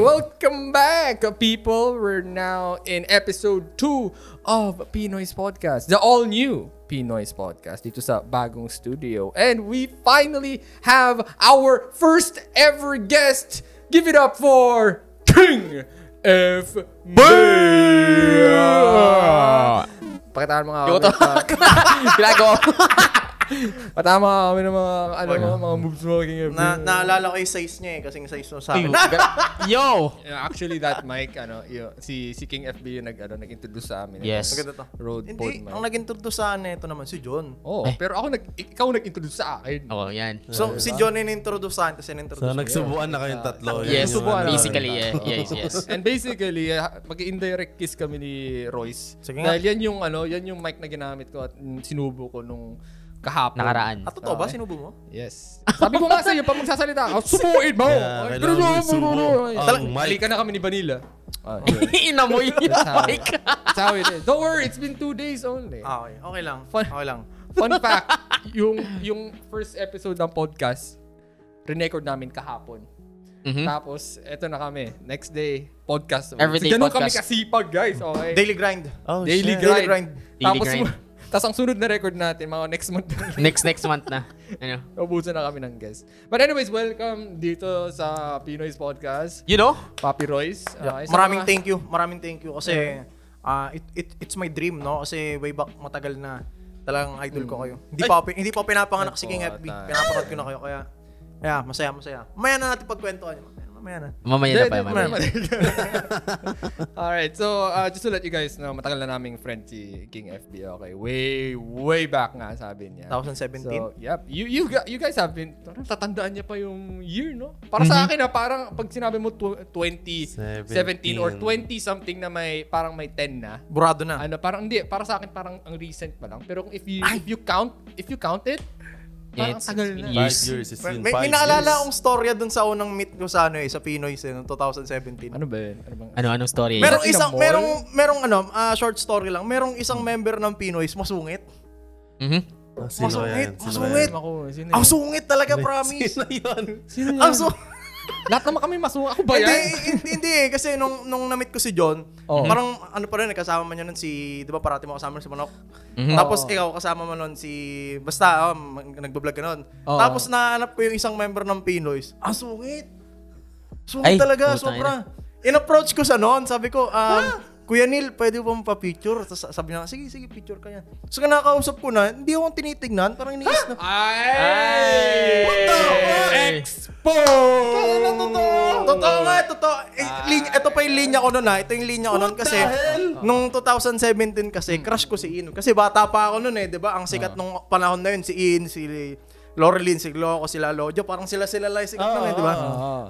welcome back, people. We're now in episode 2 of Pinoy's Podcast, the all-new Pinoy's Podcast dito sa bagong studio. And we finally have our first ever guest. Give it up for King F. Pakitaan mo nga Yung kami. to. Ginagawa mo. Nga kami ng mga, ano, mga, mga moves mo, King F. Na, naalala ko yung size niya eh, kasing size mo sa akin. Yo! Yeah, actually, that mic, ano, yun, si, si King FB yung nag, ano, nag-introduce sa amin. Yes. Maganda to. Road pod Hindi, mic. ang nag-introduce sa akin ito naman si John. Oo, pero ako nag ikaw nag-introduce sa akin. Oo, yan. So, si John yung introduce sa akin, tapos in-introduce So, nagsubuan na kayong tatlo. Yes, Susubukan na. basically, yeah. yes, yes. And basically, uh, mag-indirect kiss kami ni Royce. Sige nga. Dahil yan yung ano, yan yung mic na ginamit ko at sinubo ko nung kahapon. Nakaraan. At totoo ba? Sinubo mo? Yes. Sabi ko nga sa iyo, pag magsasalita ka, subuin mo! Yeah, Ay, kailangan ganun, mo isubo ganun, ang mic. Na kami ni Vanilla. Ah, yun. Inamoy yung That's how, mic. that's how it is. Don't worry, it's been two days only. Ah, okay. Okay lang. Fun. Okay lang. Fun fact, yung yung first episode ng podcast, re-record namin kahapon. Mhm. Tapos, eto na kami. Next day, podcast. Everyday Ganun kami podcast. kasipag, guys. Okay. Daily grind. Oh, Daily shit. grind. Daily grind. Daily Tapos, grind. Tapos ang sunod na record natin, mga next month, Next, next month na. Ano? ubusan na kami ng guest. But anyways, welcome dito sa Pinoy's Podcast. You know? Papi Royce. Yeah. Okay, sa Maraming mga- thank you. Maraming thank you kasi ah it, it, it's my dream, no? Kasi way back matagal na talagang idol ko kayo. Hindi pa pi- hindi pa pinapanganak si King Ay, FB. Pinapanood ko na kayo kaya yeah, masaya, masaya. Mamaya na natin pagkwentuhan. Mamaya na. Mamaya na pa. hindi, Mamaya. Alright, so uh, just to let you guys know, matagal na naming friend si King FB. Okay, way, way back nga sabi niya. 2017. So, yep. You, you, gu- you guys have been, parang tatandaan niya pa yung year, no? Para sa akin, na parang pag sinabi mo tw- 2017 or 20 something na may, parang may 10 na, Burado na. ano, parang hindi, para sa akin parang ang recent pa lang. Pero if you, if you count, if you count it, parang it's- tagal na. been Five Years. years. It's May, been may, five may naalala years. akong storya dun sa unang meet ko sa ano eh, sa Pinoy eh, noong 2017. Ano ba yun? Ano bang, Ano, anong story? Merong isang merong merong ano, ah, short story lang. Merong isang member ng Pinoy masungit. Mhm. Ah, Sino Masungit, yan? Sino masungit. yan? ako, sino Ang sungit talaga, promise. Sino yun? Sino yun? Ang su- Lahat naman kami masuha. Ako ba hindi, yan? hindi, hindi eh. Kasi nung, nung na-meet ko si John, Oo. parang ano pa rin, eh, kasama mo niya nun si, di ba parati mo kasama nun si Manok? Mhm. Tapos Oo. ikaw kasama mo nun si, basta, oh, mag- nagbablog ka nun. Oo. Tapos nahanap ko yung isang member ng Pinoys. Ang sungit. Ay, Sungit talaga, putang sobra. In-approach ko sa noon, sabi ko, um, Kuya Neil, pwede mo pa-picture? Tapos sabi niya, sige, sige, picture ka yan. So, kinakausap ko na, hindi ako tinitignan, parang iniis na. Ay! Expo! Totoo nga, totoo. Eh, ito pa yung linya ko nun ha. Ito yung linya ko nun kasi nung 2017 kasi crush ko si In. Kasi bata pa ako nun eh, 'di ba? Ang sikat nung panahon na yun si In, si Laurelyn, si Loco, sila Lojo, parang sila sila lang yung sikat nun eh, 'di ba?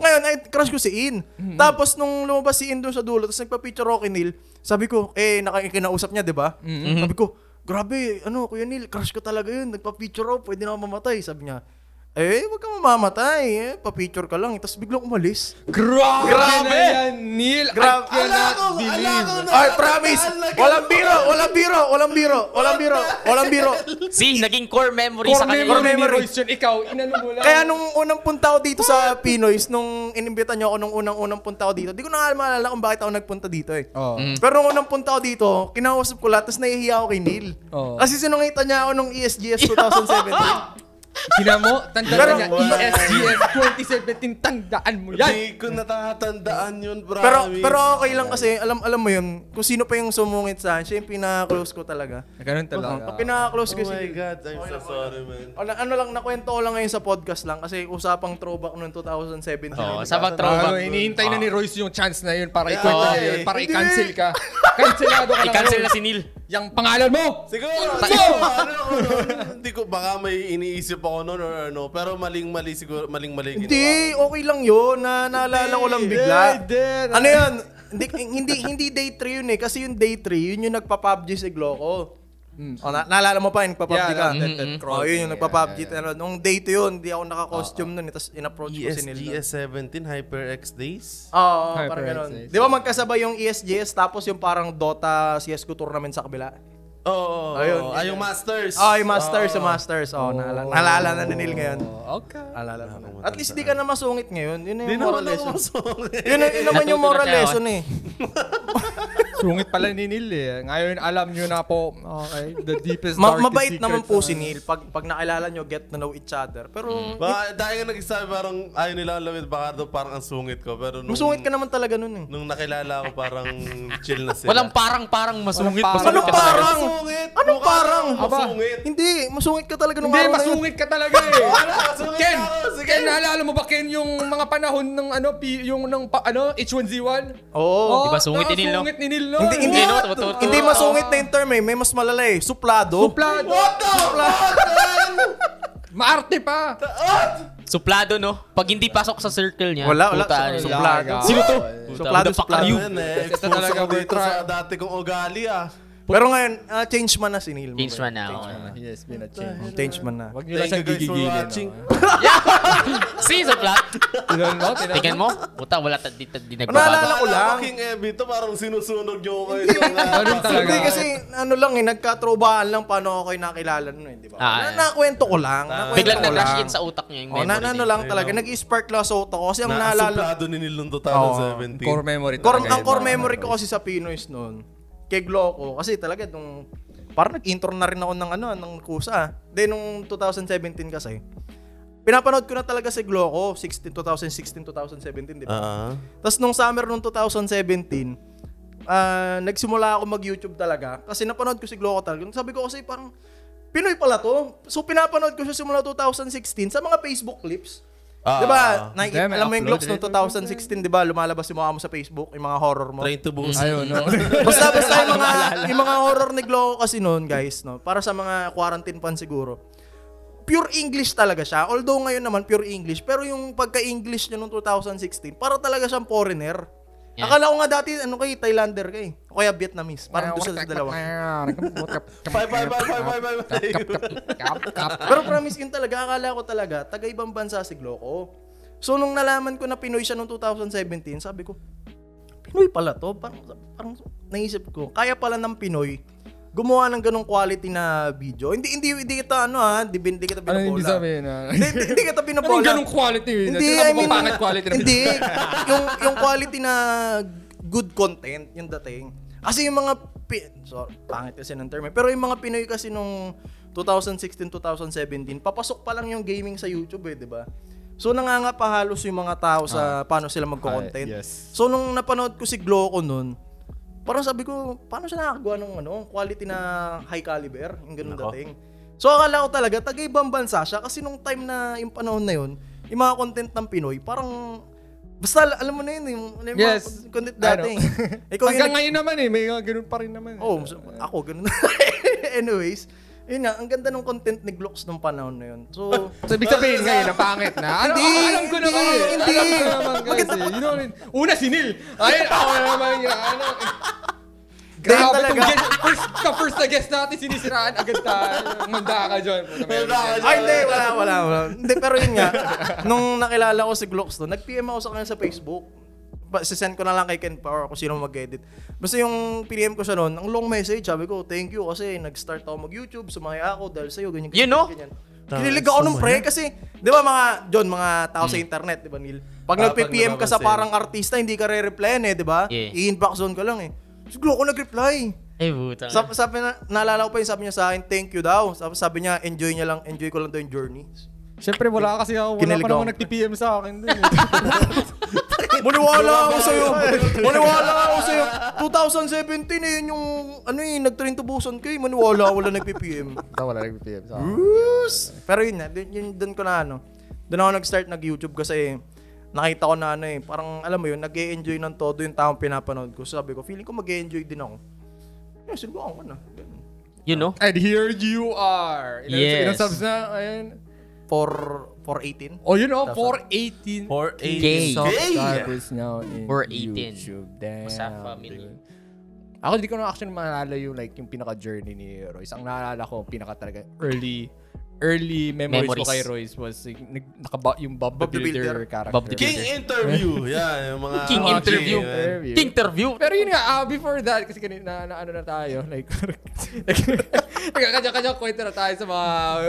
Ngayon, ay crush ko si In. Tapos nung lumabas si In doon sa dulo, tapos nagpa-picture ako kay Neil, sabi ko, eh nakikinausap niya, 'di ba? Sabi ko, grabe, ano, Kuya Neil, crush ko talaga yun. Nagpa-picture ako, pwede na ako mamatay. Sabi niya, eh, wag ka mamamatay. Eh. Pa-picture ka lang. Tapos biglang umalis. Grabe, Grabe! na yan, Neil. Grabe. I cannot believe. Ay, promise! Walang biro! Walang biro! Walang biro! Walang biro! Walang biro! See, naging core memory sa Core kanila. memory ni memory. Royce yun. Ikaw, inano mo lang. Kaya nung unang punta ko dito sa Pinoys, nung inimbita niyo ako nung unang-unang punta ko dito, di ko na nga maalala kung bakit ako nagpunta dito eh. Oh. Pero nung unang punta ko dito, kinausap ko lahat, tapos nahihiya ako kay Neil. Oo. Kasi sinungitan niya ako nung ESGS 2017. Tina mo, tandaan Pero- niya, ESGS 2017, tandaan mo yan. Hindi ko natatandaan yun, promise. pero pero okay lang kasi, alam alam mo yun, kung sino pa yung sumungit sa akin, siya yung pinaka-close ko talaga. Ganun talaga. Ang pinaka-close ko Oh my God, I'm so sorry, man. Ano, ano lang, nakwento ko lang ngayon sa podcast lang kasi usapang throwback noong 2017. Oo, sa Ano, pag throwback. hinihintay na ni Royce yung chance na yun para Yeah. ikwento niya yun, para i-cancel ka. Cancelado ka lang. I-cancel na si Neil. Yung pangalan mo! Siguro, ano ako nun, hindi ko, baka may iniisip ako noon or ano, pero maling-mali siguro, maling-mali. Hindi, okay lang yun. Na, naalala ko lang bigla. Hindi, hindi. Ano yun? Hindi, hindi, hindi day 3 yun eh. Kasi yung day 3, yun yung nagpa-PUBG si Gloco. Oh, na- naalala mo pa, yung nagpa-PUBG Yeah, ka? that- that- that Oh, yun yung yeah, nagpa-PUBG. yeah, yeah. Nung day 2 yun, hindi ako naka-costume nun. eh. Tapos in-approach ko si Neil. doon. ESGS 17, HyperX Days? Oo, Hyper parang ganun. Di ba magkasabay yung ESGS tapos yung parang Dota CSGO tournament sa kabila? Oo, oh, Ayun, oh, yung Masters. Ah, yung Masters, Oo. yung Masters. Oh, naalala, naalala na ni Neil ngayon. Oh, okay. Naalala mo na. At least di ka na masungit ngayon. Yun na yung moral naman ako lesson. masungit. Yun, yun naman yung moral lesson eh. Sungit pala ni Neil eh. Ngayon alam nyo na po, okay, the deepest, Ma- darkest mabait secrets naman po na- si Neil. Pag, pag nakilala nyo, get to know each other. Pero Baka dahil nga nagsasabi parang ayaw nila ang lamit, baka daw parang ang sungit ko. Pero nung, masungit ka naman talaga nun eh. nung nakilala ko parang chill na sila. Walang parang-parang masungit. Walang masungit Anong ka talaga. parang? Masungit! Anong Mukha parang? akong Masungit! Hindi, masungit ka talaga nung Hindi, araw na yun. masungit ka talaga eh. Wala, masungit Ken, ako. Sige. Ken, naalala mo ba Ken yung mga panahon ng ano, P, yung ng pa, ano, H1Z1? Oo. Di ba sungit ni Neil, no? Sungit ni Neil, no? Hindi, hindi, Hindi, no? Totoo- hindi masungit na yung term eh. May mas malala eh. Suplado. Suplado. What the fuck? Maarte pa. Suplado, no? Pag hindi pasok sa circle niya. Wala, wala. puta, Su- yun. Suplado. Sino to? Suplado, suplado. you? Yan eh, dito sa dati kong ugali ah. Pero ngayon, ah, change man na si Neil. Change man na. oh. He has been a change. Change man na. Wag nyo lang siyang gigigilin. See, suplat. Tinan mo, tinan Tingnan mo. Puta, wala ta di, ta- di Naalala nagbabago. ko lang. King Ebi to parang sinusunog nyo kayo. Ganun talaga. Hindi kasi ano lang eh, nagkatrobahan lang paano ako kayo nakilala nun eh, di ba? Ah, na, ah. nakwento ko lang. Biglang nag-rush lang. in sa utak niya yung Oh, memory. na, na, ano niya. lang talaga, nag-spark lang sa utak ko kasi ang naalala. Nakasuplado ni Neil noong 2017. Core memory ang core memory ko kasi sa Pinoys noon, kay Gloco, kasi talaga nung, parang nag-intro na rin ako ng ano, ng kusa. Then nung 2017 kasi, pinapanood ko na talaga si Gloco, 16, 2016, 2017, di ba? Ah. Tapos nung summer nung 2017, ah nagsimula ako mag-YouTube talaga kasi napanood ko si Gloco talaga. Sabi ko kasi parang Pinoy pala to. So pinapanood ko siya simula 2016 sa mga Facebook clips. Ah. 'Di ba? Na, Damn, alam mo yung Glocks nung 2016, 'di ba? Lumalabas yung mukha mo sa Facebook, yung mga horror mo. Train to Busan. Ayun, no? Basta basta yung mga yung mga horror ni Gloco kasi noon, guys, no. Para sa mga quarantine fan siguro. Pure English talaga siya. Although ngayon naman pure English, pero yung pagka-English niya noong 2016, para talaga siyang foreigner. Yeah. Akala ko nga dati ano kay Thailander kay. O kaya Vietnamese. Parang doon sa dalawa. Bye, bye, bye, bye, bye, bye, bye. Pero promise yun talaga, akala ko talaga, taga ibang bansa si Gloco. So nung nalaman ko na Pinoy siya noong 2017, sabi ko, Pinoy pala to. Parang, parang naisip ko, kaya pala ng Pinoy gumawa ng ganong quality na video. Hindi hindi hindi kita ano ha, hindi, hindi kita Ano binabola. hindi sabihin na? Hindi, hindi, kita binabola. Anong ganong quality? Hindi, I mean, pangit quality na Hindi, yung, yung quality na good content, yung dating. Kasi yung mga, pi- so, pangit kasi ng term eh. Pero yung mga Pinoy kasi nung 2016, 2017, papasok pa lang yung gaming sa YouTube eh, di ba? So nanganga pa halos yung mga tao sa paano sila magko-content. Ah, yes. So nung napanood ko si Gloco nun, parang sabi ko, paano siya nakakagawa ng ano, quality na high caliber, yung ganun Nako. dating. So akala ko talaga, taga ibang bansa siya kasi nung time na yung panahon na yun, yung mga content ng Pinoy, parang Basta al- alam mo na yun, yung, yung Yes. mga content Ano? dati. Ikaw yung Hanggang nag- ngayon naman eh, may mga ganun pa rin naman. eh. Oh, ako ganun. Anyways, yun nga, ang ganda ng content ni Glocks nung panahon na yun. So, So, ibig sabihin ngayon, na pangit na. Ano, Hindi, alam ko naman hindi, eh. hindi. Alam ko naman guys eh. You know, una si Neil. Ayun, ako naman yung ano. Grabe talaga. tong guest, first, ka first na guest natin, sinisiraan agad tayo. Manda ka dyan. Manda ka dyan. ay hindi, wala, wala, wala. Hindi, pero yun nga, nung nakilala ko si Glocks to, nag-PM ako sa kanya sa Facebook. Ba, sisend ko na lang kay Ken Power kung sino mag-edit. Basta yung PM ko siya noon, ang long message, sabi ko, thank you kasi nag-start ako mag-YouTube, sumaya ako dahil sa'yo, ganyan, You ganyan, know? ganyan. Kinilig ako nung pre kasi, di ba mga, John, mga tao sa internet, di ba Neil? Pag Ah, nag-PM pag ka sa parang artista, hindi ka re-replyan eh, di ba? Yeah. I-inbox zone ka lang eh. Siguro ako nag-reply. Eh, puta. Sabi, sabi na, naalala ko pa yung sabi niya sa akin, thank you daw. Sabi, sabi niya, enjoy niya lang, enjoy ko lang daw yung journey. Siyempre, wala kasi ako. Wala Kinilig pa naman nag-TPM sa akin dun. eh. Maniwala ako sa'yo. Maniwala ako sa'yo. 2017 eh, yun yung, ano eh, nag-train to Busan kay. Maniwala ako wala nag-PPM. Wala akin. Pero yun na, dun, yun, dun ko na ano. Doon ako nag-start nag-YouTube kasi nakita ko na ano eh, parang alam mo yun, nag enjoy ng todo yung taong pinapanood ko. Sabi ko, feeling ko mag enjoy din ako. Yun, sinubukan ko na. Ganun. You know? And here you are. Ilan, Yes. ilan subs na? Ayun. For, for 18. Oh, you know, 418. 418. subscribers now in 418. YouTube. Damn. Sa family. dude. Ako hindi ko na actually maalala yung like yung pinaka-journey ni Royce. Ang naalala ko, pinaka talaga early early memories, ko Memories. kay Royce was like, nag, nakaba, yung Bob, Bob the Builder, Builder. character. Bob the King interview. yeah, yung mga... King Oh, interview. King interview. King interview. Pero yun nga, ah, before that, kasi kanina na, ano na tayo, like, kanya-kanya kwento na tayo sa mga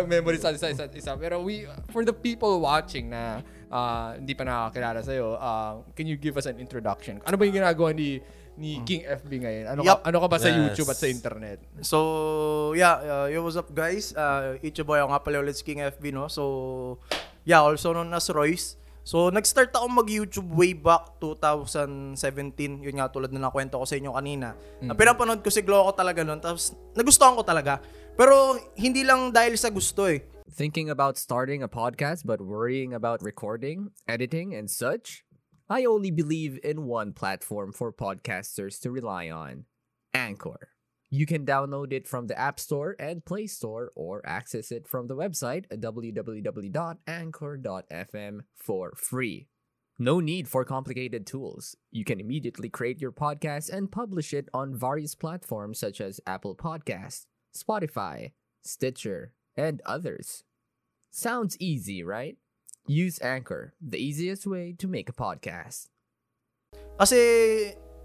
memories sa isa't isa. Pero we, for the people watching na ah, hindi pa nakakilala sa'yo, ah, can you give us an introduction? Ano ba yung ginagawa ni ni King FB ngayon? Ano, Yup. ka, ano ka ba sa Yes. YouTube at sa internet? So, yeah, uh, yo, what's up guys? Uh, Ichiboy ako nga pala ulit si King FB, no? So, yeah, also known as Royce. So, nag-start ako mag-YouTube way back 2017. Yun nga, tulad na nakwento ko sa inyo kanina. Na pinapanood ko si Gloco talaga nun. Tapos, nagustuhan ko talaga. Pero, hindi lang dahil sa gusto eh. Thinking about starting a podcast but worrying about recording, editing, and such? I only believe in one platform for podcasters to rely on Anchor. You can download it from the App Store and Play Store or access it from the website www.anchor.fm for free. No need for complicated tools. You can immediately create your podcast and publish it on various platforms such as Apple Podcasts, Spotify, Stitcher, and others. Sounds easy, right? Use Anchor, the easiest way to make a podcast. Kasi,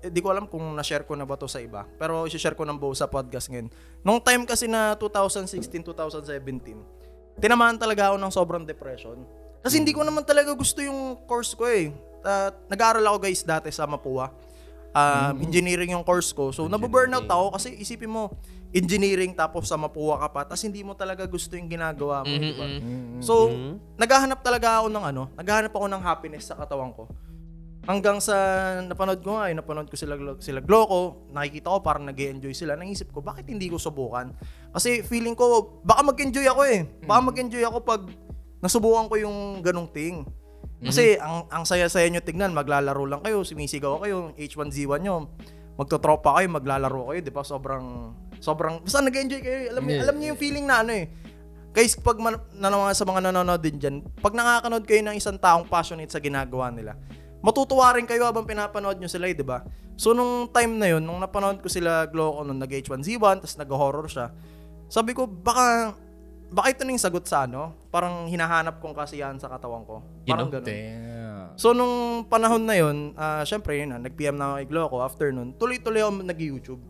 eh, di ko alam kung na-share ko na ba to sa iba. Pero, i-share ko ng buo sa podcast ngayon. Nung time kasi na 2016-2017, tinamaan talaga ako ng sobrang depression. Kasi hindi ko naman talaga gusto yung course ko eh. Uh, nag-aaral ako guys dati sa Mapua. Um, Engineering yung course ko. So, nababurnout ako kasi isipin mo, engineering tapos sa Mapua ka pa, tapos hindi mo talaga gusto yung ginagawa mo, di ba? So, naghahanap talaga ako ng ano, naghahanap ako ng happiness sa katawan ko. Hanggang sa napanood ko nga, eh, napanood ko sila, sila Gloco, nakikita ko parang nag enjoy sila. Naisip ko, bakit hindi ko subukan? Kasi feeling ko, baka mag-enjoy ako eh. Baka mag-enjoy ako pag nasubukan ko yung ganong thing. Kasi ang ang saya-saya nyo tignan, maglalaro lang kayo, sumisigaw kayo, H1Z1 nyo, magtotropa kayo, maglalaro kayo, di ba? Sobrang, sobrang, basta nag-enjoy kayo. Alam, niyo alam niyo yung feeling na ano eh. Guys, pag man, na, mga- sa mga nanonood din dyan, pag nakakanood kayo ng isang taong passionate sa ginagawa nila, matutuwa rin kayo habang pinapanood nyo sila eh, di ba? So, nung time na yun, nung napanood ko sila Gloco nung nag-H1Z1, tapos nag-horror siya, sabi ko, baka, baka ito na yung sagot sa ano? Parang hinahanap kong kasiyahan sa katawan ko. Parang ganun. Damn. So, nung panahon na yun, ah, syempre, yun na, nag-PM na ako kay Gloco after nun, tuloy-tuloy ako nag-YouTube.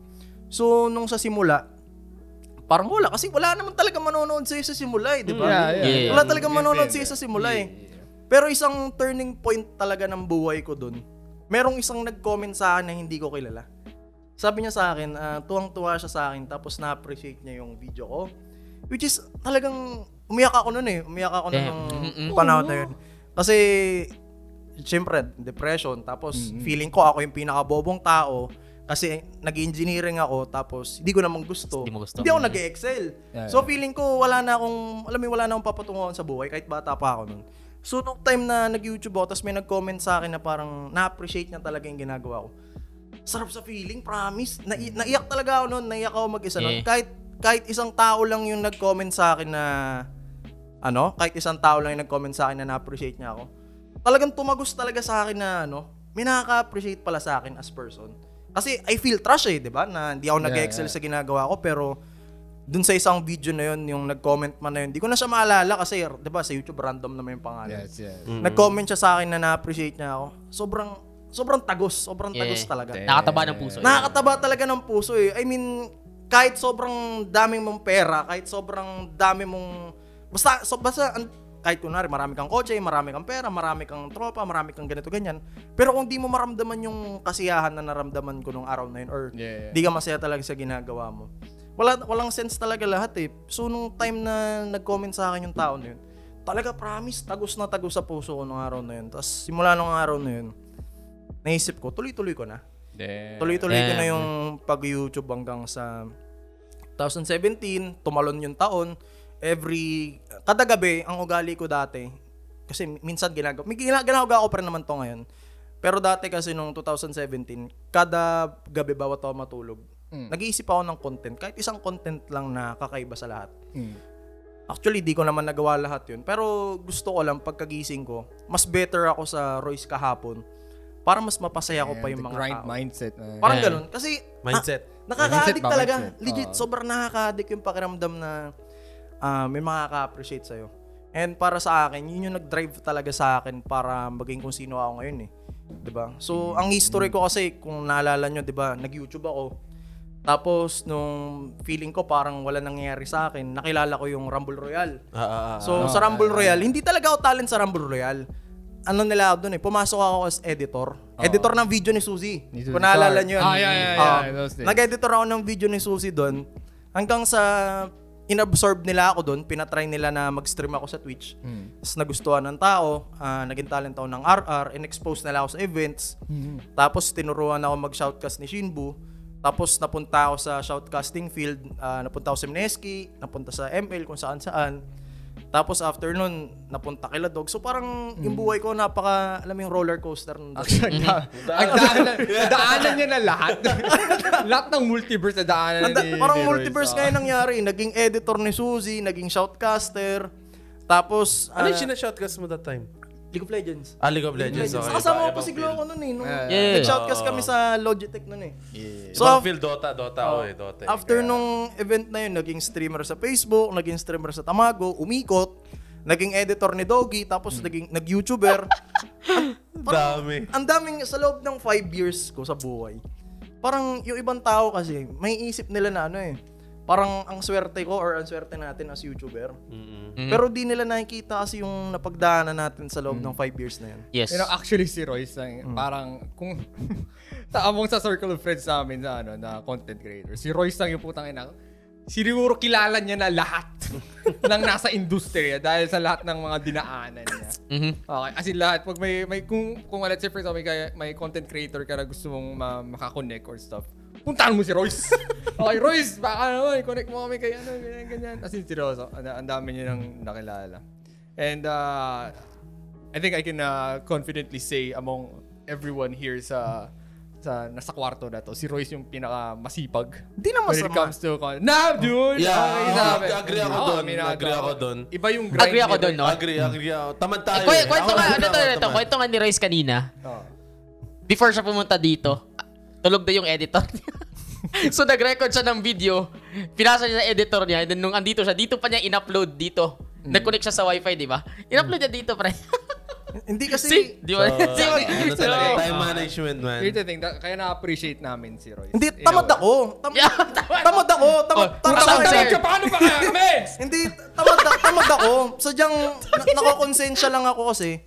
So, nung sa simula, parang wala. Kasi wala naman talaga manonood sa'yo sa simula eh, di ba? Yeah, yeah. Yeah. Wala talaga manonood sa'yo sa simula eh. Pero isang turning point talaga ng buhay ko dun, merong isang nag-comment sa akin na hindi ko kilala. Sabi niya sa akin, ah, tuwang-tuwa siya sa akin tapos na-appreciate niya yung video ko. Which is talagang umiyak ako nun eh. Umiyak ako nun Damn. nung panahon na yun. Kasi, siyempre, depression. Tapos, feeling ko ako yung pinakabobong tao. Kasi, nag-engineering ako. Tapos, hindi ko naman gusto. Hindi mo gusto. Hindi ako nag-excel. Yeah, So, feeling ko, wala na akong, alam mo, wala na akong papatunguhan sa buhay. Kahit bata pa ako nun. So, nung time na nag-YouTube ako, tapos may nag-comment sa akin na parang na-appreciate niya talaga yung ginagawa ko. Sarap sa feeling, promise. Nai- naiyak talaga ako noon, naiyak ako mag-isa nun. Eh. Kahit, kahit isang tao lang yung nag-comment sa akin na, ano, kahit isang tao lang yung nag-comment sa akin na na-appreciate niya ako. Talagang tumagos talaga sa akin na, ano, may nakaka-appreciate pala sa akin as person. Kasi I feel trash eh, di ba? Na hindi ako nag-excel yeah. sa ginagawa ko, pero dun sa isang video na yun, yung nag-comment man na yun, di ko na siya maalala kasi, di ba, sa YouTube random naman yung pangalan. Yes, yes. Nag-comment siya sa akin na na-appreciate niya ako. Sobrang, sobrang tagos. Sobrang Yeah. tagos talaga. Nakataba ng puso. Nakakataba talaga ng puso eh. I mean, kahit sobrang daming mong pera, kahit sobrang dami mong... Basta, so, basta an- kahit kunwari, marami kang kotse, marami kang pera, marami kang tropa, marami kang ganito, ganyan. Pero kung di mo maramdaman yung kasiyahan na naramdaman ko nung araw na yun, or Yeah, yeah. di ka masaya talaga sa ginagawa mo, wala, walang sense talaga lahat eh. So, nung time na nag-comment sa akin yung tao na yun, talaga promise, tagos na tagos sa puso ko nung araw na yun. Tapos, simula nung araw na yun, naisip ko, tuloy-tuloy ko na. Damn. Tuloy-tuloy ko na yung pag-YouTube hanggang sa 2017, tumalon yung taon. Every, kada gabi, ang ugali ko dati, kasi minsan ginagawa, may gina- ginagawa ko pa rin naman to ngayon. Pero dati kasi nung 2017, kada gabi bawat ako matulog, nag-iisip ako ng content. Kahit isang content lang na kakaiba sa lahat. Mm. Actually, di ko naman nagawa lahat yun. Pero gusto ko lang, pagkagising ko, mas better ako sa Royce kahapon para mas mapasaya ko pa yung the mga grind tao. mindset. na- Parang Yeah. ganun. Kasi, Mindset. ah, nakaka-addict Mindset talaga. Mindset. Legit, Oo. sobrang nakaka-addict yung pakiramdam na ah, may makaka-appreciate sa'yo. And para sa akin, yun yung nag-drive talaga sa akin para maging kung sino ako ngayon eh. 'Di ba? So, ang history ko kasi, kung naalala nyo, 'di ba, nag-YouTube ako. Tapos, nung feeling ko parang wala nangyayari sa akin, nakilala ko yung Rumble Royale. Ah, ah, ah. So, sa Rumble Royale, hindi talaga ako talent sa Rumble Royale. Ano nila ako doon eh, pumasok ako as editor. Editor ng video ni Suzy. Ni Suzy Kung naalala nyo yun. Ah, yeah, yeah, Ah, yeah, days. Nag-editor ako ng video ni Suzy doon. Hanggang sa inabsorb nila ako doon, pinatry nila na mag-stream ako sa Twitch. Hmm. Tapos nagustuhan ng tao, ah, naging talent ako ng RR, in-expose nila ako sa events. Hmm. Tapos tinuruan ako mag-shoutcast ni Shinbu. Tapos napunta ako sa shoutcasting field, ah, napunta ako sa Mneski, napunta sa ML kung saan saan. Tapos after nun, napunta kila Dog. So parang yung buhay ko napaka, alam mo yung roller coaster. ng Actually, ang da- ang daanan, daanan niya na lahat. lahat ng multiverse na daanan Nanda- ni parang ni multiverse ngayon nangyari. Naging editor ni Suzy, naging shoutcaster. Tapos, Ano ah, yung sinashotcast mo that time? League of Legends. Ah, League of Legends. Legends. Okay. Kasama ko pa si Glow ko nun eh. Nung Yeah. Yeah. nag-shoutcast kami sa Logitech nun eh. So, ibang field, Dota, Dota ako eh, Dota. After Kaya- nung event na yun, naging streamer sa Facebook, naging streamer sa Tamago, umikot, naging editor ni Doggy, tapos naging nag-YouTuber. Dami. Ang daming sa loob ng five years ko sa buhay. Parang yung ibang tao kasi, may isip nila na ano eh. Parang ang swerte ko or ang swerte natin as YouTuber. Mm-mm. Pero di nila nakikita kasi yung napagdaanan natin sa loob ng five years na yun. Yes. You know, actually si Royce, lang, parang kung taamong sa circle of friends namin sa ano, na content creator, si Royce lang yung putang ina. Siguro kilala niya na lahat ng nasa industriya dahil sa lahat ng mga dinaanan niya. Mhm. Okay, as in lahat. Pag may, may kung, kung let's say for example, may, may content creator ka na gusto mong ma- makakonect or stuff, puntahan mo si Royce. okay, Royce, baka naman, connect mo kami kay ano, ganyan, ganyan. As in, seryoso, ang, ang dami niya nang nakilala. And, uh, I think I can uh, confidently say among everyone here sa sa nasa kwarto na to, si Royce yung pinaka masipag. Di na When it comes to con- Nah, dude! Yeah, Okay, agree- sabi. agree ako Oo, dun, aminado agree ako dun. Iba yung grind Agree ako Royce. no? Agree, agree ako. Tamad tayo. Eh, kwento, nga, ano to, ito, kwento nga ni Royce kanina. Oo. Before siya pumunta dito, tulog na yung editor niya. so nag-record siya ng video, pinasa niya sa editor niya, and then nung andito siya, dito pa niya in-upload dito. Nag-connect siya sa wifi, di ba? In-upload niya dito, pre. Hindi kasi... See? Di ba? So, See? ano talaga, So, time management, man. Here's the thing, da- kaya na-appreciate namin si Royce. Hindi, tamad ako. Tam- Yeah, tamad. tamad ako. Tamad, Oh, tamad, tamad tamad, ka, paano ba kaya kami? Hindi, tamad, tamad ako. Sadyang na- nakakonsensya lang ako kasi.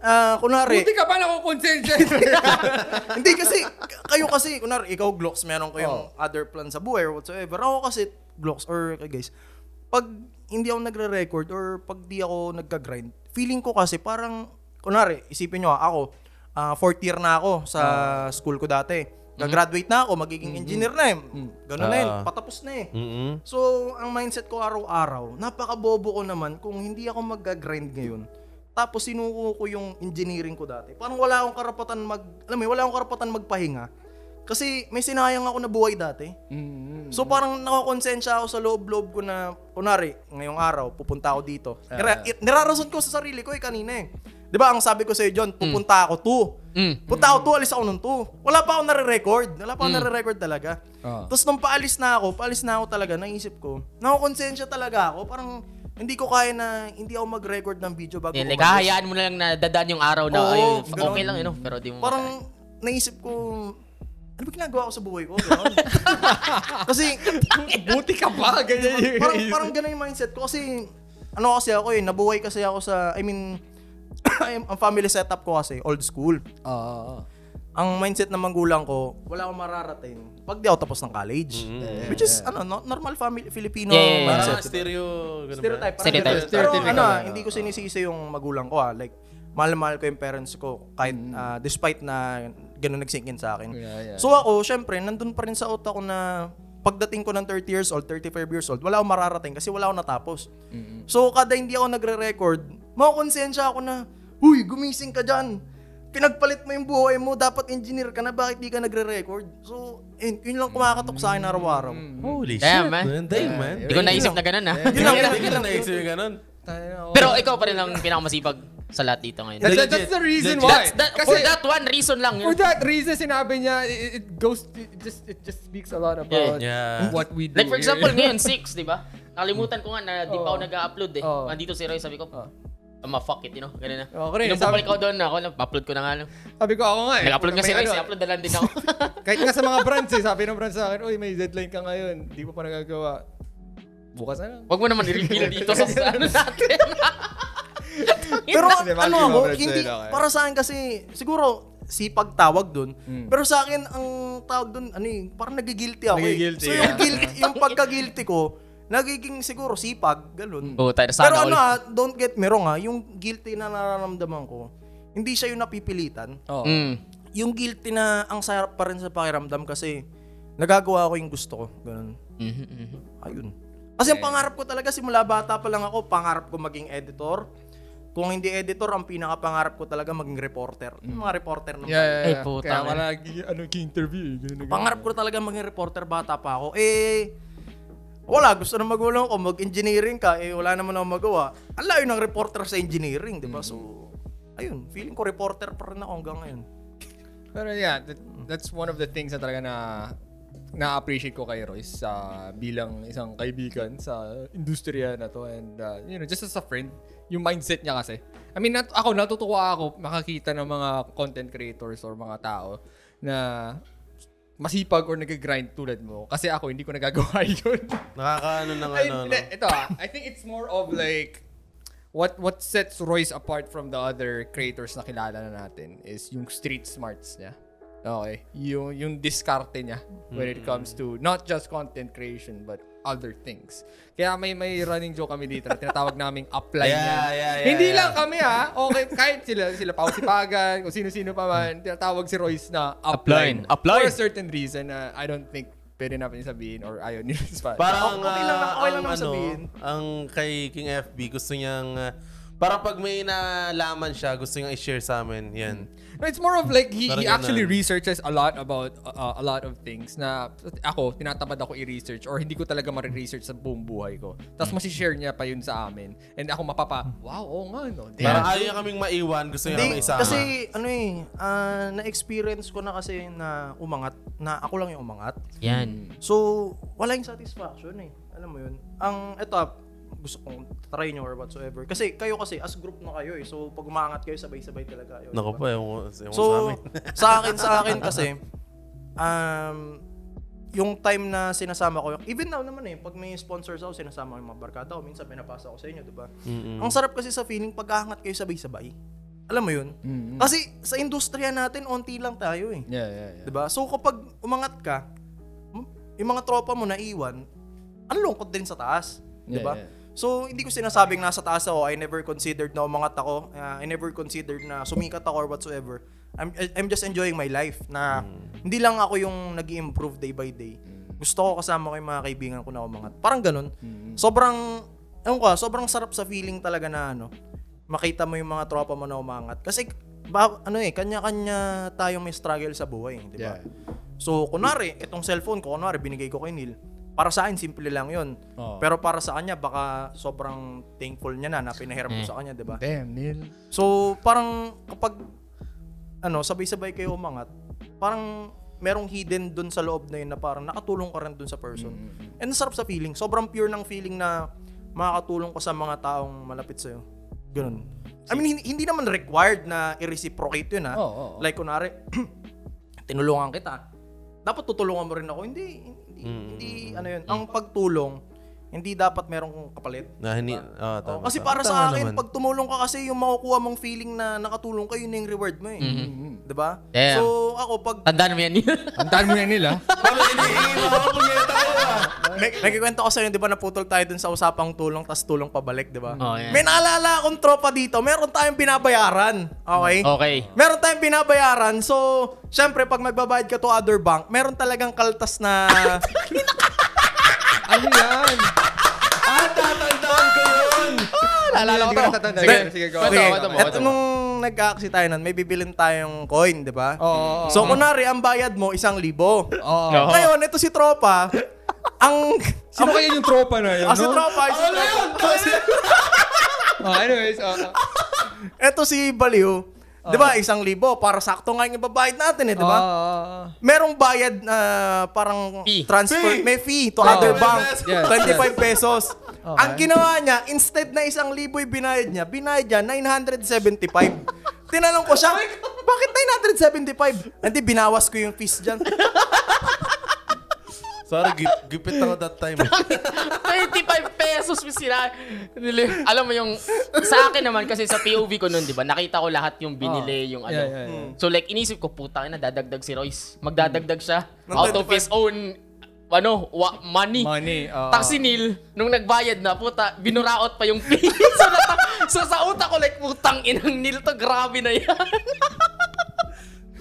Ah, kunwari, Buti ka pa nakukonsensya. hindi kasi, kayo kasi, kunwari, ikaw, Glocks, meron kayong Oh. other plan sa buhay or whatsoever. Ako kasi, Glocks, or kay guys, pag hindi ako nagre-record or pag di ako nagka-grind, feeling ko kasi parang, kunwari, isipin nyo, ako, ah, fourth year na ako sa school ko dati. Gagraduate na ako, magiging engineer na eh. Ganun na yun, Ah. patapos na eh. So, ang mindset ko araw-araw, napakabobo ko naman kung hindi ako mag-grind ngayon. Tapos sinuko ko yung engineering ko dati. Parang wala akong karapatan mag, alam mo, wala akong karapatan magpahinga. Kasi may sinayang ako na buhay dati. So parang nakakonsensya ako sa loob-loob ko na, kunwari, ngayong araw, pupunta ako dito. Nira- i- nirarason ko sa sarili ko eh kanina eh. Di ba ang sabi ko sa John, pupunta ako to. Mm. Punta ako to, alis ako nun to. Wala pa ako nare-record. Wala pa ako nare-record talaga. Ah. Tapos nung paalis na ako, paalis na ako talaga, naisip ko, nakakonsensya talaga ako. Parang hindi ko kaya na hindi ako mag-record ng video bago Like, umalis. hahayaan mo na lang na dadaan yung araw na, Oo, ay, ganun. okay lang, yun, know, pero di mo Parang naisip ko, ano ba ginagawa ko sa buhay ko? Ganon. kasi, Buti ka pa. Ganyan yung parang, parang ganun yung mindset ko. Kasi, ano kasi ako eh, nabuhay kasi ako sa, I mean, ang family setup ko kasi, old school. Oo. Ang mindset ng magulang ko, wala akong mararating pag di ako tapos ng college. Which is, ano, no, normal family, Filipino Yeah, yeah, yeah. Parang stereo. Stereotype. parang Stereotype. ganun. Pero ano, na. hindi ko sinisisi yung magulang ko ah. Like, mahal-mahal ko yung parents ko kahit ah, despite na ganun nagsink in sa akin. Yeah, yeah. So ako, syempre, nandun pa rin sa utak ko na pagdating ko ng 30 years old, 35 years old, wala akong mararating kasi wala akong natapos. So kada hindi ako nagre-record, makakonsensya ako na, Huy, gumising ka dyan. Pinagpalit mo yung buhay mo, dapat engineer ka na, bakit di ka nagre-record? So, yun, yun lang kumakatok sa akin araw-araw. Holy Damn, shit, man. man. Damn, man. Hindi ko naisip na ganun, ah. Yun lang, yun lang, naisip yung ganun. Pero ikaw pa rin ang pinakamasipag sa lahat dito ngayon. That's, Legit. that's the reason Legit. why. That's that, Kasi, for that one reason lang. for Yun. that reason, sinabi niya, it, it goes, it just, it just speaks a lot about Yeah. what we do. Like for here. example, ngayon, 6, di ba? Nakalimutan ko nga na di pa ako nag-upload eh. Oo. Nandito si Roy, sabi ko, Oo. Ama fuck it, you know? Ganun na. Oo, rin, Nung sabi- ako doon, ako na, upload ko na nga lang. Sabi ko ako nga eh. Nag-upload nga si May Roy, ano, upload na lang din ako. Kahit nga sa mga brands eh, sabi ng brands sa akin, uy, may deadline ka ngayon, di mo pa nagagawa. Bukas na lang. Wag mo naman i-reveal dito sa sa ano natin. Pero ano ako, hindi, okay? para sa akin kasi, siguro, sipag tawag dun. Hmm. Pero sa akin, ang tawag dun, ano eh, parang nagigilty ako eh. Nagigilty, So yung, guilty, yung pagka-guilty ko, nagiging siguro sipag, ganun. Puta, sana Pero ano all. ah, don't get me wrong ah, yung guilty na nararamdaman ko, hindi siya yung napipilitan. Oo. Mm. Yung guilty na ang sarap pa rin sa pakiramdam kasi nagagawa ko yung gusto ko. Ganun. Mhm, mhm. Ayun. Kasi ang pangarap ko talaga simula bata pa lang ako, pangarap ko maging editor. Kung hindi editor, ang pinaka-pangarap ko talaga maging reporter. Yung mga reporter naman. Yeah, yeah, Ay, yeah. puta, Kaya wala, ano, interview eh. Ganun, ganun. Pangarap ko talaga maging reporter bata pa ako. Eh, wala, gusto na magulang ko, mag-engineering ka, eh wala naman ako magawa. Ang layo ng reporter sa engineering, di ba? So, ayun, feeling ko reporter pa rin ako hanggang ngayon. Pero yeah, that, that's one of the things na talaga na na-appreciate ko kay Royce sa bilang isang kaibigan sa industriya na to and uh, you know just as a friend yung mindset niya kasi I mean nat- ako natutuwa ako makakita ng mga content creators or mga tao na masipag or nag-grind tulad mo kasi ako hindi ko nagagawa yun Nakakaano ng ano, no? ito ah, I think it's more of like what what sets Royce apart from the other creators na kilala na natin is yung street smarts niya. Okay. Yung yung diskarte niya when it comes to not just content creation but other things. Kaya may may running joke kami dito na tinatawag naming upline Yeah, niya. yeah, yeah, Hindi yeah. lang kami ah. Okay, kahit sila sila Pao Sipagan, kung sino-sino pa man, tinatawag si Royce na upline. Upline. Upline. For a certain reason na I don't think pwede natin sabihin or ayaw nila sa Parang Okay lang na- ah, okay lang ang naman ano, sabihin. ang kay King FB gusto niyang ah, parang pag may nalaman siya, gusto niyang i-share sa amin. Yan. No, it's more of like he, Parang he actually ganun. researches a lot about uh, a lot of things na ako, tinatamad ako i-research or hindi ko talaga ma-research sa buong buhay ko. Tapos masishare niya pa yun sa amin. And ako mapapa, wow, oo nga no. Damn. Parang ayaw niya kaming maiwan, gusto niya kaming isama. kasi ano eh, ah, na-experience ko na kasi na umangat, na ako lang yung umangat. Yan. So, wala yung satisfaction eh. Alam mo yun. Ang, eto gusto kong try nyo or whatsoever. Kasi kayo kasi, as group na kayo eh. So, pag umangat kayo, sabay-sabay talaga kayo. Nako diba? pa, yung, yung sa So, amin. sa akin, sa akin kasi, um, yung time na sinasama ko, even now naman eh, pag may sponsors ako, sinasama ko yung mga barkada ko, minsan pinapasa ko sa inyo, di ba? Ang sarap kasi sa feeling, pagkahangat kayo sabay-sabay. Alam mo yun? Kasi sa industriya natin, onti lang tayo eh. Yeah, yeah, yeah. 'Di ba? So kapag umangat ka, yung mga tropa mo naiwan, ang lungkot din sa taas, 'di ba? Yeah, yeah. So hindi ko sinasabing nasa taas ako, I never considered na umangat ako, uh, I never considered na sumikat ako or whatsoever. I'm I'm just enjoying my life na hindi lang ako yung nag improve day by day. Gusto ko kasama ko yung mga kaibigan ko na umangat. Parang ganun. Sobrang ewan ko, sobrang sarap sa feeling talaga na ano, makita mo yung mga tropa mo na umangat. Kasi ba, ano eh, kanya-kanya tayong may struggle sa buhay, di ba? Yeah. So, kunwari, itong cellphone ko, kunwari, binigay ko kay Neil. Para sa akin, simple lang yun. Oo. Pero para sa kanya, baka sobrang thankful niya na na pinahiram ko sa kanya, di ba? Damn, Neil. So, parang kapag ano, sabay-sabay kayo umangat, parang merong hidden dun sa loob na yun na parang nakatulong ka rin dun sa person. And sarap sa feeling. Sobrang pure ng feeling na makakatulong ka sa mga taong malapit sa'yo. Ganun. I mean, hindi, hindi naman required na i-reciprocate yun ha. Oo, oo, oo. Like, kunwari, tinulungan kita. Dapat tutulungan mo rin ako. Hindi, hindi, hindi ano yun. Ang pagtulong, hindi dapat merong kapalit. Na hindi, ah, tama, Oh, kasi tama. para Tama sa akin, naman. pag tumulong ka kasi yung makukuha mong feeling na nakatulong ka, yun na yung reward mo eh. Mm-hmm. 'Di ba? Yeah. So, ako pag Tandaan mo yan. Antaan mo yan, Neil ah. may, nagkikwento ko sa inyo, 'di ba, naputol tayo dun sa usapang tulong tas tulong pabalik, 'di ba? Oh, yeah. May naalala akong tropa dito, meron tayong binabayaran. Okay? Okay. Meron tayong binabayaran. So, syempre pag magbabayad ka to other bank, meron talagang kaltas na ano yan? Ah, tatandaan ko yun! Naalala ko to. Sige, sige, go. Sige, mo. nung nag-aaksi tayo nun, may bibilin tayong coin, di ba? Oo, So, kunwari, ang bayad mo, isang libo. Oo. Ngayon, ito si tropa, ang... Sino kaya yung tropa na yun, Ah, si tropa, si tropa. Oh, anyways. Ito si Baliw. Di ba, isang libo, para sakto nga yung babayad natin eh, di ba? Ah, Merong bayad na parang Fee. transfer, Fee. may fee to Oh. other 25 bank. pesos. Yes, 25 pesos. Ang ginawa niya, instead na isang libo yung binayad niya, binayad niya 975. Tinanong ko siya, bakit 975? Hindi, binawas ko yung fees dyan. Sorry, gip- gipit ako that time. 25 pesos mo sila. Nili- Alam mo yung, sa akin naman, kasi sa POV ko nun, di ba, nakita ko lahat yung binili, yung ano. Yeah, yeah, yeah. So like, inisip ko, puta na, dadagdag si Royce. Magdadagdag siya out of his own, ano, wa- money. Money. oo. Tapos si Neil, nung nagbayad na, puta, binuraot pa yung fee. so, nata- so sa utak ko, like, putang inang Neil to, grabe na yan.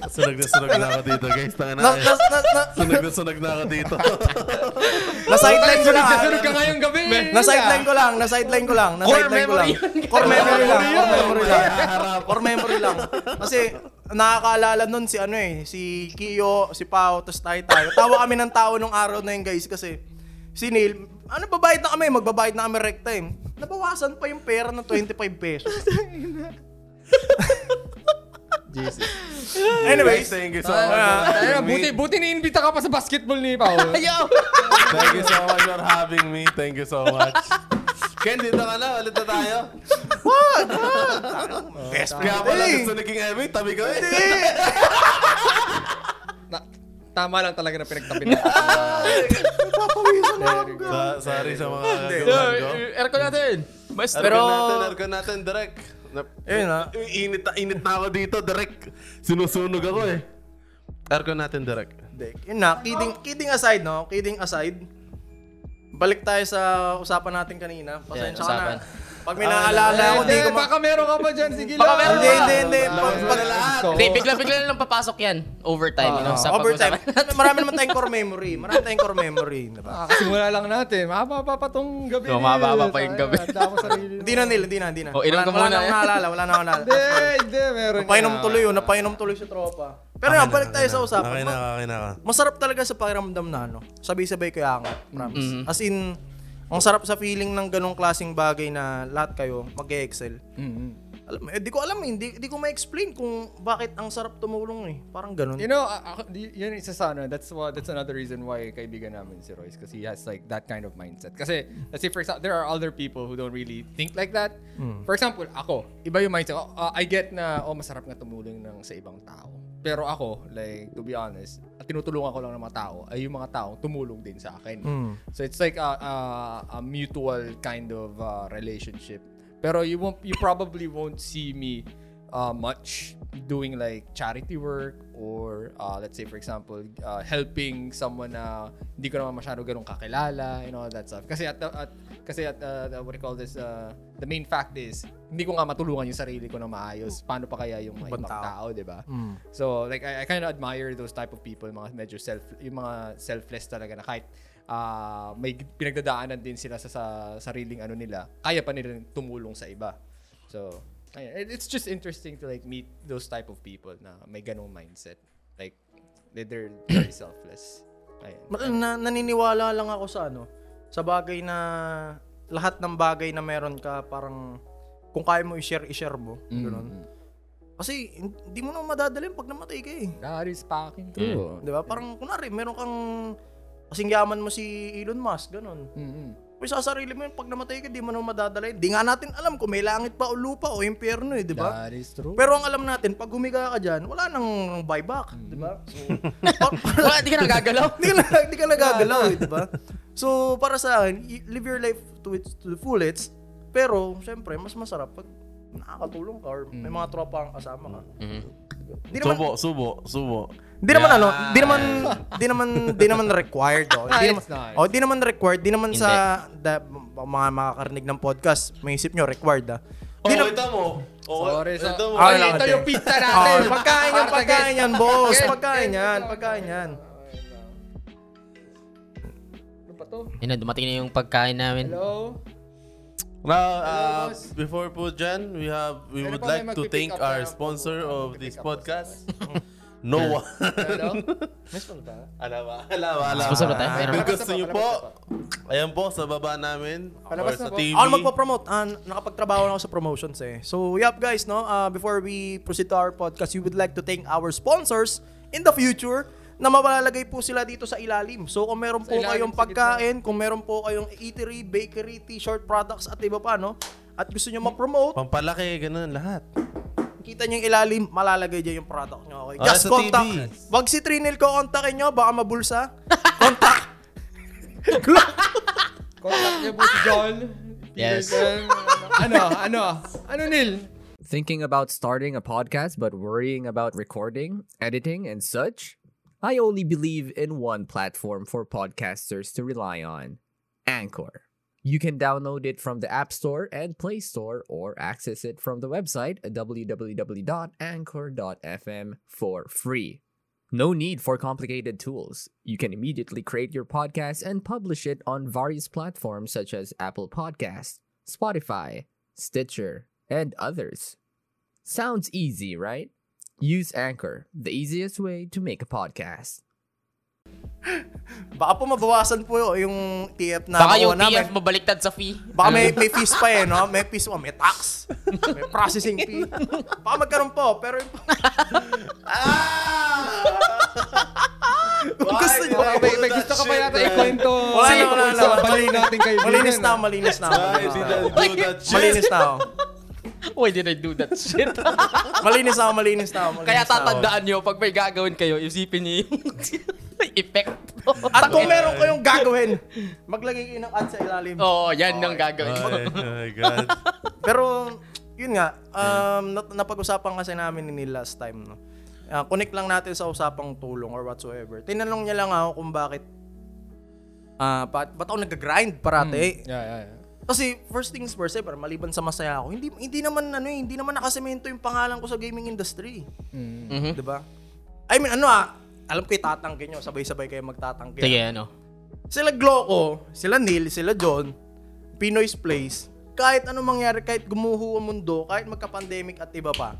sunog na sunog na ako dito, guys. Tanga na. Na, na, na, na, Sunog na sunog na ako dito. na-sideline ko lang. ah. Sunog ka ngayong gabi. Na-sideline ko lang, na-sideline ko lang, na-sideline ko lang. memory yun. Core memory lang, core memory lang. Core memory lang. Kasi nakakaalala nun si ano eh, si Kiyo, si Pao, tapos tayo tayo. Tawa kami ng tao nung araw na yun guys kasi si Neil, ano babayad na kami, magbabayad na kami rec time. Nabawasan pa yung pera ng 25 pesos. Jesus. Anyways, thank you so much. having buti, me. buti na-invita ka pa sa basketball ni Paul. Ayaw! Thank you so much for having me. Thank you so much. Ken, dito ka na. Ulit na tayo. best Kaya friend. pala Eh, gusto naging Emmy. Tabi ko eh. Na, tama lang talaga na pinagtabi na. Sa- sorry sa mga So, gagawin ko. aircon natin. Mas, Pero, pero, natin, aircon natin, direct. Na, Ayun ah. Init na, init na ako dito, direct. Sinusunog ako eh. Aircon natin, direct. Hindi, Yun na, kidding, kidding aside, no? Kidding aside. Balik tayo sa usapan natin kanina. Pasensya ka usapan. na. Pag may naalala ako, di Hindi, ko ma... baka meron ka pa dyan. Sige Baka lang. meron Hindi, hindi, hindi. Pag, pag, na. Hindi, bigla-bigla na lang papasok yan. Overtime, you know, sa overtime. Marami naman tayong core memory. Marami tayong core memory. Diba? Kakasimula lang natin. Mahaba pa tong gabi. So, mahaba pa yung gabi. Hindi na nila, hindi na, hindi na. Oh, inom wala, ka wala muna, na akong eh. naalala, wala na akong Hindi, naalala. hindi. Meron Napainom tuloy yun, napainom tuloy sa tropa. Pero yan, balik tayo sa usapan. Okay na, okay na. ka. Masarap talaga sa pakiramdam na ano. Sabay-sabay kaya angat. Promise. As in, ang sarap sa feeling ng ganong klaseng bagay na lahat kayo mag-excel. Mhm. Alam, eh, di ko alam eh. Di, di ko ma-explain kung bakit ang sarap tumulong eh. Parang ganun. You know, ako, di- yun isa sa ano, that's what that's another reason why kaibigan namin si Royce because he has like that kind of mindset. Kasi let's say for example, there are other people who don't really think like that. For example, ako, iba yung mindset. ko. Uh, I get na oh masarap nga tumulong ng sa ibang tao. Pero ako, like to be honest, at tinutulungan ko lang ng mga tao ay yung mga tao tumulong din sa akin. So it's like a, a, a mutual kind of uh, relationship. Pero you won't you probably won't see me uh, much doing like charity work or uh, let's say for example uh, helping someone na hindi ko naman masyado ganun kakilala and all that stuff. Kasi at, at kasi at uh, what do you call this uh, the main fact is hindi ko nga matulungan yung sarili ko na maayos. Paano pa kaya yung mga Ibang tao. tao, di ba? So like I, I kind of admire those type of people mga medyo self yung mga selfless talaga na kahit uh, may pinagdadaanan din sila sa, sa sariling ano nila. Kaya pa nila tumulong sa iba. So ayun, it- it's just interesting to like meet those type of people na may ganong mindset. Like they- they're very selfless. Ayun. Ma- Na, naniniwala lang ako sa ano, sa bagay na lahat ng bagay na meron ka parang kung kaya mo i-share, i-share mo. Ganun. Kasi hindi mo na madadalhin pag namatay ka eh. that is fucking true. Di ba? Parang kunwari, meron kang kasing yaman mo si Elon Musk, ganun. Mm-mm. May sa sarili mo yun, pag namatay ka, di mo na madadalhin. Di nga natin alam kung may langit pa o lupa o impyerno eh, di ba? that is true Pero ang alam natin, pag humiga ka dyan, wala nang buyback, di ba? So, Wala, di ka nagagalaw. Hindi ka, na, di ka nagagalaw, eh, di ba? So, para sa akin, live your life to, its, to the fullest. Pero, syempre, mas masarap pag nakakatulong ka or may mga tropa kang kasama ka. Di naman, Subo, subo, subo. Di naman ano, di naman, di naman, di naman required. Oh. Di naman, oh, di naman required. Di naman sa da, mga makakarinig ng podcast, may isip nyo, required ah. Oh, Di na- ito mo. Oh, Sorry, so, ito mo. Ah, wala ito ka, yung pizza Oh, natin. pagkain yan, pagkain yan, boss. Pagkain yan, pagkain yan. Ano pa to? Yun na, dumating na yung pagkain namin. Hello? Now, uh, boss. before po dyan, we have we Ano would pa, may like to magpipick thank up our sponsor of this podcast. no one. Hello? Alam ba? Alam ba? Alam Sponsor ba tayo? Kung Palabas gusto nyo po, ayan po, sa baba namin. Palabas or na sa po. TV. Ako magpo-promote. Ah, nakapagtrabaho na ako sa promotions eh. So, yup guys, no? Uh, before we proceed to our podcast, we would like to thank our sponsors in the future. na malalagay po sila dito sa ilalim. So kung meron po ilalim, kayong sa pagkain, kung meron po kayong eatery, bakery, t-shirt products at iba pa, no? At gusto nyo ma-promote, Pampalaki, ganun, lahat. Kita nyo yung ilalim, malalagay dyan yung product nyo. Okay? Ah, Just sa contact. TV. Wag si Trinil ko kontakin nyo, baka mabulsa. Contact. Contact niyo po si John. Yes. Ano, ano, ano, Nil? Thinking about starting a podcast but worrying about recording, editing, and such? I only believe in one platform for podcasters to rely on Anchor. You can download it from the App Store and Play Store or access it from the website www.anchor.fm for free. No need for complicated tools. You can immediately create your podcast and publish it on various platforms such as Apple Podcasts, Spotify, Stitcher, and others. Sounds easy, right? Use Anchor, the easiest way to make a podcast. Baka po mabawasan po yung TF na Baka yung namin. TF mabaliktad sa fee. Baka may, may fees pa eh, no? May fees pa, may tax. May processing fee. Baka magkaroon po, pero yung... Kung gusto nyo. Baka may, may gusto ka pa yata ikwento. Wala na, wala na. Baliw natin kay Malinis na, malinis na. That shit? Malinis na ako. Why did I do that shit? Malinis ako, malinis ako. malinis Kaya tatandaan nyo, pag may gagawin kayo, isipin nyo yung effect. At kung meron kayong gagawin, maglagay kayo ng ad sa ilalim. Oo, oh, yan ang gagawin. Ay, oh my God. Pero, yun nga, um, napag-usapan kasi namin ni Neil last time, no? Ah, connect lang natin sa usapang tulong or whatsoever. Tinanong niya lang ako kung bakit ah ba't, ba't ako nag-grind parati? Yeah, yeah, yeah. Kasi first things first, eh, parang maliban sa masaya ako, hindi hindi naman ano eh, hindi naman nakasemento yung pangalan ko sa gaming industry. Mhm. 'Di ba? I mean, ano ah, alam ko itatangke nyo, sabay-sabay kayo magtatangke. Sige, ano. Sila Gloco, sila Neil, sila John, Pinoy's Place, kahit ano mangyari, kahit gumuho ang mundo, kahit magka-pandemic at iba pa,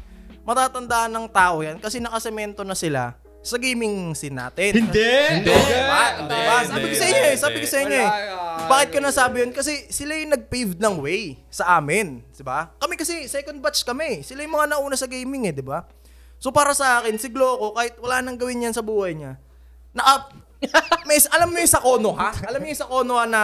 matatandaan ng tao yan kasi nakasemento na sila sa gaming scene natin. Hindi! Hindi! Diba? Diba? Sabi ko sa inyo eh, sabi ko sa inyo eh. Ah, Bakit ko nasabi yun? Kasi sila yung nag-pave ng way sa amin. Diba? Kami kasi, second batch kami. Sila yung mga nauna sa gaming eh, diba? So para sa akin, si Gloco, kahit wala nang gawin yan sa buhay niya, na may, alam mo yung sa Konoha? Alam mo yung sa Konoha na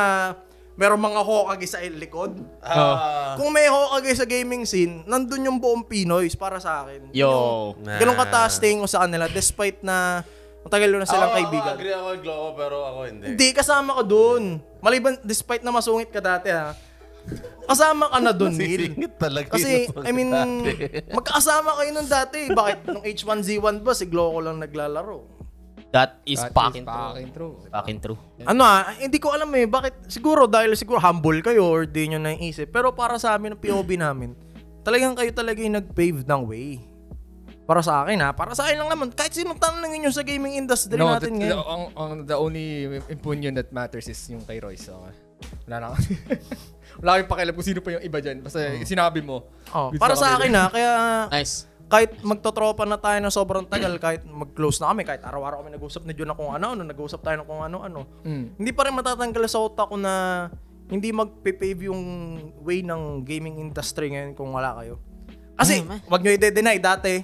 merong mga Hokage sa likod? Ah. Kung may Hokage sa gaming scene, nandun yung buong Pinoys para sa akin. Yo. Nah. Ganun kataas tingin ko sa kanila despite na matagal na silang Ako- kaibigan. Ako agree ako with Gloco, pero ako hindi. Hindi, kasama ka dun. Maliban, despite na masungit ka dati ha. Kasama ka na dun, Neil. Talaga Kasi, yung I mean, dati. magkakasama kayo nun dati. Bakit nung H1Z1 ba, si Gloco lang naglalaro? That is That fucking true. fucking true. Fucking true. Ano ah, hindi ko alam eh, bakit, siguro dahil siguro humble kayo or di nyo naiisip. Pero para sa amin, ang POV namin, talagang kayo talaga yung nag-pave ng way. Para sa akin ha, para sa akin lang naman, kahit sinong tanongin nyo sa gaming industry No, natin the, the, ngayon. ang, ang, the only opinion that matters is yung kay Royce. Okay? Wala na Wala kang pakialam kung sino pa yung iba dyan. Basta sinabi mo. Oh, para sa akin ha, kaya Nice. Kahit magtotropa na tayo ng sobrang tagal, kahit mag-close na kami, kahit araw-araw kami nag-usap ni John na kung ano-ano, nag-usap tayo ng kung ano-ano, Mm. hindi pa rin matatanggal sa utak ko na hindi mag-pave yung way ng gaming industry ngayon kung wala kayo. Kasi, wag nyo i-deny, dati,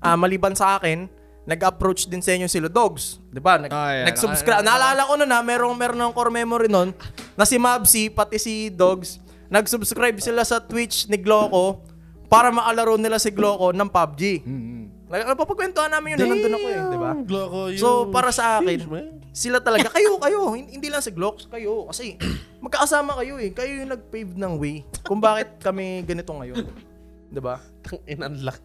ah, maliban sa akin, nag-approach din sa inyo sila dogs. Di ba? Nag- Ah, yeah. Nag-subscribe. Naalala ko nun na merong, meron ng core memory nun na si Mabsi, pati si Dogs, nag-subscribe sila sa Twitch ni Gloco para maalaro nila si Gloco ng PUBG. Mm-hmm. Like, napapagkwentuhan namin yun na nandun ako eh, di ba? Gloco, you... So, para sa akin, sila talaga, kayo, kayo, hin- hindi lang si Glocks, kayo. Kasi, magkakasama kayo eh. Kayo yung nag-pave ng way kung bakit kami ganito ngayon. Di ba? Tang inunlock.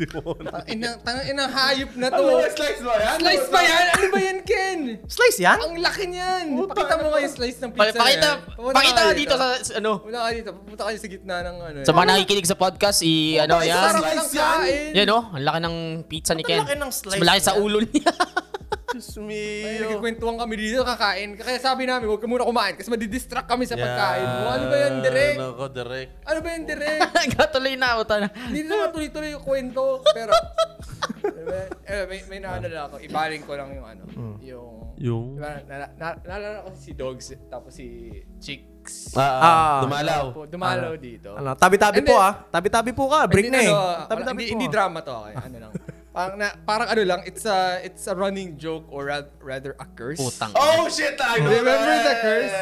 Di mo na. Inang, tang, inang hayop na to. slice ba yan? Slice ba yan? Ano ba yan, Ken? Slice yan? Ang laki niyan. Pakita mo nga yung slice ng Pa- pizza pakita, yan. Pakita ka dito sa, ano, Pumunta ka dito. Pumunta ka sa gitna ng ano. sa mga nakikinig sa podcast, i, ano, yan. ng kain? Yan, oh. Ang laki ng pizza ni Ang Ken. laki ng slice Malaki sa ulo niya. Diyos Ay, mio. nagkikwentuhan kami dito, kakain. Kaya sabi namin, huwag ka muna kumain kasi madidistract kami sa pagkain mo. Ano ba yan, direct? Nako, direct. Ano ba yan, direct? Gatuloy na ako. Tana. Hindi naman tuloy-tuloy yung kwento. Pero, eh, may, may naano lang ako. Ibaling ko lang yung ano. Yung, Yung? Diba, na, na, naalala ko si Dogs, tapos si Chicks. Ah, ah, Ah. dumalaw. Po, dumalaw dito. Ano, tabi-tabi po ah. Tabi-tabi po ka. Break na eh. ano, Tabi-tabi hindi, po. hindi ah. drama to. Okay? Ano lang. Parang, na, parang ano lang, it's a, it's a running joke or ra- rather a curse. Putang. Oh shit! I know Remember the that. curse?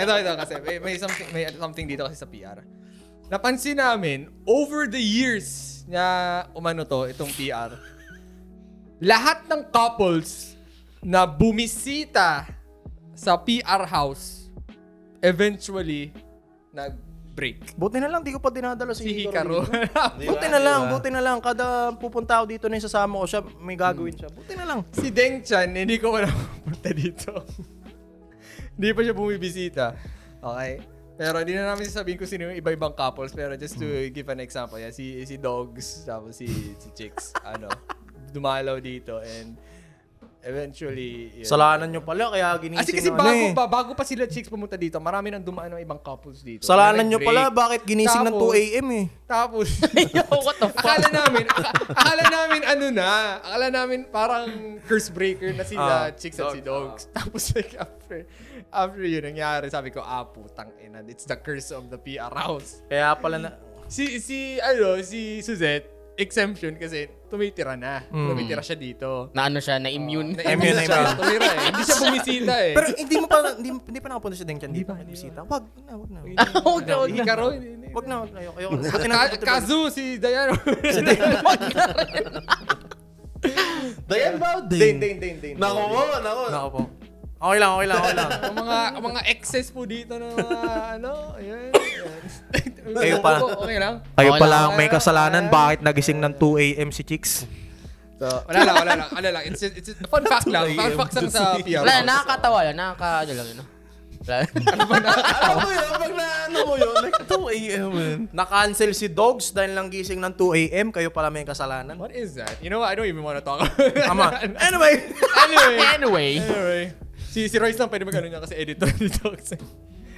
Ito, ito kasi. May, may, something, may something dito kasi sa PR. Napansin namin, over the years na umano to, itong PR, lahat ng couples na bumisita sa PR house, eventually, nag-break. Buti na lang, di ko pa dinadala si, Si Hikaru. Hikaru. Buti na lang, buti na lang. Kada pupunta ako dito na yung sasama ko siya, may gagawin siya. Buti na lang. si Deng Chan, hindi ko wala pupunta dito. hindi pa siya bumibisita. Okay? Pero hindi na namin sasabihin kung sino yung iba-ibang couples. Pero just to give an example, yan, si, si Dogs, tapos si, si Chicks, ano, dumalaw dito and eventually, yun. Kasalanan nyo pala, kaya ginising Kasi kasi ng bago ano eh. pa, bago pa sila chicks pumunta dito, marami nang dumaan ng ibang couples dito. Kasalanan nyo pala, bakit ginising ng Tapos- 2 a.m. eh. Tapos, Yo, what the fuck? akala namin, aka- akala namin ano na, akala namin parang curse breaker na sila, Ah, chicks at si dogs. Tapos like after, after yun nangyari, sabi ko, ah, putang ina, it's the curse of the PR house. Kaya pala na... Si, si, ano, si Suzette, exemption kasi tumitira na. Mm. Tumitira siya dito. Na ano siya, na immune. Na-immune Immune, siya. immune. Tumira eh. Hindi siya bumisita eh. Pero hindi mo pa, hindi, hindi pa nakapunta si Deng Chan. Hindi pa bisita. Wag na, wag na. Huwag na, huwag na. Hikaro. Wag na, wag na. Ayoko, ayoko. Buti na, Ka- buti na. Kazu, si Diana. Dayan ba? Dane, Dane, Dane. Nako mo, nako. Nako po. Okay lang, okay lang, okay lang. Ang mga mga excess po dito ng mga ano, ayan. Kayo pa. Okay lang. Kayo pa lang. may kasalanan. Bakit nagising ng 2 a.m. si Chicks? So, wala lang, wala lang. Ano lang, it's, it's, it's fun fact lang. Fun fact lang sa PR. Wala, nakakatawa lang. Nakaka, ano lang, ano. Wala. Alam mo yun, pag na ano mo yun, like 2 a.m. man. Na-cancel si Dogs dahil lang gising ng 2 a.m. Kayo pala may kasalanan. What is that? You know what? I don't even want to talk about Ama. Anyway. anyway. anyway. Anyway. Si, si Royce lang pwede mag-ano niya kasi editor dito.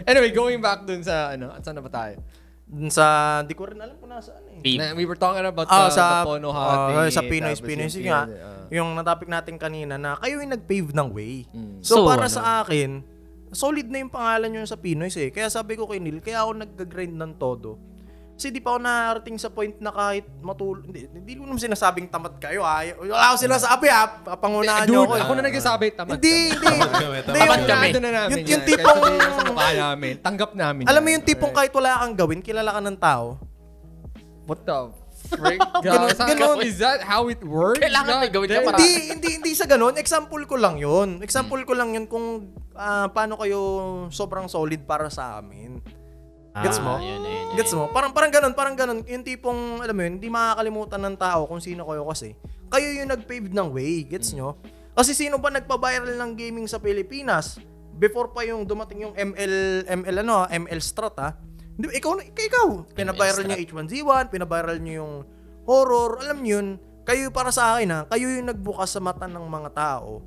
Anyway, going back dun sa, ano, at saan na ba tayo? Dun sa, di ko rin alam kung nasaan eh. Na, we were talking about Ah, the, sa, the Pono hunting. ah, sa Pinoy, Pinoy. yung Sige nga, ah. yung natopic natin kanina na kayo yung nag-pave ng way. Mm. So, So, para ano? sa akin, solid na yung pangalan nyo sa Pinoy eh. Kaya sabi ko kay Neil, kaya ako nag-grind ng todo. Kasi di pa ako nakarating sa point na kahit matul... Hindi, hindi ko naman sinasabing tamad kayo ha. Wala ako sinasabi ha. Pangunahan Dude, nyo ako. eh. ako na nagsasabi, tamad Hindi, hindi. Hindi, Tamad yung- kami. Ano na namin Yung- yan. yung Kahit tipong- sabihin nyo sa mukha namin, tanggap namin. Alam mo yung tipong kahit wala kang gawin, kilala ka ng tao. What the frick? Ganun- Sa- ganun. Is that how it works? Kailangan may gawin ka para- Hindi, hindi, hindi sa ganun. Example ko lang yun. Example ko lang yun kung ah, paano kayo sobrang solid para sa amin. Gets mo? Ah, yun, yun, yun. Gets mo? Parang parang ganun, parang ganun. Yung tipong, alam mo yun, hindi makakalimutan ng tao kung sino kayo kasi. Kayo yung nag-pave ng way, gets nyo? Kasi sino ba nagpa-viral ng gaming sa Pilipinas? Before pa yung dumating yung ML, ML ano, ML Strat ha? Di ba, ikaw, ikaw, ikaw. Pinaviral nyo H1Z1, pinaviral nyo yung horror, alam nyo yun. Kayo para sa akin ha, kayo yung nagbukas sa mata ng mga tao,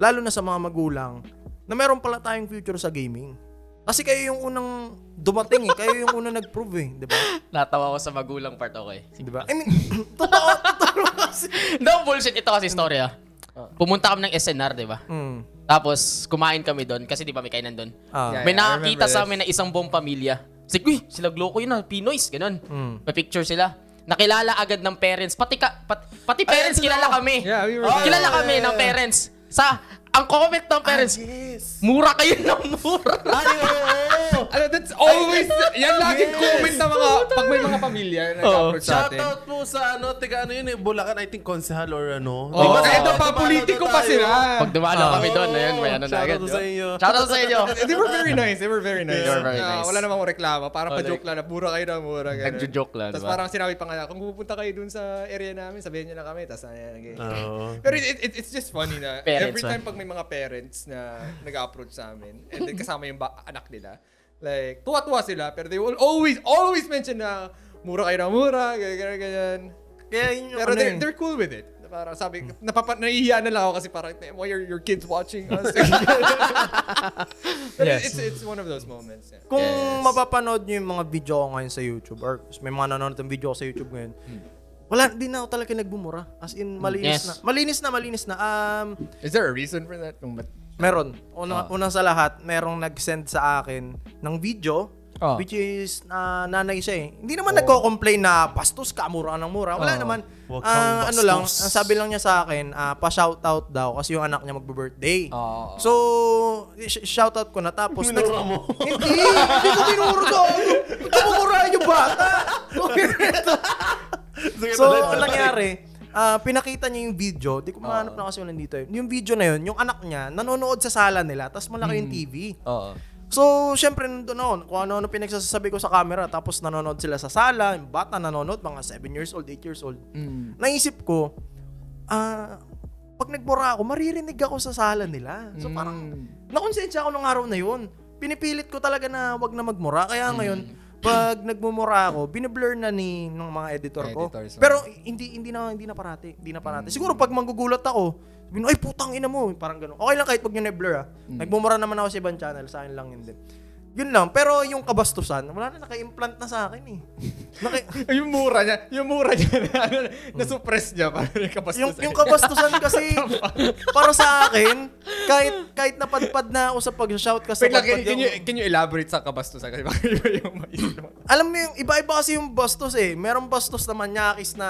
lalo na sa mga magulang, na meron pala tayong future sa gaming. Kasi kayo yung unang dumating eh. Kayo yung unang nag-prove eh. Di ba? Natawa ko sa magulang part, okay. Di ba? I mean, totoo, totoo kasi. No, bullshit. Ito kasi story, ah. Pumunta kami ng SNR, di ba? Mm. Tapos, kumain kami doon. Kasi di ba may kainan doon? Ah. Yeah. may I nakakita sa amin na isang buong pamilya. Sabi, uy, sila Gloco yun ah, Pinoys, ganun. Mm. May picture sila. Nakilala agad ng parents. Pati, ka, pat- pati parents, sila. kilala kami. Yeah, we were Oh, kilala kami ng parents. Sa, ang comment ng parents, Yes. mura kayo ng mura. Ay, oo. Ano, that's always, yan laging comment ng mga, pag may mga pamilya na nag-approach sa atin. Shoutout po sa ano, tiga ano yun eh, Bulacan, I think konsehal or ano. Oh, Diba? na Diba? pa politiko pa sila. Pag dumalo kami doon, ayun, may ano na agad. Shoutout sa inyo. Shoutout sa inyo. They were very nice. They were very nice. They were very Ah, nice. wala namang reklamo. Parang Oh, pa-joke lang na mura kayo na mura. ganun. Nagjo-joke lang, Tapos diba? parang sinabi pa nga, kung pupunta kayo dun sa area namin, sabihin nyo lang kami. Tapos ayan, okay. Oo. Pero it, it, it's just funny na Parents, every ah. time pag may mga parents na nag-approach sa amin, and then kasama yung ba- anak nila, like, tuwa-tuwa sila, pero they will always, always mention na mura kayo na mura, ganyan, ganyan, ganyan. Kaya yun yung Pero ano they're, eh. they're cool with it. Parang sabi, napapa, nahihiya na lang ako kasi parang, why are your kids watching us? Pero Yes. it's, it's one of those moments. Yeah. Kung Yes. mapapanood nyo yung mga video ko ngayon sa YouTube or may mga nanonood ng video ko sa YouTube ngayon, wala, di na ako talaga nagbumura. As in, malinis Yes. na. Malinis na, malinis na. Um, Is there a reason for that? Kung ba't- meron. Una, Unang sa lahat, merong nag-send sa akin ng video Oh. Which is, na nanay siya eh. Hindi naman nagko-complain na bastos ka, mura ng mura. Wala Oh. naman. Huwag Ah, kang ano lang, ang sabi lang niya sa akin, ah, pa-shoutout daw kasi yung anak niya magbe-birthday. Oo. So, sh- shoutout ko na tapos Minura mo. hindi, hindi ko minura murahin yung bata. So, ang nangyari, ah, pinakita niya yung video. Di ko mahanap na kasi yung nandito. eh. Yung video na yun, yung anak niya, nanonood sa sala nila, tapos malaki yung TV. Oo. So, syempre, nandun ako, kung ano-ano pinagsasabi ko sa camera, tapos nanonood sila sa sala, yung bata nanonood, mga 7 years old, 8 years old. Mm. Naisip ko, ah, pag nagbura ako, maririnig ako sa sala nila. So, parang, nakonsensya ako nung araw na yun. Pinipilit ko talaga na wag na magmura. Kaya ngayon, pag nagmumura ako, biniblur na ni ng mga editor ko. Editors. Pero hindi hindi na hindi na parati, hindi na parati. Siguro pag manggugulat ako, sabihin, ay putang ina mo, parang gano'n. Okay lang kahit pag nyo na-blur ah. Nagmumura naman ako sa ibang channel, sa akin lang yun din. Yun lang. Pero yung kabastusan, wala na, naka-implant na sa akin eh. Naka- yung mura niya, yung mura niya na, ano, na-suppress niya para yung kapastos. yung, yung kabastusan kasi para sa akin, kahit kahit napadpad na ako sa pag-shout kasi Wait lang, can, can, you, can you elaborate sa kabastusan? Kasi baka iba yung maisip mo. alam mo yung iba-iba kasi yung bastos eh. Merong bastos na manyakis na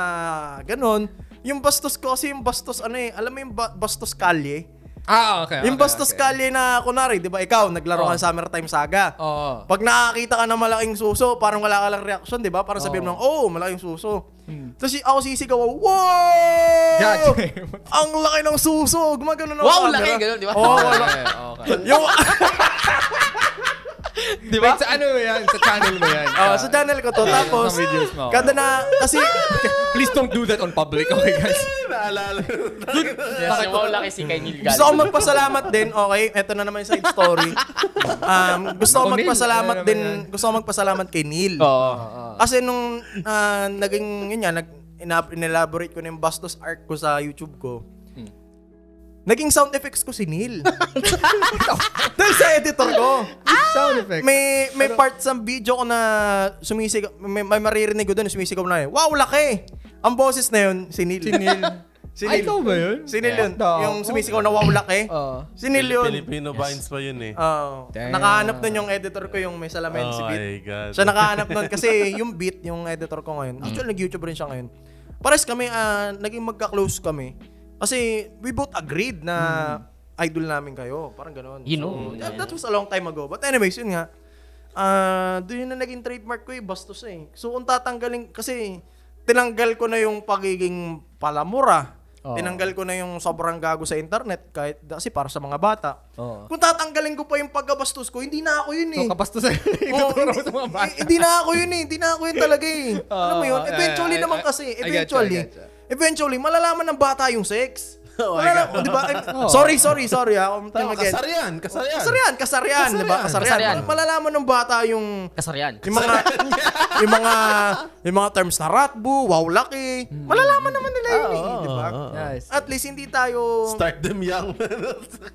ganon. Yung bastos ko kasi yung bastos ano eh, alam mo yung ba- bastos kalye? Ah, okay. yung okay, bastos okay. kalye na kunari, 'di ba? Ikaw naglaro ka Oh. ng Summertime Saga. Oo. Pag nakakita ka ng malaking suso, parang wala ka lang reaction, 'di ba? Parang sabihin mo, "Oh, malaking suso." Tapos si- ako sisigaw, "Wow!" God. Ang laki ng suso. Gumagano na Wow, laki, ganun, di ba? Oo, okay, okay. yung Di ba? Sa ano yan? Sa channel mo yan? Oh, sa channel ko to. Tapos, sa videos mo. kada na, kasi, Please don't do that on public, okay guys? Naalala. Yes, yung wow laki si kay Neil gusto ko magpasalamat din, okay, eto na naman yung side story. Um, gusto ko magpasalamat ano din, gusto ko magpasalamat kay Neil. Oo. Kasi nung ah, naging, yun yan, nag, inelaborate ko na yung Bastos arc ko sa YouTube ko, naging sound effects ko si Neil. Dahil sa editor ko. Sound effect. May may part sa video ko na sumisigaw, may, may maririnig ko doon, sumisigaw na eh. Wow, laki! Ang boses na yun, si Neil. Si Neil. si Ay, ikaw ba yun? Si Neil yun. Yeah. Yung sumisigaw na wow, laki. Oo. Si Neil yun. Filipino Vines pa yun eh. Oo. Damn. nakahanap nun yung editor ko, yung may salamin si Oh beat. my God. Siya nakahanap nun kasi yung beat, yung editor ko ngayon. Actually, nag-YouTube rin siya ngayon. Pares kami, ah, naging magka-close kami. Kasi we both agreed na idol namin kayo. Parang gano'n. You know. that, that was a long time ago. But anyways, yun nga. Ah, doon yun na naging trademark ko eh, bastos eh. So kung tatanggalin, kasi tinanggal ko na yung pagiging palamura. Oo. Tinanggal ko na yung sobrang gago sa internet kahit kasi para sa mga bata. Oo. Kung tatanggalin ko pa yung pagkabastos ko, hindi na ako yun eh. So, kabastusan. Oo, Ituturo hindi, sa mga bata. hindi na ako yun eh. Hindi na ako yun talaga eh. Alam mo yun? Eventually I- I- naman kasi. I get you, I Eventually. get you. Eventually, malalaman ng bata yung sex. Oh, Malalaman, di ba? Eh, Sorry, sorry, sorry ah. Um, Tama, again. kasarian, kasarian. Kasarian, kasarian, di ba? Kasarian. Kasarian. Malalaman ng bata yung Kasarian. yung mga yung mga yung mga terms na ratbu, wow laki. Malalaman naman nila yun eh, di ba? Nice. At least hindi tayo Start them young.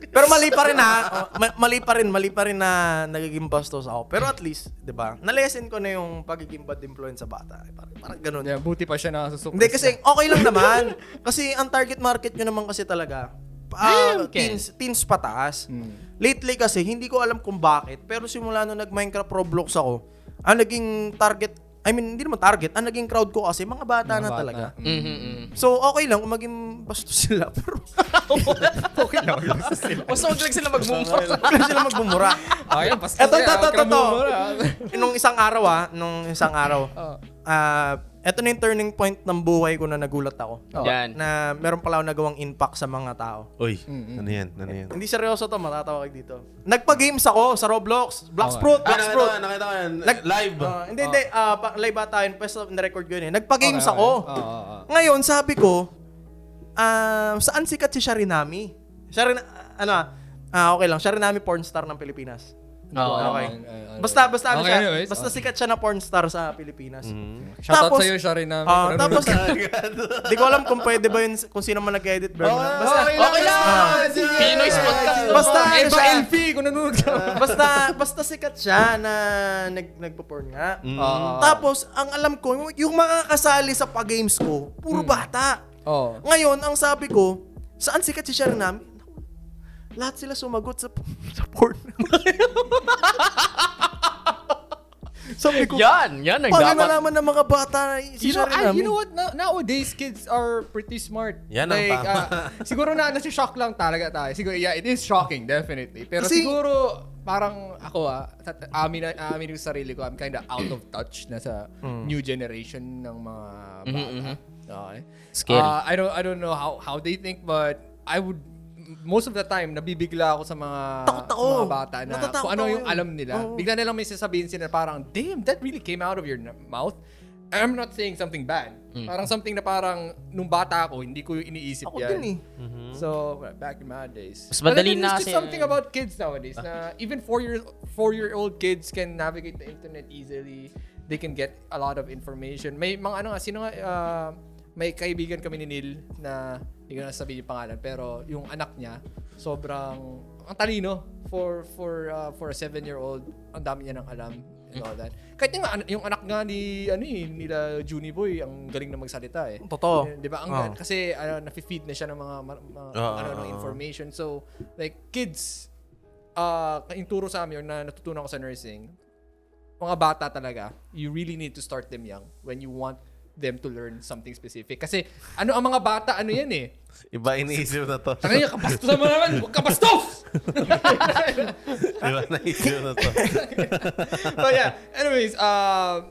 Pero mali pa rin ha. Oh, ma- mali pa rin, mali pa rin na nagiging bastos ako. Pero at least, 'di ba? Na-lesson ko na yung pagiging bad influence sa bata. Parang, parang ganun. Yeah, buti pa siya nakasusupport. Hindi kasi okay lang naman. kasi ang target market nyo naman kasi talaga ah, Ayun, Ken. teens, teens pataas. Hmm. Lately kasi, hindi ko alam kung bakit. Pero simula nung nag-Minecraft Roblox ako, ang naging target, I mean, hindi naman target, ang naging crowd ko kasi mga bata na bata. talaga. Mhm. So, okay lang kung maging bastos sila. Pero, okay lang. Basta huwag lang sila magmumura. wala sila magbumura. Ayun, basta Eto, Huwag ka eto. mumura. nung isang araw ah, nung isang araw, Oh. ah, eto na yung turning point ng buhay ko na nagulat ako. Oh. Yan. Na meron pala ako nagawang impact sa mga tao. Uy, ano yan? Ano yan? Hindi seryoso to, matatawa kayo dito. Nagpa-games ako sa Roblox. Okay. Blacksprout, Ah, nakita ko yan, nakita ko yan. Nag- Live. Ah, hindi, hindi. ah, pa- live ata yun. Pwes na-record ko yun eh. Nagpa-games Okay, ako. okay. Oo, oo, oo. Ngayon, sabi ko, ah, saan sikat si Sharinami? Sharin, ano ah, okay lang. Sharinami porn star ng Pilipinas. Oo. Okay. Ay, ay, ay. Basta, basta, ano Okay, siya, anyways. basta sikat siya na porn star sa Pilipinas. Shoutout Tapos- sa'yo, siya rin namin. Ah, tapos, di ko alam kung pwede ba yun kung sino man nag-edit. Bro. Basta, Okay lang. Pinoy's podcast. basta, ano ba siya, LP kung nanonood ka? basta, basta sikat siya na nag, nagpo-porn nga. Oo. Tapos, ang alam ko, yung- yung mga kasali sa pa-games ko, puro bata. Oo. Ngayon, ang sabi ko, saan sikat si Sharinami? Lahat sila sumagot sa, sa porn. Sabi ko, Yan, yan ang paano dapat. nalaman ng mga bata na You sisari know, I, namin? you know what? Na- nowadays, kids are pretty smart. Yan ang like, tama. ah, siguro na nasi-shock lang talaga tayo. Siguro, yeah, it is shocking, definitely. Pero Kasi- siguro, parang ako ah, amin, na- amin yung sarili ko, I'm kind of out of touch na sa Hmm. new generation ng mga bata. Okay. Scary. Uh, I don't I don't know how how they think but I would most of the time nabibigla ako sa mga Takot ako. sa mga bata na Natatakot kung ano ako yung yun. alam nila. Oo. Bigla na lang may sasabihin sila parang, damn, that really came out of your n- mouth. I'm not saying something bad. Parang something na parang nung bata ako, hindi ko iniisip Ako yan. din eh. So, back in my days. Mas But madali then na there's just kasi- something about kids nowadays na even four year four year old kids can navigate the internet easily. They can get a lot of information. May mga ano nga, sino nga, uh, may kaibigan kami ni Neil na hindi ko na sabihin yung pangalan pero yung anak niya sobrang ang talino for for uh, for a seven year old ang dami niya ng alam and all that kahit yung, yung anak nga ni ano eh, nila Juni Boy ang galing na magsalita eh Totoo. Di ba ang Oh. kasi ano nafi-feed na siya ng mga, mga Ah, ano ah, ng ah. information so like kids uh yung turo sa amin or na natutunan ko sa nursing mga bata talaga you really need to start them young when you want them to learn something specific kasi ano ang mga bata ano yan eh Iba iniisip na to. Tangin niya, kapastos naman naman. Huwag kapastos! Iba naisip na to. but yeah, anyways, uh,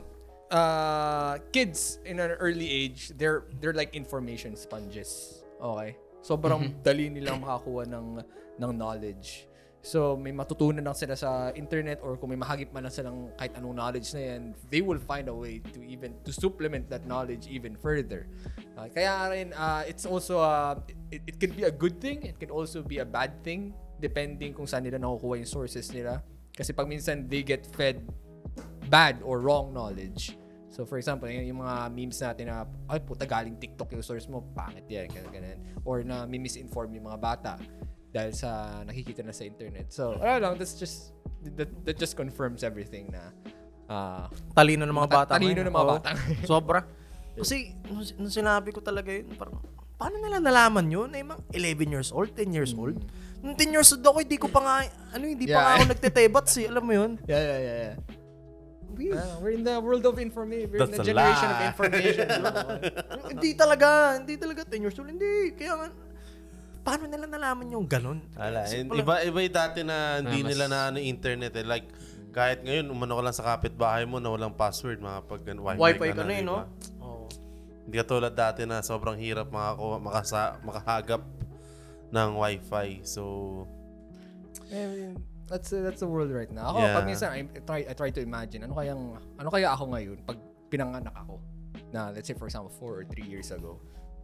uh, kids in an early age, they're they're like information sponges. Okay? Sobrang dali nilang makakuha ng ng knowledge. So, may matutunan lang sila sa internet or kung may mahagip man lang silang kahit anong knowledge na yan, they will find a way to even to supplement that knowledge even further. Uh, kaya rin, uh, it's also, uh, it, it could be a good thing, it can also be a bad thing, depending kung saan nila nakukuha yung sources nila. Kasi pag minsan they get fed bad or wrong knowledge. So for example, yung, mga memes natin na, ay puta galing TikTok yung source mo, pangit yan, ganun, ganun. Or na misinform yung mga bata dahil sa nakikita na sa internet. So, ano lang, that's just, that, that just confirms everything na, ah, Talino ng mga bata. talino ng mga bata. Sobra. Kasi, nung, nung sinabi ko talaga yun, parang, paano nila nalaman yun? Ay, mga 11 years old, 10 years old. Nung 10 years old ako, hindi ko pa nga, ano, hindi pa. Yeah. nga ako nagtetebats eh. Alam mo yun? yeah, yeah, yeah, yeah. Weird. Ah, we're in the world of information. We're That's in the generation of lie. information. hindi talaga, hindi talaga 10 years old. Hindi, kaya nga, paano nila nalaman yung ganun? Pala- Iba, iba yung dati na hindi Ah, mas- nila na ano internet eh. Like, kahit ngayon, umano ka lang sa kapitbahay mo na walang password, mga pag wifi, Wi-Fi ka na, na eh, di no? Oo. Hindi katulad dati na sobrang hirap makakuha, makasa, makahagap ng wifi. So, mean, that's uh, that's the world right now. Ako, Yeah. pag minsan, I, I try, I try to imagine, ano kayang, ano kaya ako ngayon pag pinanganak ako? Na, let's say, for example, four or three years ago.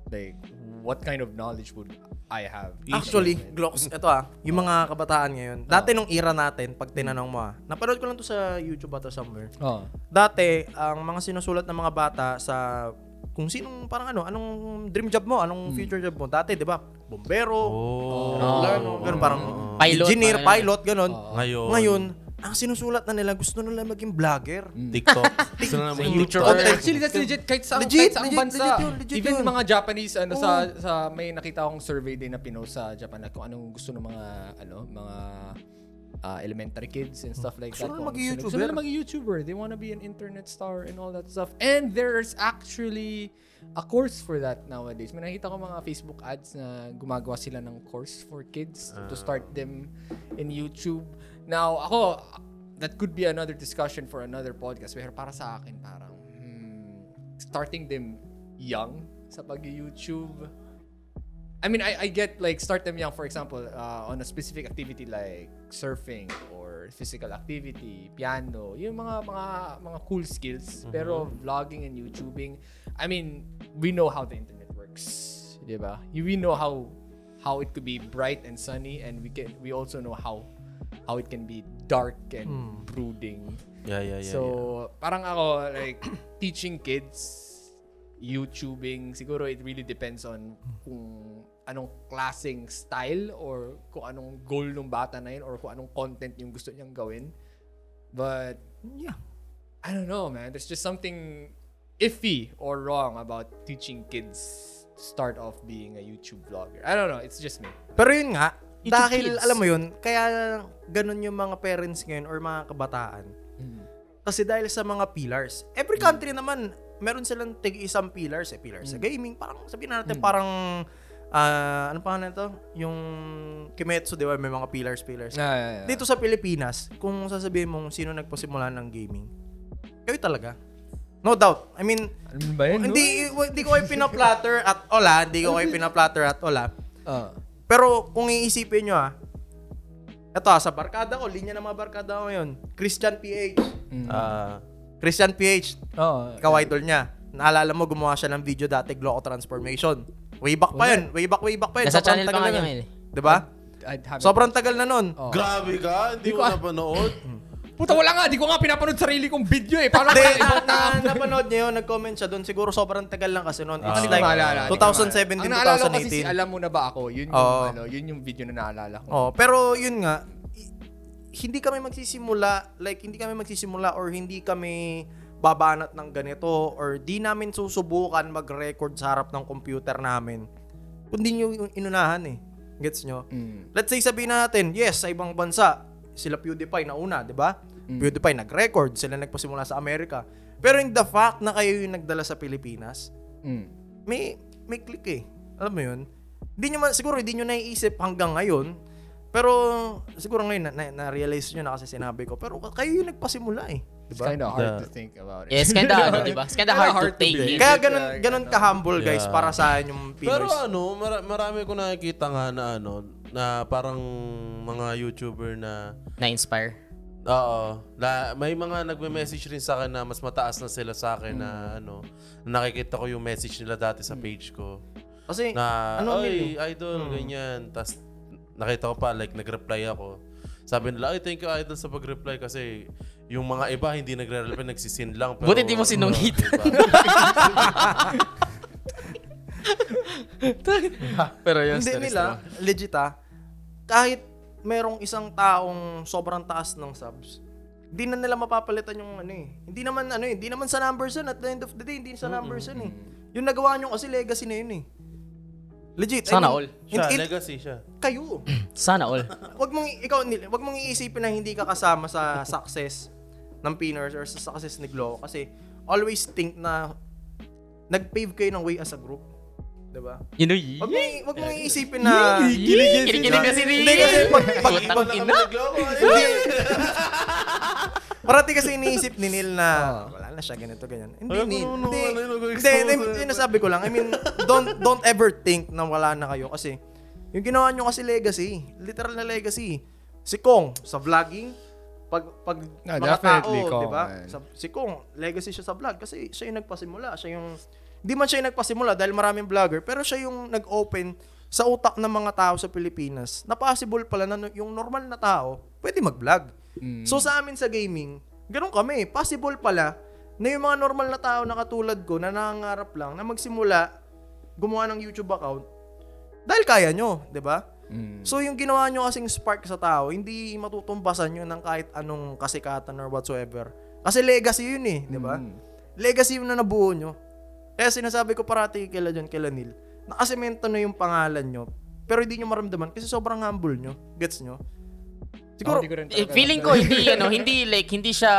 Like, what kind of knowledge would I have? Actually, Glocks, ito ah, yung mga kabataan ngayon. Dati nung era natin, pag tinanong mo ah, napanood ko lang to sa YouTube ata somewhere. Oh. Dati, ang mga sinusulat ng mga bata sa kung sinong parang ano, anong dream job mo, anong future job mo. Dati, di ba? Bombero, oh, ano, ganun, parang Pilot, engineer, parang- pilot, ganun. Ngayon. Ngayon, ang sinusulat na nila, gusto nila maging vlogger. TikTok. Gusto na naman YouTuber. Actually, that's legit. Kahit sa, Legit, kahit sa legit, bansa. legit yun, legit even yun. mga Japanese, ano, sa, sa, may nakita akong survey din na pinost sa Japan na kung anong gusto ng mga, ano, mga uh, elementary kids and stuff like Gusto that. nila Kung maging gusto- Gusto YouTuber. nila maging YouTuber. They wanna be an internet star and all that stuff. And there's actually a course for that nowadays. May nakita ko mga Facebook ads na gumagawa sila ng course for kids to start them in YouTube. Now, ako, that could be another discussion for another podcast. Pero para sa akin, parang, hmm, starting them young sa pag-YouTube, I mean, I, I get like start them young, for example, uh, on a specific activity like surfing or physical activity, piano, yung mga mga mga cool skills. Pero vlogging and YouTubing, I mean, we know how the internet works, 'di ba? We know how how it could be bright and sunny, and we can we also know how how it can be dark and brooding. Yeah, yeah, yeah. So, yeah. parang ako, like, teaching kids, YouTubing, siguro it really depends on kung anong klaseng style or kung anong goal ng bata na yun or kung anong content yung gusto niyang gawin. But, Yeah. I don't know, man. There's just something iffy or wrong about teaching kids to start off being a YouTube vlogger. I don't know. It's just me. Pero yun nga, YouTube dahil Kids. alam mo yun, kaya ganun yung mga parents ngayon or mga kabataan. Kasi dahil sa mga pillars. Every country naman, meron silang tig isang pillars. Eh, pillars sa gaming. Parang sabihin natin, parang, ah, ano pa nito? Yung Kimetsu, di ba? May mga pillars, pillars. Yeah, yeah, yeah. Dito sa Pilipinas, kung sasabihin mong sino nagpasimula ng gaming, kayo talaga. No doubt. I mean, Ano ba yun? hindi, hindi ko kayo pinaplatter at ola. Hindi ko kayo pinaplatter at ola. Ah. Pero kung iisipin nyo ah, eto ah, sa barkada ko, linya ng mga barkada ko ngayon, Christian PH. Ah, Christian PH, Oo. ikaw idol niya. Naalala mo, gumawa siya ng video dati, Gloco Transformation. Way back pa yun. Way back, way back pa yun. Nasa Sobrang channel pa tagal nga na niya ngayon eh. Diba? I'd. Sobrang tagal na nun. Oh. grabe ka, hindi mo napanood. Puta, wala nga. Di ko nga pinapanood sarili kong video eh. Paano Hindi, na, na, napanood niya yun, nag-comment siya doon. Siguro sobrang tagal lang kasi noon. It's Hindi ko like maalala, hindi ko 2017, maalala. Ang naalala ko kasi si 2018. Alam Mo Na Ba Ako, yun yung, Oo. ano, yun yung video na naalala ko. Oh, pero yun nga, i- hindi kami magsisimula, like hindi kami magsisimula or hindi kami babanat ng ganito or di namin susubukan mag-record sa harap ng computer namin. Kundi nyo yung inunahan eh. Gets nyo? Mm. Let's say sabihin natin, yes, sa ibang bansa, sila PewDiePie na una, di ba? PewDiePie nag-record, sila nagpasimula sa Amerika. Pero in the fact na kayo yung nagdala sa Pilipinas, Mm. may may click eh. Alam mo 'yun? Hindi nyo man, siguro hindi nyo naiisip hanggang ngayon. Pero siguro ngayon na, na, na-realize nyo na kasi sinabi ko. Pero kayo yung nagpasimula eh. It's Diba? kind of hard The- to think about it. Yes, kinda ano, di ba? It's kinda hard, to take in. Kaya It's, ganun, ganun ano, ka-humble guys Yeah. para sa akin yung Pero ano, mara- marami ko nakikita nga na ano, na parang mga YouTuber na Na-inspire. Oo. La, may mga nagme-message rin sa akin na mas mataas na sila sa akin na ano, na nakikita ko yung message nila dati sa page ko. Kasi, Na, ano, oy, idol, ganyan. Tapos, nakita ko pa, like, nag-reply ako. Sabi nila, ay, thank you, idol, sa pag-reply kasi yung mga iba hindi nagre-reply, nagsisin lang. Pero, Buti di mo sinunggit. ano, diba? Pero yun, hindi nila, legit ah, kahit merong isang taong sobrang taas ng subs, hindi na nila mapapalitan yung ano eh. Hindi naman ano eh, hindi naman sa numbers yun. At the end of the day, hindi sa numbers yun eh. Yung nagawa nyo kasi legacy na yun eh. Legit. Sana all. Siya, It, it, legacy siya. kayo. Sana all. Wag mong ikaw Neil, wag mong iisipin na hindi ka kasama sa success ng Pinners or sa success ni Glow kasi always think na nag-pave kayo ng way as a group. 'Di ba? You know, Wag mong i- wag mong iisipin na Kinikilig na si Ricky. Hindi kasi pag, pag, pag- ina. Parati kasi iniisip ni Neil na wala na siya ganito ganyan. Hindi Neil. naman, Hindi. Hindi, hindi, eh. hindi, nasabi ko lang. I mean, don't don't ever think na wala na kayo kasi yung ginawa nyo kasi legacy. Literal na legacy. Si Kong sa vlogging, pag pag No, mga definitely tao, 'di ba? si Kong, legacy siya sa vlog kasi siya yung nagpasimula, siya yung Di man siya yung nagpasimula dahil maraming vlogger, pero siya yung nag-open sa utak ng mga tao sa Pilipinas na possible pala na yung normal na tao pwede mag-vlog. So sa amin sa gaming, ganun kami. Possible pala na yung mga normal na tao na katulad ko na nangangarap lang na magsimula gumawa ng YouTube account dahil kaya nyo, 'di ba? So yung ginawa nyo kasing spark sa tao, hindi matutumbasan yun ng kahit anong kasikatan or whatsoever. Kasi legacy yun eh, 'di ba? Legacy yun na nabuo nyo. Kaya sinasabi ko parati kila John, kila Neil, nakasemento na yung pangalan nyo, pero hindi nyo maramdaman kasi sobrang humble nyo. Gets nyo? Siguro, di ko rin Eh, talaga feeling ko hindi ano, hindi like hindi siya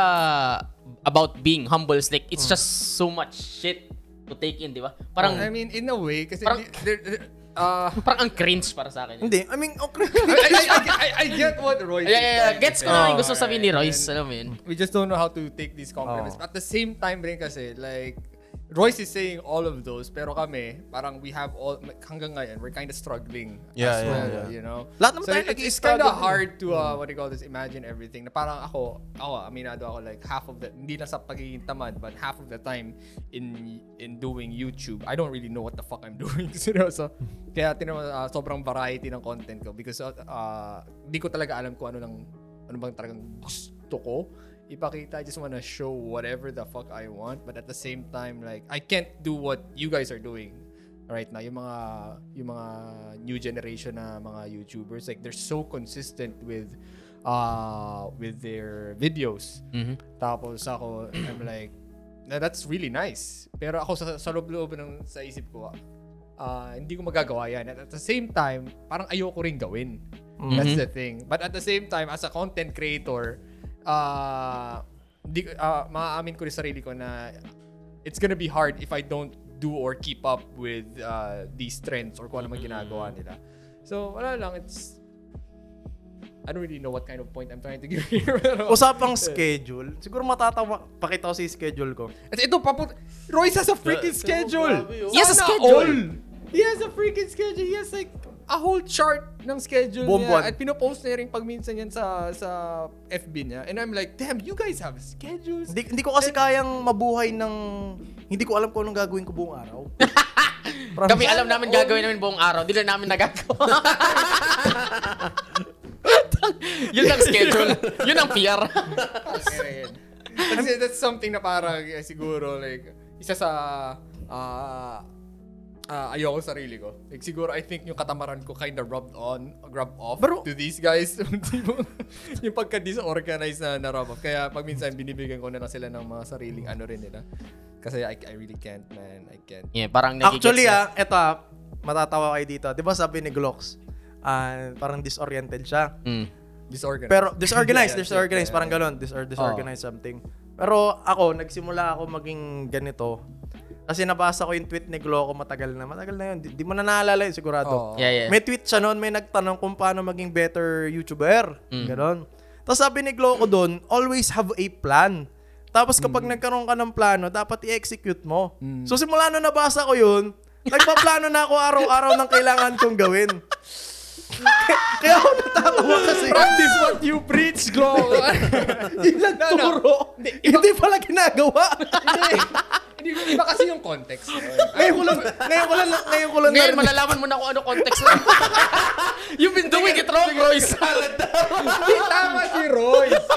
about being humble. It's like it's just so much shit to take in, di ba? Parang I mean, in a way, kasi Parang- di- there- there- uh, parang ang cringe para sa akin. hindi. I mean, okay. I, I, I, I, I get what Roy Yeah, yeah, yeah. is Gets ko na yung gusto sabihin ni Royce. Alam mo yun. We just don't know how to take these compliments. Oh. At the same time rin kasi, like, Royce is saying all of those, pero kami, parang we have all, hanggang ngayon, we're kind of struggling Yeah, as yeah, well, yeah. you know? Lahat naman so tayo it- it's kind of eh. hard to, uh, what do you call this, imagine everything. Na parang ako, ako, aminado ako, like, half of the, hindi lang sa pagiging tamad, but half of the time in in doing YouTube, I don't really know what the fuck I'm doing. Seryoso. Kaya tinan mo, uh, sobrang variety ng content ko because uh, uh, di ko talaga alam kung ano lang, ano bang talagang gusto ko ipakita. I just wanna show whatever the fuck I want. But at the same time, like, I can't do what you guys are doing right now. Yung mga, yung mga new generation na mga YouTubers, like, they're so consistent with, uh, with their videos. Tapos ako, I'm like, that's really nice. Pero ako sa, sa loob-loob ng sa isip ko, ah, hindi ko magagawa yan. At at the same time, parang ayoko rin gawin. That's the thing. But at the same time, as a content creator, uh, di, uh, maaamin ko rin sarili ko na it's gonna be hard if I don't do or keep up with uh, these trends or kung ano man ginagawa nila. So, wala lang. It's I don't really know what kind of point I'm trying to give here. Pero, Usapang schedule. Siguro matatawa. Pakita ko si schedule ko. At ito, paput... Royce has a freaking schedule! oh. He has a schedule. all. He has a freaking schedule. He has like a whole chart ng schedule Buong niya. buwan. At pinopost niya rin pag minsan yan sa, sa FB niya. And I'm like, damn, you guys have schedules? Hindi, hindi ko kasi kayang mabuhay ng... Hindi ko alam kung anong gagawin ko buong araw. Kami alam namin gagawin namin buong araw. Di lang namin nagagawa. yun ang schedule. Yun ang PR. Kasi that's something na parang eh, siguro like isa sa ah ah, ayoko sa sarili ko. Like siguro I think yung katamaran ko kind of rubbed on, rubbed off Pero- to these guys. Yung pagka-disorganized na na-rub off. Kaya pag minsan binibigyan ko na lang sila ng mga sariling ano rin nila. Kasi I, I really can't, man. I can't. Yeah, parang Actually na. ah, eto ah, matatawa kayo dito. Di ba sabi ni Glocks, ah, parang disoriented siya. Mm. Disorganized. Pero disorganized, Yeah, disorganized, yeah, parang yeah. galon, dis or disorganized something. Pero ako, nagsimula ako maging ganito. Kasi nabasa ko yung tweet ni Gloco matagal na. Matagal na yun. Di, di mo na naalala yun sigurado. Oo. Yeah, yeah. May tweet siya noon, may nagtanong kung paano maging better YouTuber. Mm. Ganon. Tapos sabi ni Gloco doon, always have a plan. Tapos kapag nagkaroon ka ng plano, dapat i-execute mo. So simula nung nabasa ko yun, nagpaplano na ako araw-araw ng kailangan kong gawin. Kaya ako natatawa kasi. Practice what you preach, Glo. Ilang No, no. turo. Hindi pala ginagawa. Hindi. Hindi, iba kasi yung context. ngayon ko lang, ngayon ko lang, ngayon ko lang Ngayon, malalaman mo na kung ano context na. You've been doing it wrong, Royce. Hindi tama si Royce.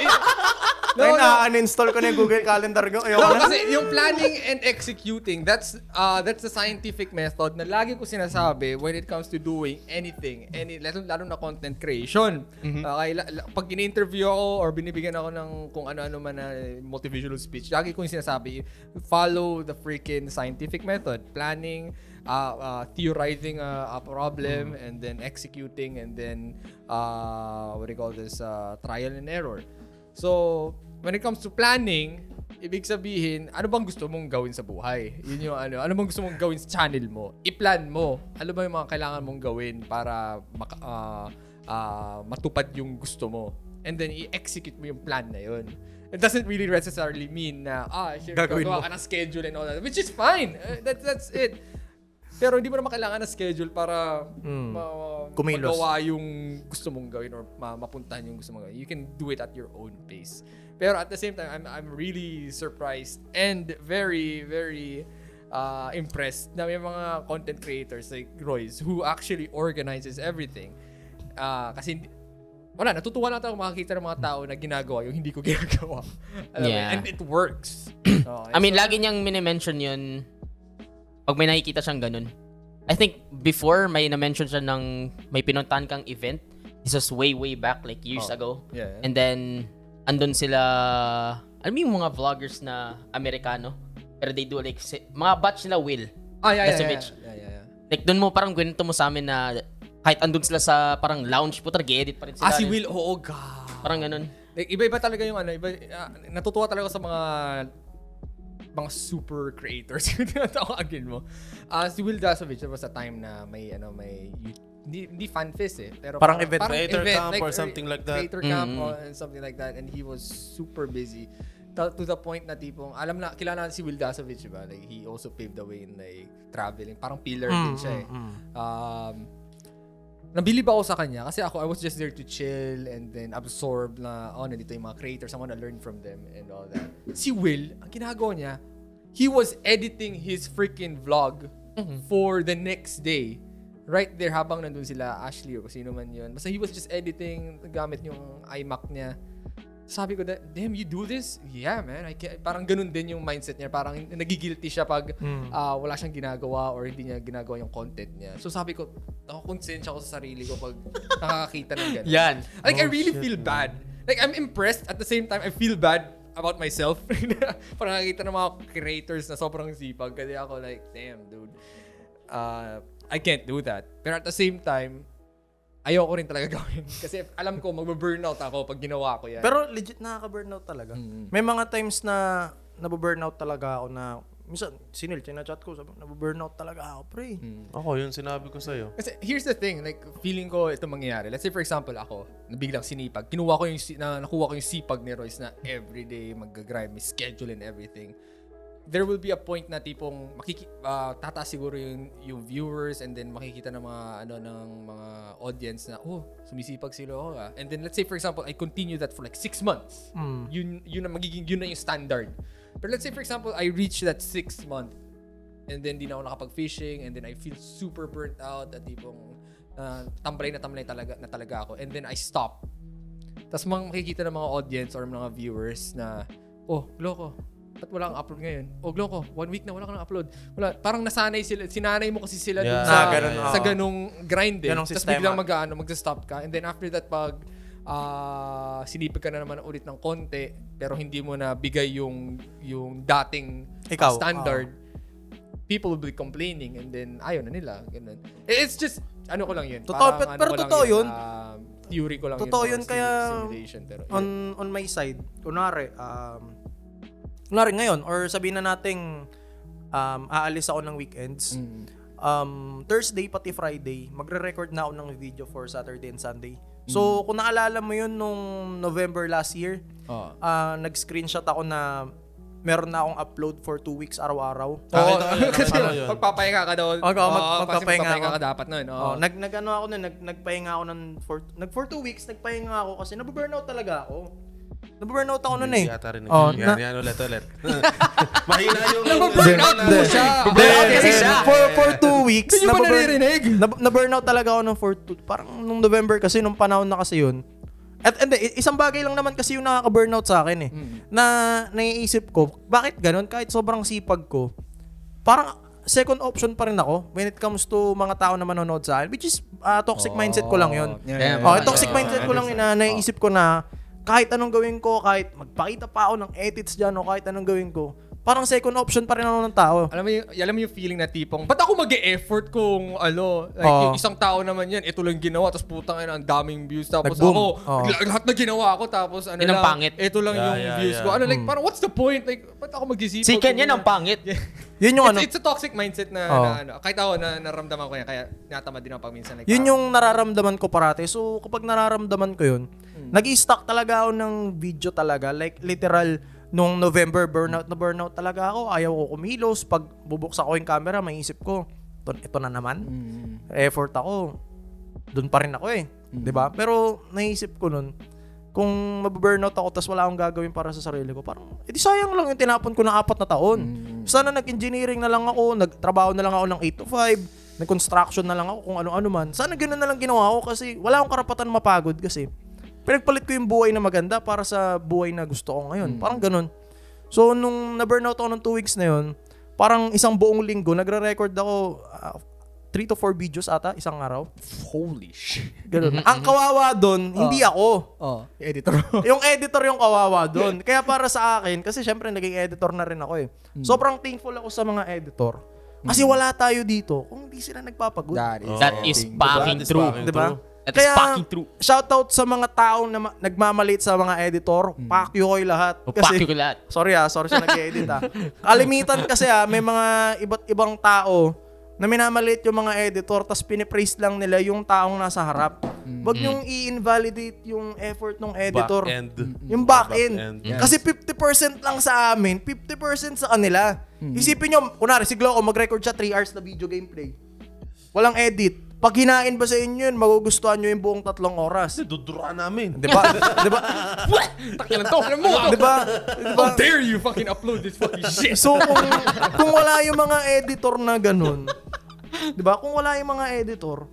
Ay, na-uninstall ko na yung Google Calendar ko. Ayoko No, na. kasi yung planning and executing, that's uh, that's the scientific method na lagi ko sinasabi when it comes to doing anything, any lalo, lalo na content creation. Okay, la- la- pag in-interview ako or binibigyan ako ng kung ano-ano man na motivational speech, lagi ko yung sinasabi, follow the freaking scientific method. Planning, uh, uh, theorizing a, a problem, and then executing, and then, uh, what do you call this, uh, trial and error. So, when it comes to planning, ibig sabihin, ano bang gusto mong gawin sa buhay? Yun yung ano, ano bang gusto mong gawin sa channel mo? I-plan mo. Ano ba yung mga kailangan mong gawin para maka, ah, ah, matupad yung gusto mo? And then, i-execute mo yung plan na yun. It doesn't really necessarily mean na, ah, sure, Gagawin mo. ka ng schedule and all that, which is fine. Uh, that, that's it. Pero hindi mo naman kailangan ng schedule para ma- Kumilos. magawa yung gusto mong gawin or ma- mapuntahan yung gusto mong gawin. You can do it at your own pace. Pero at the same time, I'm, I'm really surprised and very, very uh, impressed na may mga content creators like Royce who actually organizes everything. Ah, kasi wala, natutuwa lang ako makakita ng mga tao na ginagawa yung hindi ko ginagawa. Alam? Yeah. And it works. Oh, I mean, lagi niyang minimension yun pag may nakikita siyang ganun. I think before, may na-mention siya ng may pinuntahan kang event. This was way, way back, like years Oh. ago. Yeah. And then, andun sila, alam mo yung mga vloggers na Amerikano? Pero they do like, si- mga batch nila Will. ah, yeah, yeah, yeah, yeah, yeah, yeah. Like, dun mo parang ganito mo sa amin na kahit andun sila sa parang lounge po, edit pa rin sila. Ah, si Will, oo, God. Parang ganun. Like, iba-iba talaga yung ano, iba, ah, natutuwa talaga sa mga mga super creators yung tinatawagin mo. Ah, si Will Dasovich, there was a time na may, ano, may, you- hindi, hindi fan fest eh. Pero Parang event. Creator camp or er, something like that. Creator camp Mm. or and something like that. And he was super busy. To, to the point na tipong, alam na, kilala na si Will Dasovich, diba? Like, he also paved the way in like traveling. Parang pillar din siya eh. Um, nabilib ako sa kanya kasi ako I was just there to chill and then absorb na oh nandito yung mga creators I wanna learn from them and all that. Si Will, ang ginagawa niya, he was editing his freaking vlog for the next day. Right there habang nandun sila Ashley o sino man yun. Basta he was just editing gamit yung iMac niya. Sabi ko, damn, you do this? Yeah, man. I can, parang ganun din yung mindset niya. Parang nagigilty siya pag ah, wala siyang ginagawa or hindi niya ginagawa yung content niya. So sabi ko, ako konsensya ako sa sarili ko pag nakakakita ng ganun. Yan. Like, I really feel bad. Like, I'm impressed. At the same time, I feel bad about myself. parang nakakita ng mga creators na sobrang sipag. Kasi ako like, damn, dude. Uh, I can't do that. Pero at the same time, ayoko rin talaga gawin. Kasi alam ko, magbe-burnout ako pag ginawa ko yan. Pero legit nakaka-burnout talaga. May mga times na nababurnout talaga ako na minsan sinil, chat ko, sabi, nababurnout talaga ako, pre. Ako, yun sinabi ko sa'yo. Kasi here's the thing, like feeling ko ito mangyayari. Let's say for example ako, nabiglang sinipag. Kinuha ko yung si- na, nakuha ko yung sipag ni Royce na everyday mag-grind, may schedule and everything. There will be a point na tipong makiki ah, tataas siguro yung yung viewers and then makikita ng mga ano ng mga audience na oh, sumisipag sila ako ah. And then let's say for example, I continue that for like six months. Yun yun na magiging yun na yung standard. But let's say for example, I reach that six month and then di na ako nakapag-fishing and then I feel super burnt out at tipong uh, tambalay na tambalay talaga, na talaga ako and then I stop. Tapos makikita ng mga audience or mga viewers na oh, Gloko, ba't wala kang upload ngayon? Oh, Gloko, one week na wala kang upload. Wala, parang nasanay sila, sinanay mo kasi sila dun Yeah. sa, Ah, ganun, sa oo. ganung grind eh. Ganong Tapos biglang mag-ano, magsa-stop ka and then after that pag ah sinipag ka na naman ulit ng konti pero hindi mo na bigay yung yung dating ah, Ikaw, standard people will be complaining and then ayaw na nila ganun it's just ano ko lang yun Totoo, parang pero- ano pero totoo yun. um, theory ko lang Totoo yun, yun, for kaya simulation pero yun. on on my side, kunwari, um, kunwari ngayon, or sabihin na nating um, aalis ako ng weekends, Mm. um, Thursday pati Friday, magre-record na ako ng video for Saturday and Sunday. So, kung naalala mo yun nung November last year, Oo. ah, nag-screenshot ako na meron na akong upload for two weeks araw-araw. Oo, yun, kasi magpapahinga ka daw. Oo, mag- Oo, kasi magpapahinga ako. ka dapat nun. Oo. Oh, nag nagano ako nun, nag nagpahinga ako nun for nag for two weeks, nagpahinga ako kasi nabu-burnout talaga ako. Nabu-burnout ako nun eh. Hindi ata rin. Oh, yan, na- yan, ulit, ulit. Mahina yung... Burnout mo siya. Burnout kasi siya. For for two weeks, Hindi nyo ba naririnig? nab- na-burnout talaga ako nung for two, parang nung November kasi nung panahon na kasi yun. At hindi, i- isang bagay lang naman kasi yung nakaka-burnout sa akin eh. Na naiisip ko, bakit ganun? Kahit sobrang sipag ko, parang second option pa rin ako when it comes to mga tao na manonood sa akin. Which is, ah, toxic mindset ko lang yun. Yeah, yeah, Oh, yeah. toxic Yeah. mindset ko lang yun na naisip ko na kahit anong gawin ko, kahit magpakita pa ako ng edits dyan o kahit anong gawin ko, parang second option pa rin ako ng tao. Alam mo yung, alam mo yung feeling na tipong, ba't ako mag effort kung ano, like Oo. yung isang tao naman yan, ito lang ginawa, tapos putang ina, ang daming views, tapos Nag-boom. ako, la- lahat na ginawa ko, tapos ano Yun ang lang, pangit. ito lang Yeah, yung yeah, views yeah. ko. Ano, like, Hmm. parang what's the point? Like, ba't ako mag-isipag? Si Ken yan ang pangit. Yun yung ano, It's, it's a toxic mindset na, Oo. na ano, kahit ako na naramdaman ko yan, kaya natamad din ako pag minsan. Like, Yun yung nararamdaman ko parate. So, kapag nararamdaman ko yun, nag-i-stock talaga ako ng video talaga. Like, literal, nung November, burnout na burnout talaga ako. Ayaw ko kumilos. Pag bubuksan ko yung camera, maisip ko, ito, ito na naman. Effort ako. Doon pa rin ako eh. 'Di ba? Pero, naisip ko nun, kung mababurnout ako tapos wala akong gagawin para sa sarili ko, parang, edi sayang lang yung tinapon ko na apat na taon. Sana nag-engineering na lang ako, nagtrabaho na lang ako ng 8 to 5, nag-construction na lang ako kung ano-ano man. Sana ganoon na lang ginawa ko kasi wala akong karapatan mapagod kasi pinagpalit ko yung buhay na maganda para sa buhay na gusto ko ngayon. Parang ganun. So, nung na-burnout ako ng 2 weeks na yun, parang isang buong linggo, nagre-record ako 3 to 4 videos ata, isang araw. holy shit. Ganun. Ang kawawa doon, hindi ako. Oh, editor. yung editor yung kawawa doon. Kaya para sa akin, kasi syempre naging editor na rin ako eh. Sobrang thankful ako sa mga editor. Kasi wala tayo dito kung hindi sila nagpapagod. That is, That is fucking is true. fucking Ba? true. That is fucking true. shoutout sa mga taong na ma- nagmamalit sa mga editor. Fuck you ko'y lahat. O, fuck you lahat. Sorry ah, sorry sa nag-edit ah. Kalimitan kasi ah, may mga iba't ibang tao na minamalit yung mga editor tapos pinipraise lang nila yung taong nasa harap. Wag yung i-invalidate yung effort ng editor. Back end. Yung back end. Back end. Kasi 50% lang sa amin, 50% sa kanila. Isipin nyo, kunwari si Gloco mag-record siya 3 hours na video gameplay. Walang edit. Pag hinain ba sa inyo yun, magugustuhan nyo yung buong tatlong oras. Kasi duduraan namin. Di ba? Di ba? Takilan to, alam mo, Di ba? Di ba? How dare you fucking upload this fucking shit? So kung kung wala yung mga editor na ganun, 'di ba? Kung wala yung mga editor,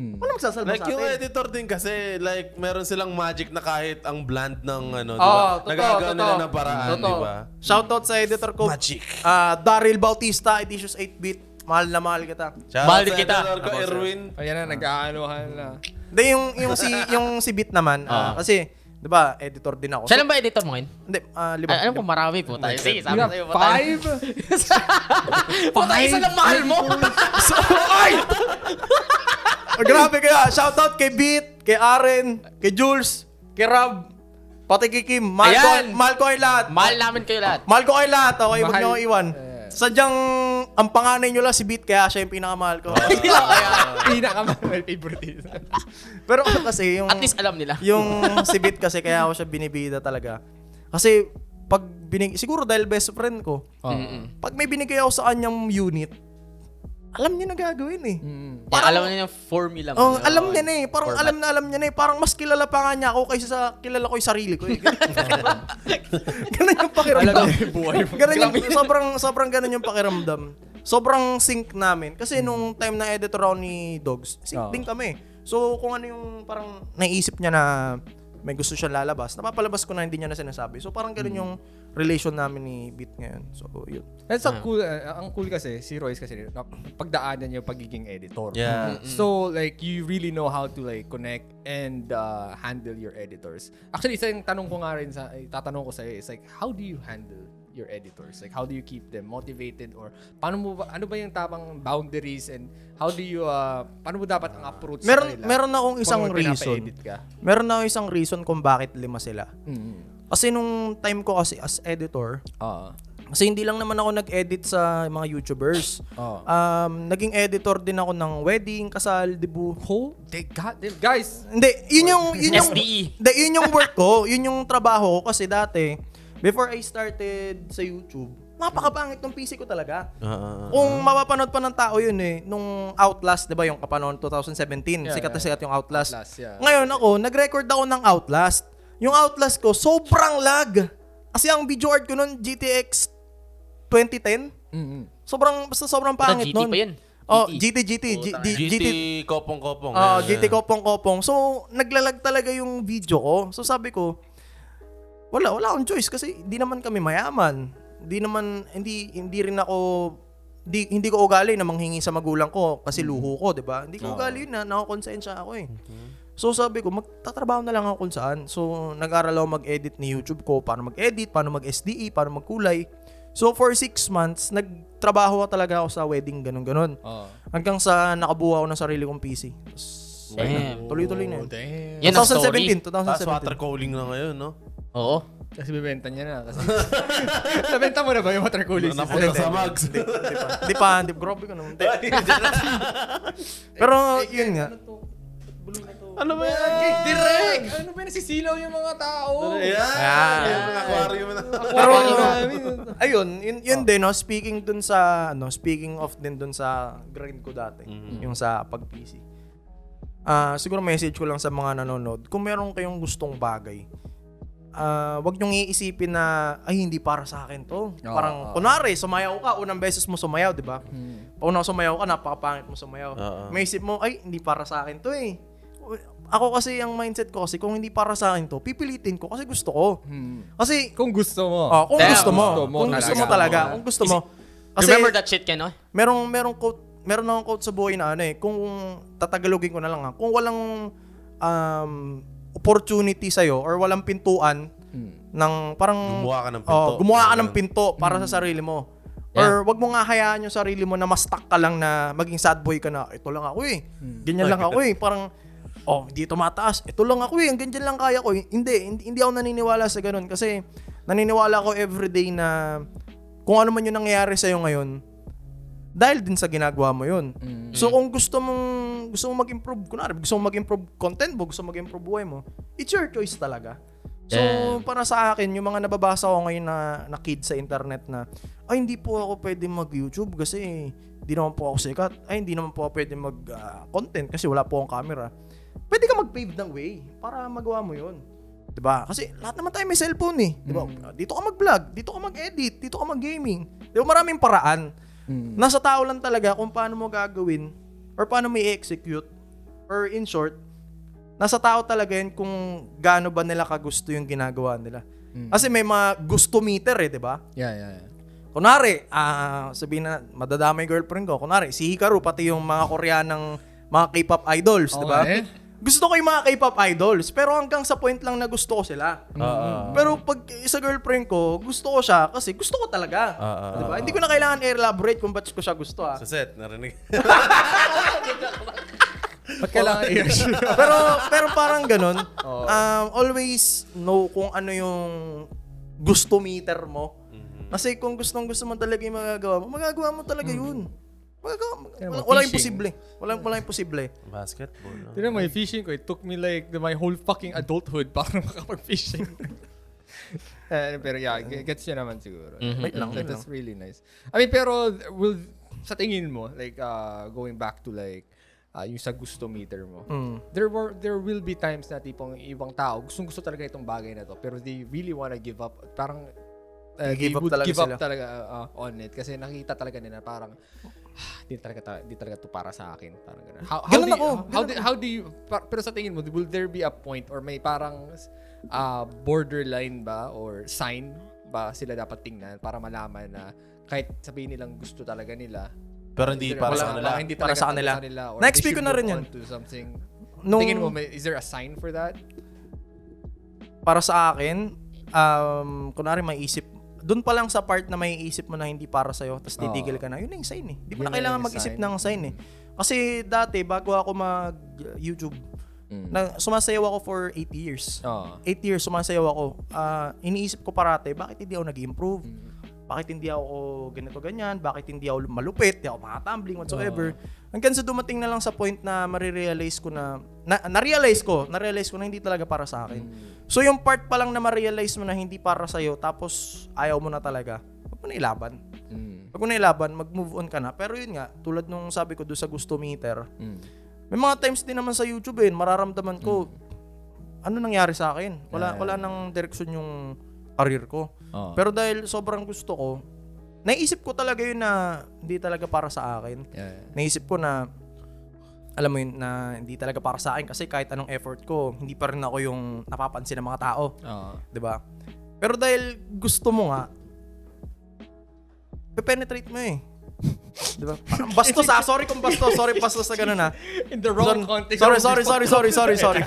ano magsasalba Like sa yung atin? editor din kasi, like, meron silang magic na kahit ang bland ng ano, di Oo, ba? totoo, Nagagawa nila ng paraan, Totoo. di ba? Shoutout sa editor ko. Magic. Ah, Daryl Bautista, Editious 8-bit. Mahal na mahal kita. Shout Mahal din kita. editor ko, Erwin. Ayan na, nag-aanuhan na. Hindi yung yung si yung si Bit naman ah, kasi 'Di ba? Editor din ako. Siya lang ba editor mo ngayon? Hindi, ah, lima. Ay, alam ko marami po tayo. Sige, sabi sa'yo po tayo. five? Puta, isa lang mahal mo. So, ay! Oh, grabe kaya. Shoutout kay Beat, kay Aren, kay Jules, kay Rob, pati kay Kim. Mahal ko, Ayan. mahal ko kayo lahat. mahal namin kayo lahat. Mahal ko kayo lahat. Okay, huwag Mahal. niyo ako iwan. Sadyang, ang panganay nyo lang si Beat, kaya siya yung pinakamahal ko. Pinaka-my favorite. Pero kasi yung... At least alam nila. yung si Beat kasi kaya ako siya binibida talaga. Kasi pag binig siguro dahil best friend ko. Pag may binigay ako sa kanyang unit, alam niya na gagawin eh. Yan, alam niyo yung formula mo. Oh, Yun. alam niya na eh. Parang Format. alam na alam niya na eh. Parang mas kilala pa nga niya ako kaysa sa kilala ko yung sarili ko eh. ganun yung pakiramdam. ganun yung, sobrang, sobrang ganun yung pakiramdam. Sobrang sync namin. Kasi nung time na editor ako ni Dogs, sync Oo. din kami. So kung ano yung parang naisip niya na may gusto siya lalabas, napapalabas ko na hindi niya na sinasabi. So parang ganun yung relation namin ni Beat ngayon. So yun. That's a cool, uh, ang cool kasi, si Royce kasi, na- pagdaanan niya yung pagiging editor. Yeah. So, like, you really know how to, like, connect and uh, handle your editors. Actually, isa yung tanong ko nga rin sa, tatanong ko sa'yo is, like, how do you handle your editors? Like, how do you keep them motivated? Or, paano mo ba, ano ba yung tamang boundaries and how do you, uh, paano mo dapat ang approach Meron sa kanila? meron akong isang may reason. ka. Meron akong isang reason kung bakit lima sila. Mm. Kasi nung time ko kasi as editor, Ah. Kasi hindi lang naman ako nag-edit sa mga YouTubers. Oo. Um, naging editor din ako ng wedding, kasal, debut. Oh, they got them. Guys, Hindi, yun yung yun yung SDE. Hindi, yun yung work ko, yun yung trabaho ko kasi dati before I started sa YouTube, napakapangit ng PC ko talaga. Ah. Kung mapapanood pa ng tao yun eh, nung Outlast, 'di ba, yung kapanon 2017, Yeah, sikat na yeah. sikat yung Outlast. Outlast, yeah. Ngayon ako, nag-record ako ng Outlast. Yung Outlast ko, sobrang lag. Kasi ang video art ko nun, GTX 2010. mm Sobrang, basta sobrang pangit GT nun. pa yun. Oh, GT. GT, GT, G- G- GT GT, kopong-kopong. Ah, Ayan, GT kopong-kopong. So, naglalag talaga yung video ko. So, sabi ko, wala, wala akong choice kasi hindi naman kami mayaman. Hindi naman, hindi, hindi rin ako, di, hindi ko ugali na manghingi sa magulang ko kasi luho ko, di ba? Hindi ko ugali yun na, nakakonsensya ako eh. So sabi ko, magtatrabaho na lang ako kung saan. So nag-aral ako mag-edit ni YouTube ko, paano mag-edit, paano mag-SDE, paano magkulay. So for six months, nagtrabaho talaga ako sa wedding, ganun-ganun. Oh. Hanggang sa nakabuha ako ng sarili kong PC. Damn. Tuloy-tuloy na yun. Damn. Yan ang story. 2017, 2017. Tapos water cooling na ngayon, no? Oo. Kasi bibenta niya na. Kasi Nabenta mo na ba yung water cooling system? Napunta sa mags. Hindi pa. Hindi pa. Hindi, grabe ka naman. Pero yun nga. Ano ba yan? Direct! Ano ba nasisilaw yung mga tao? Ayan. Ayan. Aquarium na. Pero ayun, yun, yun din no, speaking dun sa ano, speaking of din dun sa grind ko dati, yung sa pag-PC. Ah, siguro message ko lang sa mga nanonood, kung meron kayong gustong bagay, ah, wag niyong iisipin na ay hindi para sa akin 'to. Parang kunwari, sumayaw ka, unang beses mo sumayaw, 'di ba? Pag unang sumayaw ka, napakapangit mo sumayaw. Oo. May isip mo, ay hindi para sa akin 'to eh. Ako kasi ang mindset ko kasi kung hindi para sa akin 'to, pipilitin ko kasi gusto ko. Kasi Kung gusto mo. Oh, kung Damn, gusto mo. gusto mo kung gusto talaga. mo talaga. Kung gusto mo. Kasi Remember that shit, Ken, no? merong merong quote, meron akong quote sa buhay na ano eh, kung tatagalogin ko na lang ha, kung walang um, opportunity sa'yo or walang pintuan ng parang Gumawa ka ng pinto. Oh, gumawa ka ng pinto para sa sarili mo. Or wag mo nga hayaan yung sarili mo na ma-stuck ka lang na maging sad boy ka na, ito lang ako eh. Ganyan lang ako eh. Parang, oh, hindi tumataas. Ito lang ako eh. Ang ganyan lang kaya ko. Hindi, hindi, hindi ako naniniwala sa ganun. Kasi, naniniwala ako everyday na kung ano man yung nangyayari sa'yo ngayon, dahil din sa ginagawa mo yun. So kung gusto mong gusto mong mag-improve, kunwari, gusto mong mag-improve content mo, gusto mong mag-improve buhay mo, it's your choice talaga. So, Damn. para sa akin, yung mga nababasa ko ngayon na, na kid sa internet na, ay, hindi po ako pwede mag-YouTube kasi hindi naman po ako sikat. Ay, hindi naman po ako pwede mag-content kasi wala po akong camera. Pwede ka mag-pave ng way para magawa mo yun. 'Di ba? Kasi lahat naman tayo may cellphone eh. 'Di ba? Dito ka mag-vlog, dito ka mag-edit, dito ka mag-gaming. 'Di ba? Maraming paraan. Nasa tao lang talaga kung paano mo gagawin or paano mo i-execute or in short, nasa tao talaga yun kung gaano ba nila kagusto yung ginagawa nila. Kasi may mga gusto meter eh, 'di ba? Yeah, yeah, yeah. Kunwari, ah sabihin na madadamay girlfriend ko. Kunwari, si Hikaru pati yung mga Koreanang mga K-pop idols, 'di ba? Gusto ko yung mga K-pop idols, pero hanggang sa point lang na gusto ko sila. Ah, Pero pag sa girlfriend ko, gusto ko siya kasi gusto ko talaga. Ah, ah, diba? Hindi ko na kailangan i-elaborate kung ba't ko siya gusto ah. Sa set, narinig. Ba't kailangan i-assure? pero pero parang ganun. Um, always know kung ano yung gusto meter mo. Kasi kung gustong gusto mo talaga yung magagawa mo, magagawa mo talaga yun. Kaya Wala, wala imposible. Wala, wala imposible. Basketball. no? Tignan mo, yung fishing ko, it took me like the- my whole fucking adulthood para makapag-fishing. Eh, pero yeah, gets niya naman siguro. Wait lang, wait That- That's lang. really nice. I mean, pero will sa tingin mo, like uh, going back to like uh, yung sa gusto meter mo, Mm. there were there will be times na tipong ibang tao gustong gusto talaga itong bagay na to pero they really wanna give up parang uh, Give they up would talaga give sila. up talaga uh, on it kasi nakita talaga nila parang "Ah, di talaga ta- di talaga to para sa akin parang ganun. How, how Ganun do you, ako, how, ganun do, how do you pa- pero sa tingin mo will there be a point or may parang uh, borderline ba or sign ba sila dapat tingnan para malaman na kahit sabihin nilang gusto talaga nila Pero hindi para wala- sa kanila. hindi Para talaga sa kanila. Na-explain they ko na rin on To something. Nung- Tingin mo, may, is there a sign for that? Para sa akin, um, kunwari may isip, doon pa lang sa part na may isip mo na hindi para sa'yo, tapos titigil ka na, yun na yung sign eh. Di mo Yun na kailangan mag-isip sign. ng sign eh. Kasi dati, bago ako mag-YouTube, Mm. na, sumasayaw ako for 8 years. Oo. 8 years sumasayaw ako. Ah, iniisip ko parate, bakit hindi ako nag-improve? Bakit hindi ako ganito ganyan? Bakit hindi ako malupit? Hindi ako makatumbling whatsoever. Hanggang sa dumating na lang sa point na marirealize ko na, na na-realize ko, na-realize ko na hindi talaga para sa akin. So yung part pa lang na ma-realize mo na hindi para sa iyo tapos ayaw mo na talaga. Huwag mo na ilaban. Mm. Huwag mo na ilaban, mag-move on ka na. Pero yun nga, tulad nung sabi ko doon sa gusto meter, Mm. may mga times din naman sa YouTube eh, mararamdaman ko, ano nangyari sa akin? Wala, wala nang direksyon yung career ko. Oo. Pero dahil sobrang gusto ko, naisip ko talaga yun na hindi talaga para sa akin. Yeah. Naisip ko na, alam mo yun, na hindi talaga para sa akin kasi kahit anong effort ko, hindi pa rin ako yung napapansin ng mga tao. 'di ba? Pero dahil gusto mo nga, penetrate mo eh. 'Di ba? Parang bastos ah, sorry kung bastos, sorry bastos sa ganun ah. In the wrong Sorry, context. sorry, sorry, sorry, sorry, sorry, sorry.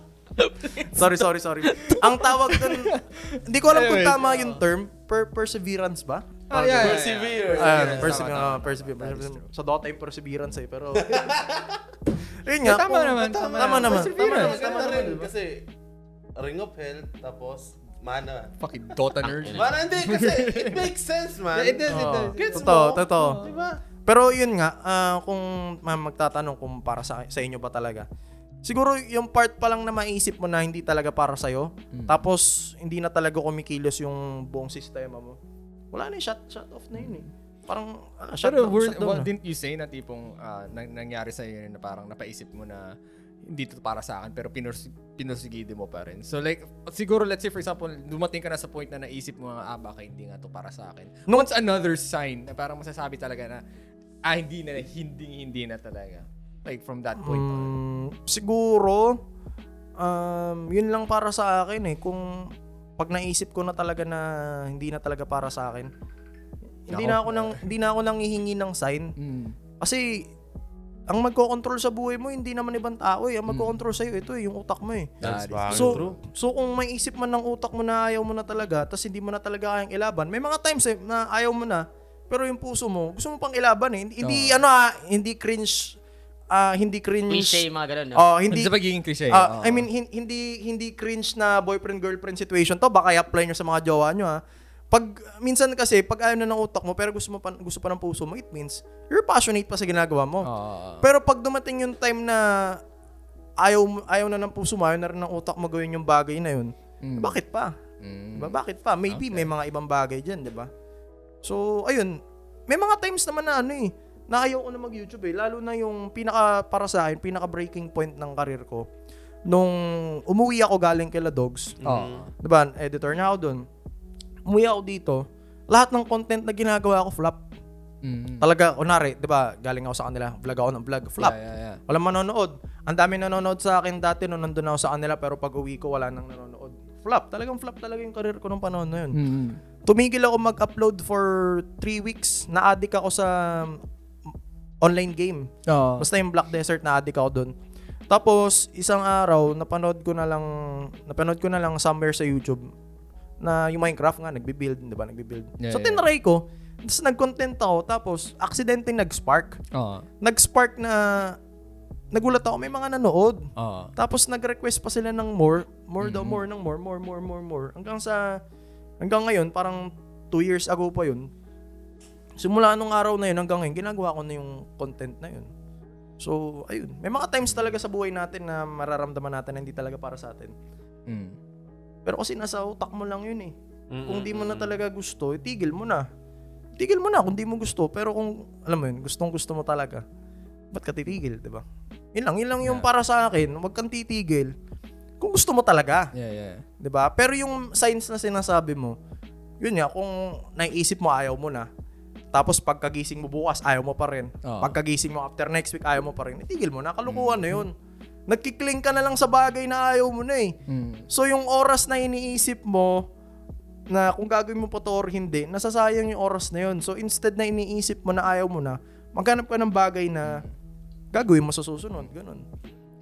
sorry, sorry, sorry. Ang tawag dun, hindi ko alam kung tama yung term, per perseverance ba? Ah, yeah, yeah, yeah. Persevere. Ah, tama, ah, tama. perseverance. That is true. Sa Dota yung perseverance eh, pero... Yun nga. Tama kung- naman, Tama, tama tama naman. Tama naman. Tama Tama naman. Kasi, Ring of Hell, tapos, mana. Fucking Dota nerd. Mana, hindi. Kasi, it makes sense, man. It does, it does. Gets Totoo, mo? totoo. Diba? Pero yun nga, ah, kung ma- magtatanong kung para sa, sa inyo ba talaga. Siguro yung part pa lang na maisip mo na hindi talaga para sa'yo, tapos hindi na talaga kumikilos yung buong sistema mo. Wala na yung shut, shut off na yun eh. Parang ah, shut Pero down, were, shut down what, na. didn't you say na tipong ah, nang, nangyari sa iyo na parang napaisip mo na hindi to para sa akin pero pinurs pinusigide mo pa rin. So like siguro let's say for example dumating ka na sa point na naisip mo nga ah baka hindi nga to para sa akin. Nung- What's another sign na parang masasabi talaga na ah hindi na hindi hindi na talaga. Like from that point on. Mm, siguro, um, yun lang para sa akin eh. Kung pag naisip ko na talaga na hindi na talaga para sa akin, hindi na ako nang hindi na ako nang hihingi ng sign Mm. kasi ang magko-control sa buhay mo hindi naman ibang tao eh. Ang magko-control sa iyo ito eh, yung utak mo eh. That's So, true. so kung may isip man ng utak mo na ayaw mo na talaga, tapos hindi mo na talaga kayang ilaban, may mga times eh, na ayaw mo na, pero yung puso mo, gusto mo pang ilaban eh. Hindi, hindi ano ah, hindi cringe, ah, hindi cringe. Cliche, mga ganun. No? Oh, Hindi hindi, sa pagiging cliche. ah, oo. I mean, hin- hindi, hindi cringe na boyfriend-girlfriend situation to, baka i-apply nyo sa mga jowa nyo ha. Pag, minsan kasi, pag ayaw na ng utak mo, pero gusto mo pa, gusto pa ng puso mo, it means, you're passionate pa sa ginagawa mo. Oo. Pero pag dumating yung time na ayaw, ayaw na ng puso mo, ayaw na rin ng utak mo gawin yung bagay na yun, bakit pa? Mm. Diba? Bakit pa? Maybe may mga ibang bagay dyan, di ba? So, ayun. May mga times naman na ano eh, na ayaw ko na mag-YouTube eh. Lalo na yung pinaka, para sa akin, pinaka breaking point ng karir ko. Nung umuwi ako galing kila Dogs, Oo. di ba, editor na ako dun. Umuwi ako dito, lahat ng content na ginagawa ko flop. Mm. Talaga, kunwari, di ba, galing ako sa kanila, vlog ako ng vlog, flop. Yeah, yeah, yeah. Walang manonood. Ang dami nanonood sa akin dati nung nandun ako sa kanila pero pag uwi ko wala nang nanonood. Flop. Talagang flop talaga yung career ko nung panahon na yun. Mm. Tumigil ako mag-upload for 3 weeks. Na-addict ako sa online game. Oo. Basta yung Black Desert na-addict ako dun. Tapos, isang araw, napanood ko na lang, napanood ko na lang somewhere sa YouTube na yung Minecraft nga, nagbi-build, di ba? Nagbi-build. Yeah, so, yeah. tinry ko. Tapos, nag-content ako. Tapos, accidentally nag-spark. Oo. Nag-spark na, nagulat ako, may mga nanood. Oo. Tapos, nag-request pa sila ng more. More daw, Mm-hmm. more, ng more, more, more, more, more. Hanggang sa, hanggang ngayon, parang two years ago pa yun. Simula nung araw na yun hanggang ngayon, ginagawa ko na yung content na yun. So, ayun. May mga times talaga sa buhay natin na mararamdaman natin na hindi talaga para sa atin. Mm. Pero kasi nasa utak mo lang yun eh. Mm-mm. Kung di mo na talaga gusto, itigil mo na. Tigil mo na kung di mo gusto. Pero kung, alam mo yun, gustong gusto mo talaga, ba't ka titigil, di ba? Yun lang, yun lang yung Yeah. para sa akin. Huwag kang titigil. Kung gusto mo talaga, Yeah, yeah. 'di ba? Pero yung signs na sinasabi mo, yun nga kung naiisip mo ayaw mo na. Tapos pagkagising mo bukas, ayaw mo pa rin. Oo. Pagkagising mo after next week, ayaw mo pa rin. Itigil mo na, kalukuhan na yun. Nagkikling ka na lang sa bagay na ayaw mo na eh. Mm. So yung oras na iniisip mo na kung gagawin mo pa to or hindi, nasasayang yung oras na yun. So instead na iniisip mo na ayaw mo na, maghanap ka ng bagay na gagawin mo sa susunod. Ganun.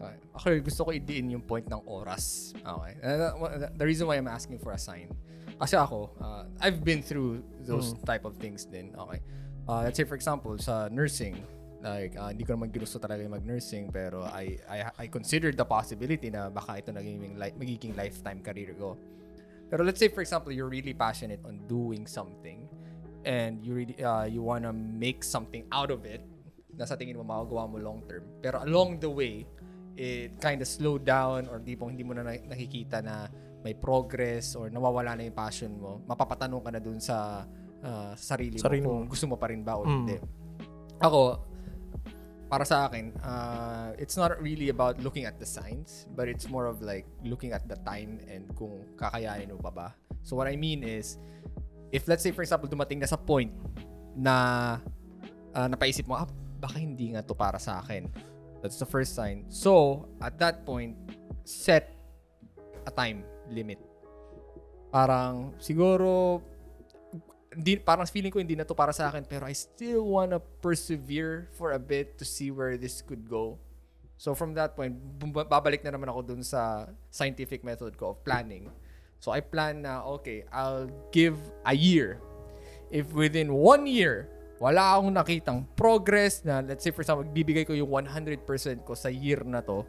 Okay. Actually, gusto ko idiin yung point ng oras. Okay. Uh, the reason why I'm asking for a sign. Kasi ako, uh, I've been through those type of things din. Okay. Uh, let's say for example, sa nursing, like, uh, hindi ko naman ginusto talaga yung mag-nursing, pero I, I, I considered the possibility na baka ito naging, li- magiging lifetime career ko. Pero let's say for example, you're really passionate on doing something and you really uh, you wanna make something out of it na sa tingin mo magagawa mo long term. Pero along the way, it kind of slowed down or di hindi mo na- nakikita na may progress or nawawala na yung passion mo, mapapatanong ka na dun sa uh, sarili, Sarili mo mo. kung gusto mo pa rin ba o Mm. hindi. Ako, para sa akin, uh, it's not really about looking at the signs, but it's more of like looking at the time and kung kakayanin mo pa ba. So what I mean is, if let's say for example, dumating na sa point na uh, napaisip mo, ah, baka hindi nga to para sa akin. That's the first sign. So, at that point, set a time limit. Parang, siguro, hindi, parang feeling ko hindi na to para sa akin, pero I still wanna persevere for a bit to see where this could go. So from that point, babalik na naman ako dun sa scientific method ko of planning. So I plan na, okay, I'll give a year. If within one year, wala akong nakitang progress na, let's say for example, bibigay ko yung 100% ko sa year na to,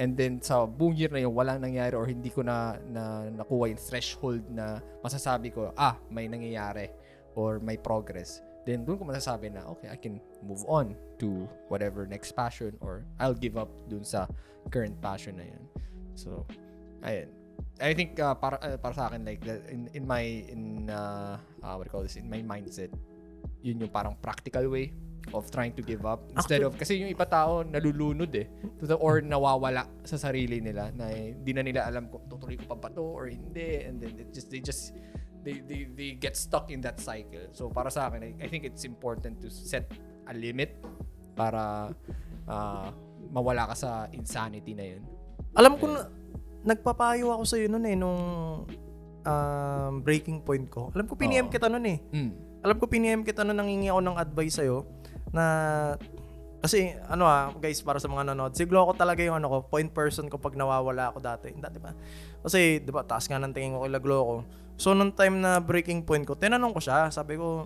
and then sa buong year na yun, walang nangyari or hindi ko na, na nakuha yung threshold na masasabi ko, ah, may nangyayari or may progress. Then doon ko masasabi na, okay, I can move on to whatever next passion or I'll give up dun sa current passion na yun. So, ayun. I think uh, para uh, para sa akin like that, in in my in uh, uh, what do you call this in my mindset yun yung parang practical way of trying to give up instead of kasi yung iba tao nalulunod eh to the, or nawawala sa sarili nila na hindi na nila alam kung tutuloy ko pa ba to or hindi and then it just they just they, they they get stuck in that cycle so para sa akin I, I think it's important to set a limit para uh, mawala ka sa insanity na yun Alam ko na, nagpapayo ako sa'yo noon eh, nung um, breaking point ko. Alam ko, piniem kita noon eh. mm. Alam ko, piniem kita noon, nangingi ako ng advice sa'yo na, kasi ano ah, guys, para sa mga nanonood, si Gloco talaga yung ano ko, point person ko pag nawawala ako dati. Dati ba? Kasi, di ba, taas nga ng tingin ko kay Gloco. So, nung time na breaking point ko, tinanong ko siya, sabi ko,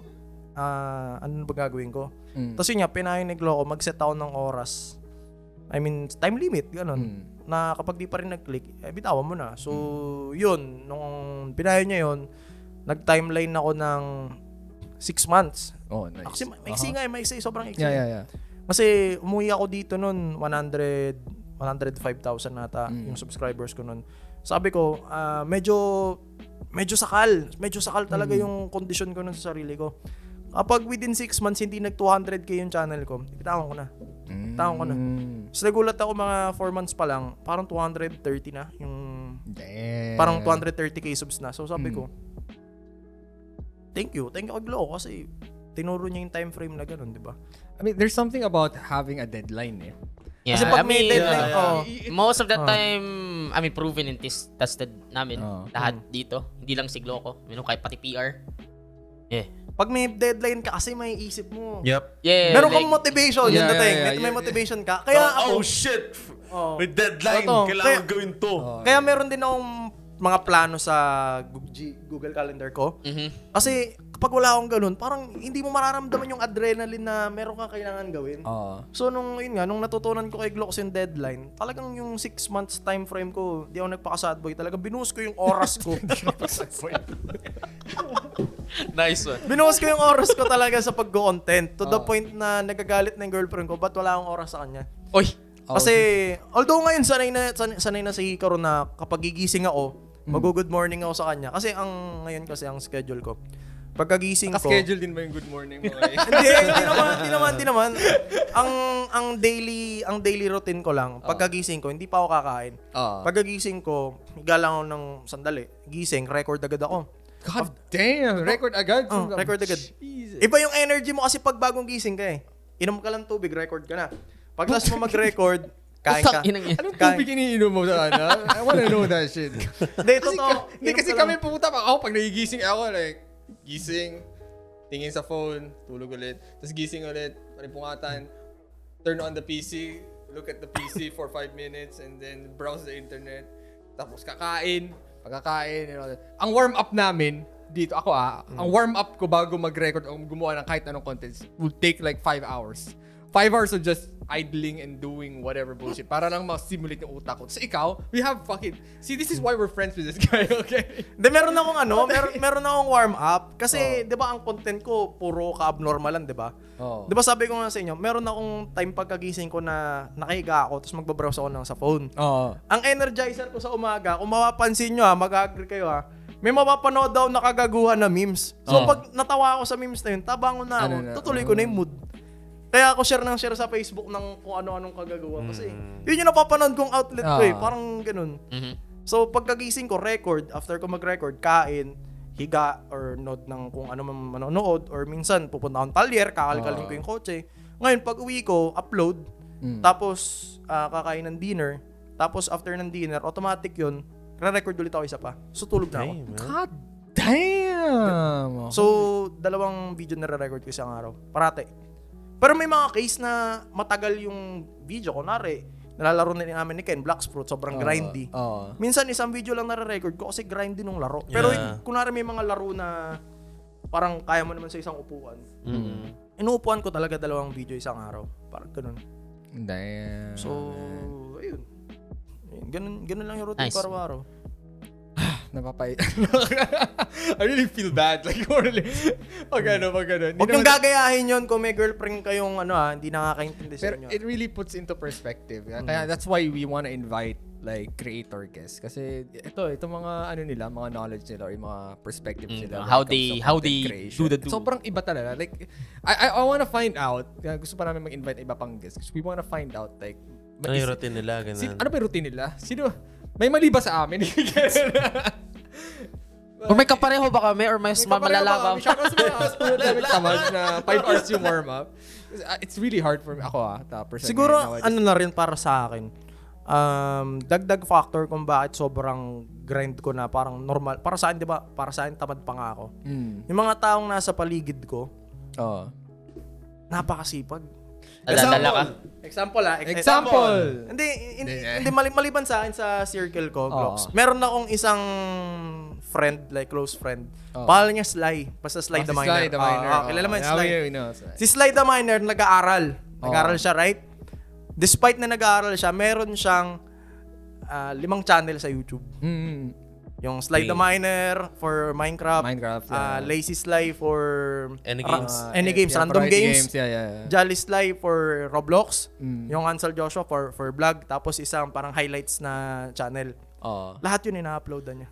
ah, ano ba gagawin ko? Mm. Tapos yun nga, pinayo ni Gloco, mag-set ako ng oras. I mean, time limit, ganun. Mm. Na kapag di pa rin nag-click, eh, bitawan mo na. So, yun, nung pinayo niya yun, nag-timeline ako ng 6 months. oh nice Kasi ma- maiksi nga eh, maiksi, sobrang iksi. yeah yeah yeah Kasi umuwi ako dito noon 100 105,000 nata Mm. yung subscribers ko noon. Sabi ko, ah, medyo medyo sakal, medyo sakal talaga Mm. yung condition ko nun sa sarili ko. Kapag within 6 months hindi nag 200k yung channel ko, bitawan ko na. Bitawan ko na. Mm. Tapos nagulat ako mga 4 months pa lang, parang 230 na yung Damn. parang 230k subs na. So sabi Mm. ko, thank you. Thank you kay Glow kasi tinuro niya yung time frame na ganun, di ba? I mean, there's something about having a deadline eh. Yeah, Kasi pag I may mean, deadline, yeah, oh, Most of the Oh. time, I mean, proven and tes- tested namin. Oh. Lahat dito. Hindi lang si Gloco. You know, kahit pati PR. Yeah. pag may deadline ka kasi may isip mo. Yep. Yeah, Meron like, kang motivation, Yeah, yun the yeah, thing. yeah, May- yeah, may yeah. motivation ka. Kaya oh, ako, shit! Oh. May deadline. Totoo. Kailangan Kaya- gawin to. kaya meron din akong mga plano sa Google Calendar ko. Mhm. Kasi kapag wala akong ganun, parang hindi mo mararamdaman yung adrenaline na meron kang kailangan gawin. Oo. So nung yun nga, nung natutunan ko kay Glocks yung deadline, talagang yung 6 months time frame ko, di ako nagpaka-sad boy. Talagang binuhos ko yung oras ko. nice one. binuhos ko yung oras ko talaga sa pag-content. To the Oh. point na nagagalit na yung girlfriend ko, ba't wala akong oras sa kanya? Oy, Kasi, although ngayon sanay na, sanay, sanay na si Hikaru na kapag gigising ako. Mag-good morning ako sa kanya. Kasi ang, ngayon kasi ang schedule ko, pagkagising ko, Naka-schedule din ba yung good morning mo? eh? hindi, hindi naman, hindi naman, hindi naman. Ang ang daily ang daily routine ko lang, pagkagising ko, hindi pa ako kakain. Oo. Pagkagising ko, higa lang ako ng sandali. Gising, record agad ako. God damn! Record agad? Oh, record agad. Jesus. Iba yung energy mo kasi pag bagong gising ka eh. Inom ka lang tubig, record ka na. Pag last mo mag-record, kain ka. Anong Kain. tubig iniinom mo sa ano? I wanna know that shit. Hindi, kasi, totoo. hindi kasi ka kami pumunta pa ako pag nagigising ako like gising, tingin sa phone, tulog ulit, tapos gising ulit, panipungatan, turn on the PC, look at the PC for 5 minutes and then browse the internet, tapos kakain, pagkakain, all that. Ang warm up namin dito ako ah, ang warm up ko bago mag-record o gumawa ng kahit anong contents will take like 5 hours. 5 hours of just idling and doing whatever bullshit para lang ma-stimulate yung utak ko. So ikaw, we have fucking... See, this is why we're friends with this guy, okay? Hindi, meron akong ano, meron, meron akong warm up. Kasi, di ba, ang content ko, puro ka-abnormal lang, di ba? Oo. Di ba sabi ko nga sa inyo, meron akong time pagkagising ko na nakahiga ako, tapos magbabrowse ako ng sa phone. Oo. Ang energizer ko sa umaga, kung mapapansin nyo ha, mag-agree kayo ha, may mapapanood daw na kagaguhan na memes. So Oh. pag natawa ako sa memes na yun, tabangon na ako, Ano na? tutuloy ko na yung mood. Kaya ako share ng share sa Facebook ng kung ano-anong kagagawa. Kasi yun yung napapanood kong outlet ko eh. Ah. Parang ganun. Mhm. So pagkagising ko, record. After ko mag-record, kain, higa, or note ng kung ano man manonood. Or minsan, pupunta akong talyer, kakalkalin ko yung kotse. Ngayon, pag uwi ko, upload. Tapos, ah, kakain ng dinner. Tapos, after ng dinner, automatic yun, re-record ulit ako isa pa. So, tulog na ako. Damn. God damn! So, dalawang video na re-record ko isang araw. Parate. Pero may mga case na matagal yung video. Kunwari, nalalaro na rin namin ni Ken, Blacksprout, sobrang grindy. Oo. Minsan isang video lang nare-record ko kasi grindy nung laro. Pero Yeah. kunwari may mga laro na parang kaya mo naman sa isang upuan. Mm. Inuupuan ko talaga dalawang video isang araw. Parang ganun. Damn. So, ayun. Ayun, Ganun, ganun lang yung routine Nice. ko araw-araw. Napapay. I really feel bad. Like, really, pag ano, pag ano. Huwag niyong gagayahin yun kung may girlfriend kayong ano ha, hindi nakakaintindi sa Pero inyo. it really puts into perspective. Kaya that's why we want to invite like creator guests kasi ito ito mga ano nila mga knowledge nila or yung mga perspectives Mm, nila how they- how they creation. do the do. sobrang iba talaga like I I, I want to find out gusto pa namin mag-invite iba pang guests kasi we want to find out like Ano yung routine nila? Ganun. Sin- ano ba yung routine nila? Sino? May mali ba sa amin? Or may kapareho ba kami or May kapareho malala ba ba? kami? Shout out sa mga student tamad na 5 hours yung warm up. It's really hard for me. Ako ah, ta, personally. Siguro nowadays. ano na rin para sa akin. Um, dagdag factor kung bakit sobrang grind ko na parang normal. Para sa akin, 'di ba? Para sa akin tamad pa nga ako. Mm. Yung mga taong nasa paligid ko, Oo. napakasipag. Nadadala ka? Example ah. ex- Example! Hindi, hindi, Hindi, eh. hindi mali- maliban sa akin sa circle ko. Glocks. Meron akong isang friend, like close friend. Oo. Pangalan niya Sly. Basta Sly Oh, the si Miner. Sly the Ah, Miner. ah, kilala mo yung Yeah, Sly. we know Sly. Si Sly the Miner, nag-aaral. Nag-aaral Oo. siya, right? Despite na nag-aaral siya, meron siyang ah, limang channel sa YouTube. Mm. Yung Sly the Miner for Minecraft. Minecraft, ah, yeah. Lazy Sly for... Any games. Uh, any yeah, games, yeah, random variety games. Yeah, yeah, yeah. Jolly Sly for Roblox. Mm. Yung Ansel Joshua for for vlog. Tapos isang parang highlights na channel. Oo. Lahat yun ina-uploadan niya.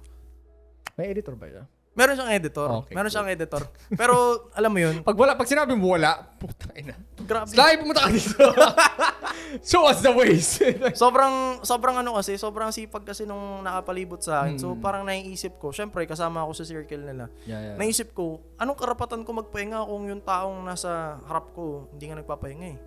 May editor ba yun? Meron siyang editor. Okay, Meron siyang editor. Pero alam mo yun, Pag wala, pag sinabi mo wala, puta ina. grabe. Sly, pumunta ka dito. Show us the ways. sobrang sobrang ano kasi, sobrang sipag kasi nung nakapalibot sa akin. So parang naiisip ko, syempre kasama ako sa circle nila. Yeah, yeah. Naisip ko, anong karapatan ko magpahinga kung yung taong nasa harap ko hindi nga nagpapahinga eh.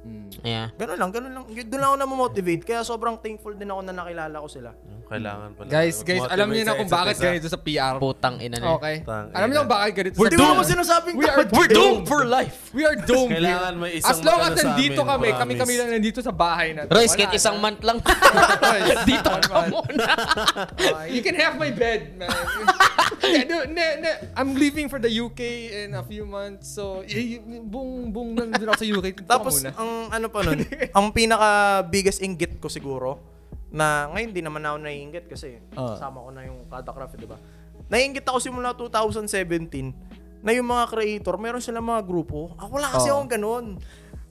Yeah. Ganun lang, ganun lang. Yun- Doon lang ako na-motivate. Kaya sobrang thankful din ako na nakilala ko sila. Kailangan pala. guys, guys, alam niyo na kung bakit ganito sa PR. Putang ina na. Okay. Tang Alam niyo bakit ganito Hindi sa mo PR. naman sinasabing We are We're doomed for life. We are doomed. Kailangan may isang As long as nandito kami, promise. kami-kami lang nandito sa bahay na. to. Royce, kahit isang month lang. Dito ka muna. Uh, you can have my bed, man. I'm leaving for the UK in a few months. So, buong, buong nandun ako sa UK. Tapos, ang ano pa nun, ang pinaka biggest inggit ko siguro, na ngayon di naman ako naiinggit kasi Ah. kasama ko na yung kada craft, di ba? Naiinggit ako simula 2017 na yung mga creator, meron sila mga grupo. Ah, wala kasi Oh. akong ganun.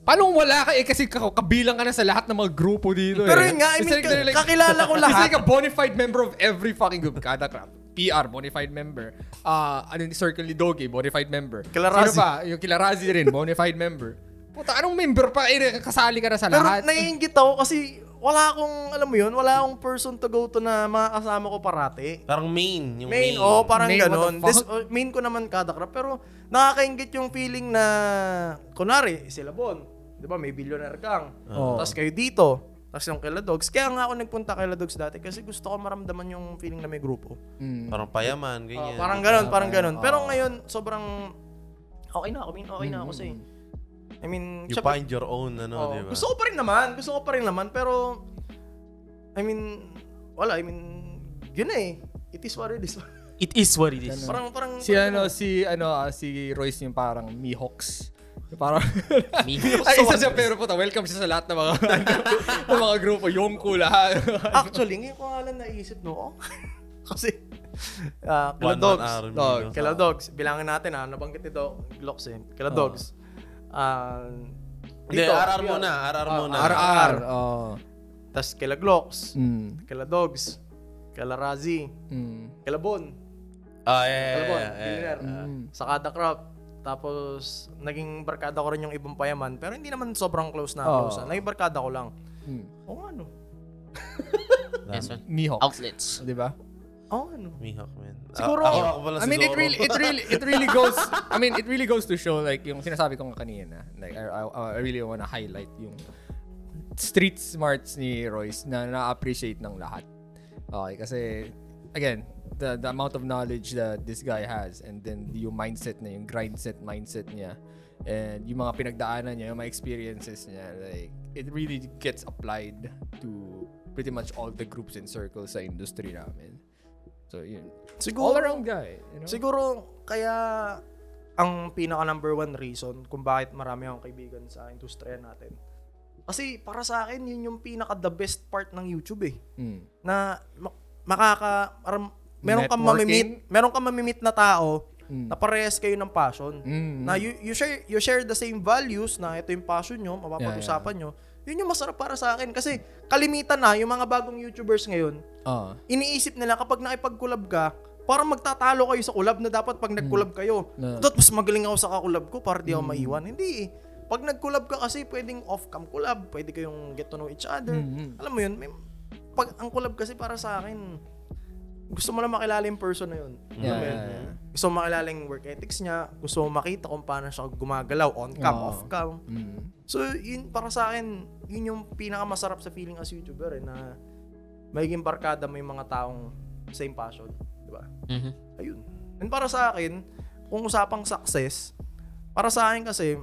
Paano wala ka eh? Kasi ka- kabilang ka na sa lahat ng mga grupo dito Pero eh. yun nga, I It's mean, they're ka- kakilala ko It's lahat. like a bona fide member of every fucking group. Kada crap. PR, bona fide member. Ah, ano yung circle ni Dogi, bona fide member. Kilarazi. Sino pa? Yung Kilarazi rin, bona fide member. Puta, anong member pa? Eh, kasali ka na sa Pero lahat. naiinggit ako kasi wala akong, alam mo yun, wala akong person to go to na makakasama ko parati. Parang main. Yung Main, main. oh, parang Main, ganun. This, oh, main ko naman kada crap. Pero nakakaingit yung feeling na, kunwari, sila Bon. Di ba, may billionaire kang. Oo. Tapos kayo dito. Tapos yung kila Dogs. Kaya nga ako nagpunta kila Dogs dati kasi gusto ko maramdaman yung feeling na may grupo. Mm. Parang payaman, Oh, ganyan. parang ganun, parang ganun. oo. Pero ngayon, sobrang okay na ako. I mean, okay na ako kasi. I mean, You syempre- find your own, ano, Oo. di ba? Gusto ko pa rin naman. Gusto ko pa rin naman. Pero, I mean, wala. I mean, yun na eh. It is what it is. It is what it is. parang, parang, Si ano, si ano, ah, si Royce yung parang Mihawks. Yung Parang Mihawks. Ay, isa siya pero puta, welcome siya sa lahat ng mga ng mga grupo, Yongko lahat. Actually, ngayon ko nga lang naisip, no? Kasi, uh, kila One dogs. army, Dog. no? Kila dogs. Bilangin natin ha, nabanggit ito, Glocks eh. Kila dogs. Ah, Hindi, dito, RR yeah. muna, RR muna. RR. Oh. Tas kila Glocks. Mm. Kila dogs. Kila Razi. Mm. Kila Bon. Ah, yeah, yeah, Kala Bon. yeah, yeah, Billionaire. Mm. Sa kada crop. Tapos, naging barkada ko rin yung ibang payaman. Pero hindi naman sobrang close na Oh. close. ah. Naging barkada ko lang. Mm. Oo ano. Mihawk. Outlets. Di ba? Oo ano. Mihawk, man. Siguro- ako, ako pala I mean, it siguro. really, it really, it really goes. I mean, it really goes to show like yung sinasabi ko nga kanina. Like, I, I, I really wanna highlight yung street smarts ni Royce na na-appreciate ng lahat. Okay, kasi again, the the amount of knowledge that this guy has and then yung mindset na yung grind set mindset niya and yung mga pinagdaanan niya, yung mga experiences niya, like it really gets applied to pretty much all the groups and circles sa industry namin. So, yun. Siguro, All around guy. You know? Siguro, kaya ang pinaka number one reason kung bakit marami akong kaibigan sa industriya natin. Kasi para sa akin, yun yung pinaka the best part ng YouTube eh. Mm. Na ma- makaka... aram- meron kang mamimit, meron kang mamimit na tao Mm. na parehas kayo ng passion. Mm. Na you, you share you share the same values na ito yung passion nyo, mapapag-usapan nyo. Yun yung masarap para sa akin. Kasi kalimitan na, yung mga bagong YouTubers ngayon, Ah. iniisip nila kapag nakipag-collab ka, parang magtatalo kayo sa collab na dapat pag nag-collab kayo. Na- Dapat mas magaling ako sa kakolab ko para di ako maiwan. Hindi eh. Pag nag-collab ka kasi pwedeng off-cam collab, pwede kayong get to know each other. Mhm. Alam mo yun, may, pag ang collab kasi para sa akin, gusto mo lang makilala yung person na yun. Yeah, Alam mo yun? yeah, yeah. Gusto mo makilala yung work ethics niya, gusto mo makita kung paano siya gumagalaw, on-cam, Oo. off-cam. Mm. So, yun, para sa akin, yun yung pinakamasarap sa feeling as YouTuber eh, na magiging barkada mo yung mga taong same passion. Di ba? Mhm. Ayun. And para sa akin, kung usapang success, para sa akin kasi,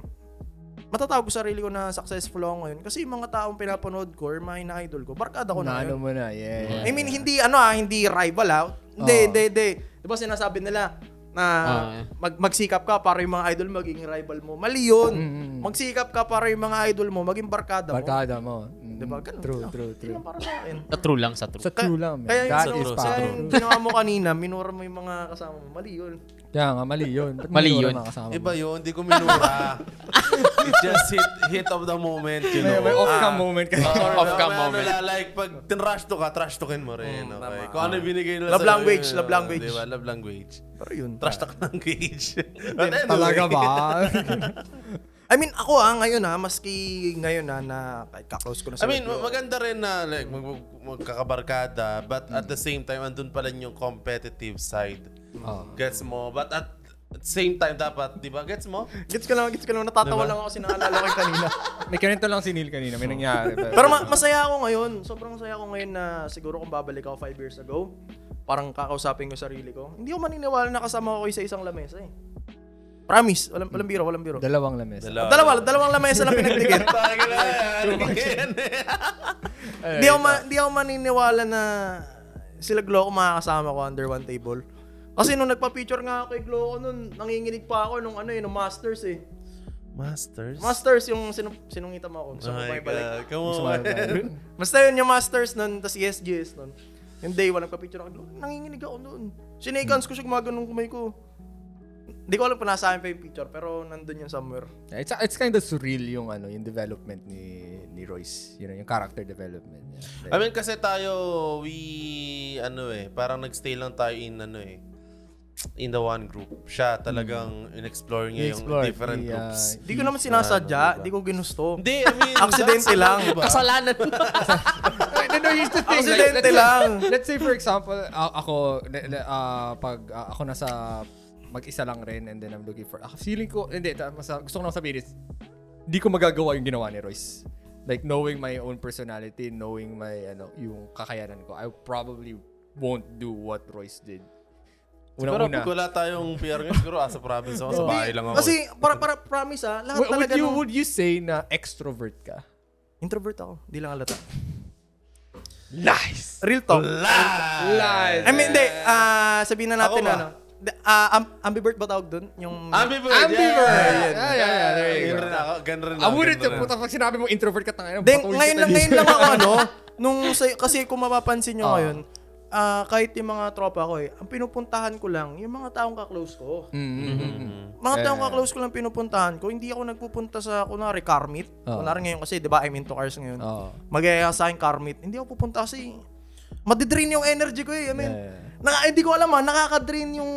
matatawag ko sarili ko na successful ako ngayon kasi yung mga taong pinapanood ko or mga ina-idol ko, barkada ko na ngayon. mo na, yeah, yeah. I mean, hindi ano ah, hindi rival ah. Hindi, hindi, hindi. Di ba sinasabi nila na Ah. mag magsikap ka para yung mga idol maging rival mo. Mali yun. Mm. Magsikap ka para yung mga idol mo maging barkada mo. Barkada mo. Mm. Diba? Ganun True, lang. true, true. lang para sa akin. Sa true lang, sa true. Sa true lang, man. Kaya yung, That ginawa- is true, kaya power. yung ginawa mo kanina, minura mo yung mga kasama mo. Mali yun. Kaya nga, mali yun. Ba't Mali minura yun. mga kasama mo? Iba yun, hindi ko minura. It just hit, hit of the moment, you May, know. may off-cam Ah. moment kasi. Oo, Off-cam may moment. Ano, like, pag tinrush to ka, trash talkin mo rin. Mm, okay? tama. Kung ano yung binigay nila Love language, yun, love oh, language. Diba? Love language. Pero yun. Trash talk language. But anyway. Talaga ba? I mean, ako ah, ngayon ah, maski ngayon ah, na kahit kaklose ko na I sila. mean, maganda rin na like, mag, mag- magkakabarkada, but at the same time, andun pala yung competitive side. Gets mo? But at at the same time, dapat, di ba? Gets mo? gets ko lang, gets ko lang. Natatawa Diba? lang ako kasi naalala ko kanina. May ganito lang si Neil kanina. May nangyari. Pero ma- masaya ako ngayon. Sobrang masaya ako ngayon na siguro kung babalik ako 5 years ago, parang kakausapin ko sarili ko. Hindi ako maniniwala na kasama ko sa isang lamesa eh. Promise. Walang, walang biro, walang biro. Dalawang lames. Dalawa, dalawang lamesa lang pinagdikit. Hindi ako, ma- di ako maniniwala na sila Gloco makakasama ko under one table. Kasi nung nagpa-picture nga ako kay Gloco nun, nanginginig pa ako nung ano eh, nung Masters eh. Masters? Masters yung sinu- sinungita mo ako. Gusto Oh my pa ibalik. God. Come on. Basta yun yung Masters nun, tas ESGS nun. Yung day one, nagpa-picture ako. Gloco, Nanginginig ako nun. Sinigans ko siya gumagano kumay ko. Hindi ko alam kung nasa akin pa yung picture, pero nandun yun somewhere. It's it's kind of surreal yung ano, yung development ni ni Royce. You know, yung character development niya. I mean, kasi tayo, we, ano eh, parang nagstay lang tayo in, ano eh, in the one group. Siya talagang in-explore niya yung Explored, different yeah. groups. Hindi ko naman sinasadya, hindi ko ginusto. Hindi, I mean, Aksidente lang. diba? Kasalanan. no, no, here's the thing. Aksidente let's say- lang. Let's say for example, a- ako le- le- ah, pag ah, ako nasa mag-isa lang rin and then I'm looking for ah, feeling ko hindi ta- mas, gusto ko lang sabihin is di ko magagawa yung ginawa ni Royce. Like knowing my own personality, knowing my ano, yung kakayanan ko, I probably won't do what Royce did. Pero Una-una. pag wala tayong PR ngayon, siguro asa province ako, sa bahay lang ako. Kasi, para, para promise ah, lahat Would, would talaga you nung- would you say na extrovert ka? Introvert ako, di lang halata. Nice. Real talk. Lies. I mean, hindi, ah, sabihin na natin Ako ba? ano. di- ah, am- ambivert ba tawag doon? Yung... Ambivert! Ambivert. Yeah, Yeah, yeah, yeah. There you Ganun go. rin ako. Ganun rin I ako. wouldn't ganun rin. puta pag sinabi mo introvert ka tanga. Then, ngayon lang, ngayon lang ako ano, nung, sa- kasi kung mapapansin nyo Ah. ngayon, ah, kahit yung mga tropa ko eh, ang pinupuntahan ko lang, yung mga taong kaklose ko. Mm-hmm. Mga taong kaklose ko lang pinupuntahan ko, hindi ako nagpupunta sa, kunwari, Carmit. Ah. Kunwari ngayon kasi, di ba, I'm into cars ngayon. Oo. Magaya sa akin Carmit. Hindi ako pupunta kasi, madidrain yung energy ko eh. I mean, Yeah. na, hindi ko alam ah, nakaka-drain yung,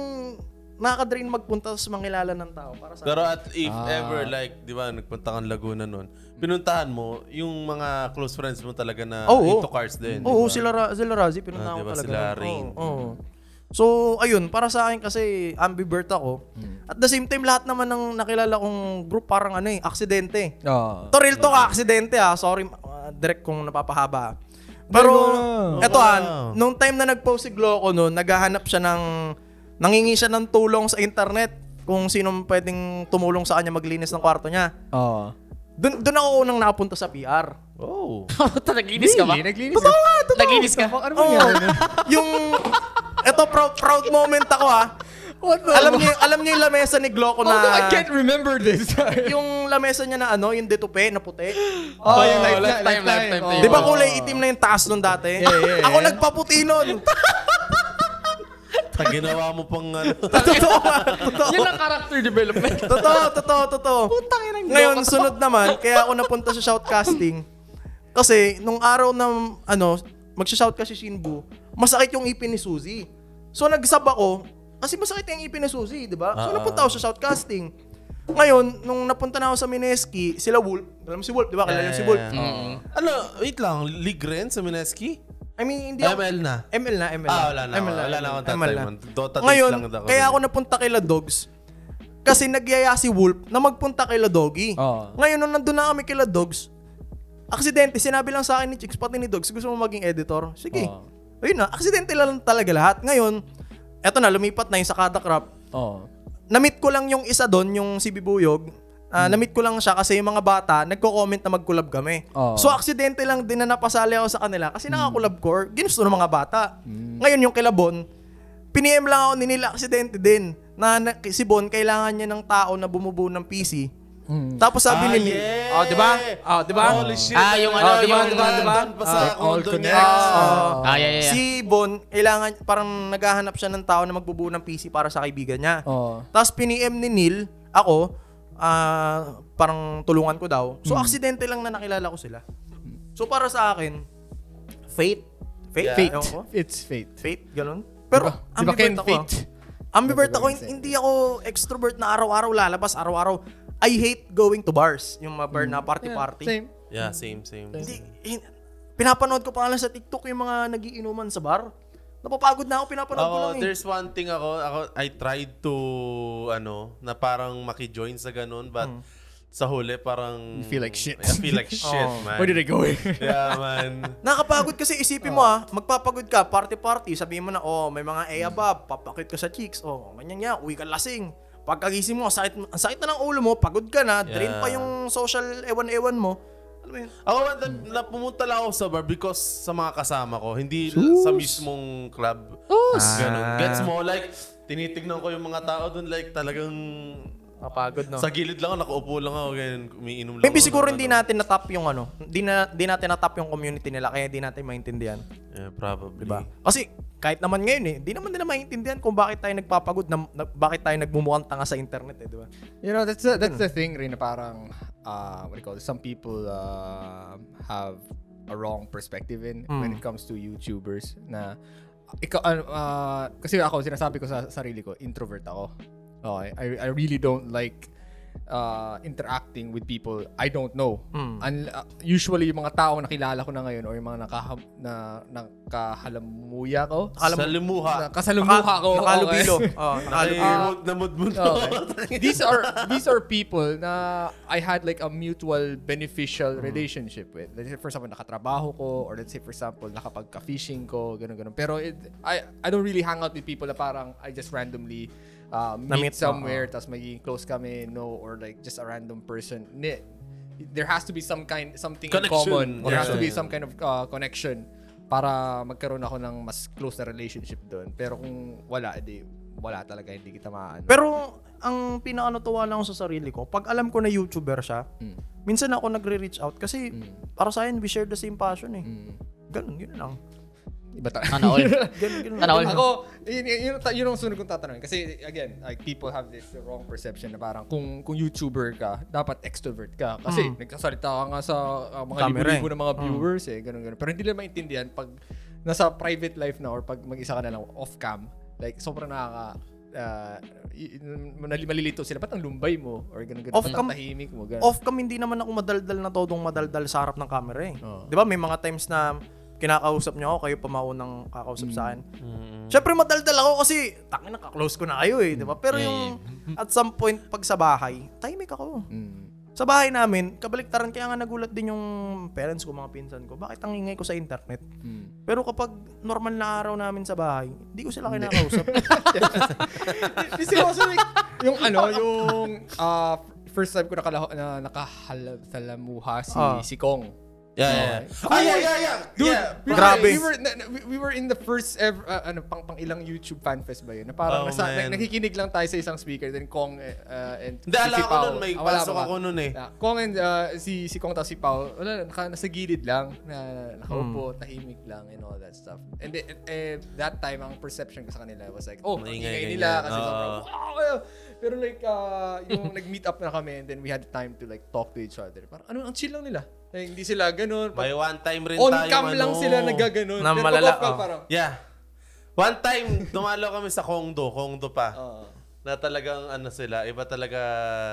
nakaka-drain magpunta sa mangilala ng tao. Para sa Pero at if Ah. ever, like, di ba, nagpunta kang Laguna nun, pinuntahan mo, yung mga close friends mo talaga na Oo. into cars din. di Oo, ba? sila, Ra- sila Razi, pinuntahan Ah, ko diba, talaga. sila. Rain. Oo, oo. So, ayun, para sa akin kasi ambivert ako. At the same time, lahat naman ng nakilala kong group parang ano eh, aksidente. Oo. To real talk, aksidente ah. Sorry, uh, direct kung napapahaba. Pero, eto ah, nung time na nag-post si Gloco noon, naghahanap siya ng, nangingi siya ng tulong sa internet kung sino pwedeng tumulong sa kanya maglinis ng kwarto niya. Oo. Doon doon ako unang napunta sa PR. Oh. Puta, naglinis ka ba? Really? Naglinis Totoo nga, totoo. Naglinis ka? Ano ba Oo. yan? yung eto proud, proud moment ako ah. What the Alam niyo alam niyo yung lamesa ni Gloco na Although I can't remember this. yung lamesa niya na ano, yung detupe na puti. oh, yung Oh, lifetime, lifetime, lifetime oh. table. Di ba kulay itim na yung taas nun dati? Yeah, yeah, Ako nagpaputi nun. Pag ginawa mo pang ano. totoo totoo. Yun ang character development. Totoo, totoo, totoo. Putang ina ng Ngayon, sunod naman, kaya ako napunta sa shoutcasting. Kasi, nung araw na, ano, magsha-shout ka si Shinbu, masakit yung ipin ni Suzy. So, nag-sub ako, kasi masakit yung ipin ni Suzy, di ba? So, Ah, napunta ako sa shoutcasting. Ngayon, nung napunta na ako sa Mineski, sila Wolf, alam mo si Wolf, di ba? Kilala mo si Wolf. Ano, wait lang, league rin sa Mineski? I mean, hindi ako... ML na. ML na, ML Ah, wala na ako. Wala na akong ML na. Dota Ngayon, lang ako kaya ako napunta kay La Dogs. Kasi nagyaya si Wolf na magpunta kay La Doggy. Oo. Ngayon, nung nandun na kami kay La Dogs, aksidente, sinabi lang sa akin ni Chicks, pati ni Dogs, gusto mo maging editor? Sige. Oo. Ayun na, aksidente lang talaga lahat. Ngayon, eto na, lumipat na yung sa Kada Crop. Oo. Na-meet ko lang yung isa doon, yung si Bibuyog. Ah, Na-meet ko lang siya kasi yung mga bata, nagko-comment na mag-collab kami. Oo. So, aksidente lang din na napasali ako sa kanila kasi nakakulab ko, ginusto ng mga bata. Ngayon, yung kilabon, piniem lang ako ni nila aksidente din na, na si Bon, kailangan niya ng tao na bumubuo ng PC. Tapos sabi Ah, ni yeah! Oh, di ba? Oh, di ba? Holy shit. Ah, yung ano, Oh, diba, yung... diba, diba? Doon pa sa Ah, all connects. Oh. Ah, yeah, yeah, yeah. Si Bon, kailangan, parang naghahanap siya ng tao na magbubuo ng PC para sa kaibigan niya. Oo. Tapos piniem ni Neil, ako, ah, parang tulungan ko daw. So, aksidente lang na nakilala ko sila. So, para sa akin, fate. Fate? Yeah. Fate. Ko. It's fate. Fate, ganun. Pero, Diba- diba ambivert Ken ako. Fate? Ambivert Diba ako, hindi ako extrovert na araw-araw lalabas, araw-araw. I hate going to bars. Yung mga bar na party-party. Same. Yeah, same, same. Hindi, pinapanood ko pa lang sa TikTok yung mga nagiinuman sa bar. Napapagod na ako, pinapanood ko lang eh. there's one thing ako, ako, I tried to, ano, na parang maki-join sa ganun, but Hmm. sa huli parang... You feel like shit. I feel like shit, Oh. man. Where did I go? Yeah, man. Nakakapagod kasi isipin mo ah, magpapagod ka, party-party, sabihin mo na, oh, may mga eh above, papakit ka sa chicks, oh, ganyan nga, uwi ka lasing. Pagkagising mo, ang sakit, sakit na ng ulo mo, pagod ka na, drain Yeah. pa yung social ewan-ewan mo. Alam mo yun? Ako, na, na, pumunta lang ako sa bar because sa mga kasama ko, hindi sa mismong club. Ganun. Gets mo, like, tinitignan ko yung mga tao dun, like, talagang Kapagod, no? sa gilid lang ako, nakaupo lang ako, ganyan, umiinom lang Maybe ako siguro hindi ano. natin na-tap yung ano, hindi na, di natin na-tap yung community nila, kaya di natin maintindihan. Yeah, probably. Diba? Kasi kahit naman ngayon eh, di naman nila maintindihan kung bakit tayo nagpapagod, na, na- bakit tayo nagmumukhang tanga sa internet eh, di ba? You know, that's the, that's the thing rin na parang, uh, what do you call it? Some people uh, have a wrong perspective in when it comes to YouTubers na ikaw, uh, uh, kasi ako, sinasabi ko sa sarili ko, introvert ako. Okay, I, I really don't like uh, interacting with people I don't know. Unl- uh, usually, yung mga tao na kilala ko na ngayon or yung mga nakaham, na, nakahalamuya ko, Nakalam- na kasalumuha ko. Nakalubilo. okay. Oh, nakalubilo. namud mo Okay. these are these are people na I had like a mutual beneficial relationship with. Let's say for example nakatrabaho ko or let's say for example nakapagka-fishing ko, ganun ganun. Pero it, I I don't really hang out with people na parang I just randomly uh, meet Na-meet mo, somewhere tas magiging close kami no or like just a random person. Ni, there has to be some kind something in Connection. common. There has to be some kind of uh, connection para magkaroon ako ng mas close na relationship doon. Pero kung wala, edi wala talaga, hindi kita maano. Pero ang pinaka-natuwa lang ako sa sarili ko, pag alam ko na YouTuber siya, minsan ako nagre-reach out kasi para sa akin, we share the same passion eh. Ganun, yun lang. Iba ta- Sana all. Sana all. Ako, yun, yun, yun, yun ang sunod kong tatanungin. Kasi, again, like, people have this wrong perception na parang kung, kung YouTuber ka, dapat extrovert ka. Kasi, nagkasalita ka nga sa uh, mga libo-libo ng mga viewers eh, ganun, ganun. Pero hindi nila maintindihan pag nasa private life na or pag mag-isa ka na lang off-cam, like, sobrang nakaka, uh, malilito sila. Ba't ang lumbay mo? Or ganun, ganun. Ba't Off-cam- ang tahimik mo? Ganun. Off-cam, hindi naman ako madaldal na todong madaldal sa harap ng camera eh. Oo. Di ba? May mga times na kinakausap niyo ako, kayo pa maunang kakausap sa akin. Siyempre madaldal ako kasi tangin na ka-close ko na kayo eh, di ba? Pero yung at some point pag sa bahay, tahimik ako. Mm. Sa bahay namin, kabaliktaran kaya nga nagulat din yung parents ko, mga pinsan ko. Bakit ang ingay ko sa internet? Mm. Pero kapag normal na araw namin sa bahay, hindi ko sila kinakausap. Kasi also like, yung ano, yung uh, first time ko nakala, na nakahalalamuha si, Ah. si Kong. Yeah, yeah, yeah. Ah, yeah, yeah, yeah. Dude, yeah. we Grabe. Were, we, were, we, we were in the first ever, uh, ano, pang, pang ilang YouTube fan fest ba yun? Na parang Oh, nasa, man. na- nakikinig lang tayo sa isang speaker, then Kong uh, and Hindi, ala si ko Pao. nun, may Ah, pasok ako nun eh. Yeah, Kong and uh, si, si Kong tapos si Pao, wala, naka, nasa gilid lang, na nakaupo, Hmm. tahimik lang and all that stuff. And eh, eh, that time, ang perception ko sa kanila was like, oh, ang Maingay, ingay nila kasi Oo. sobrang, wow! Pero like, uh, yung nag-meet up na kami and then we had time to like talk to each other. Parang, ano, ang chill lang nila. Like, hindi sila ganun. May one time rin On tayo, cam ano, lang sila nagaganon. Na Pero malala, pag cam oh. parang, Yeah. One time, dumalo kami sa Kongdo. Kongdo pa. Oo. Na talagang ano sila, iba talaga.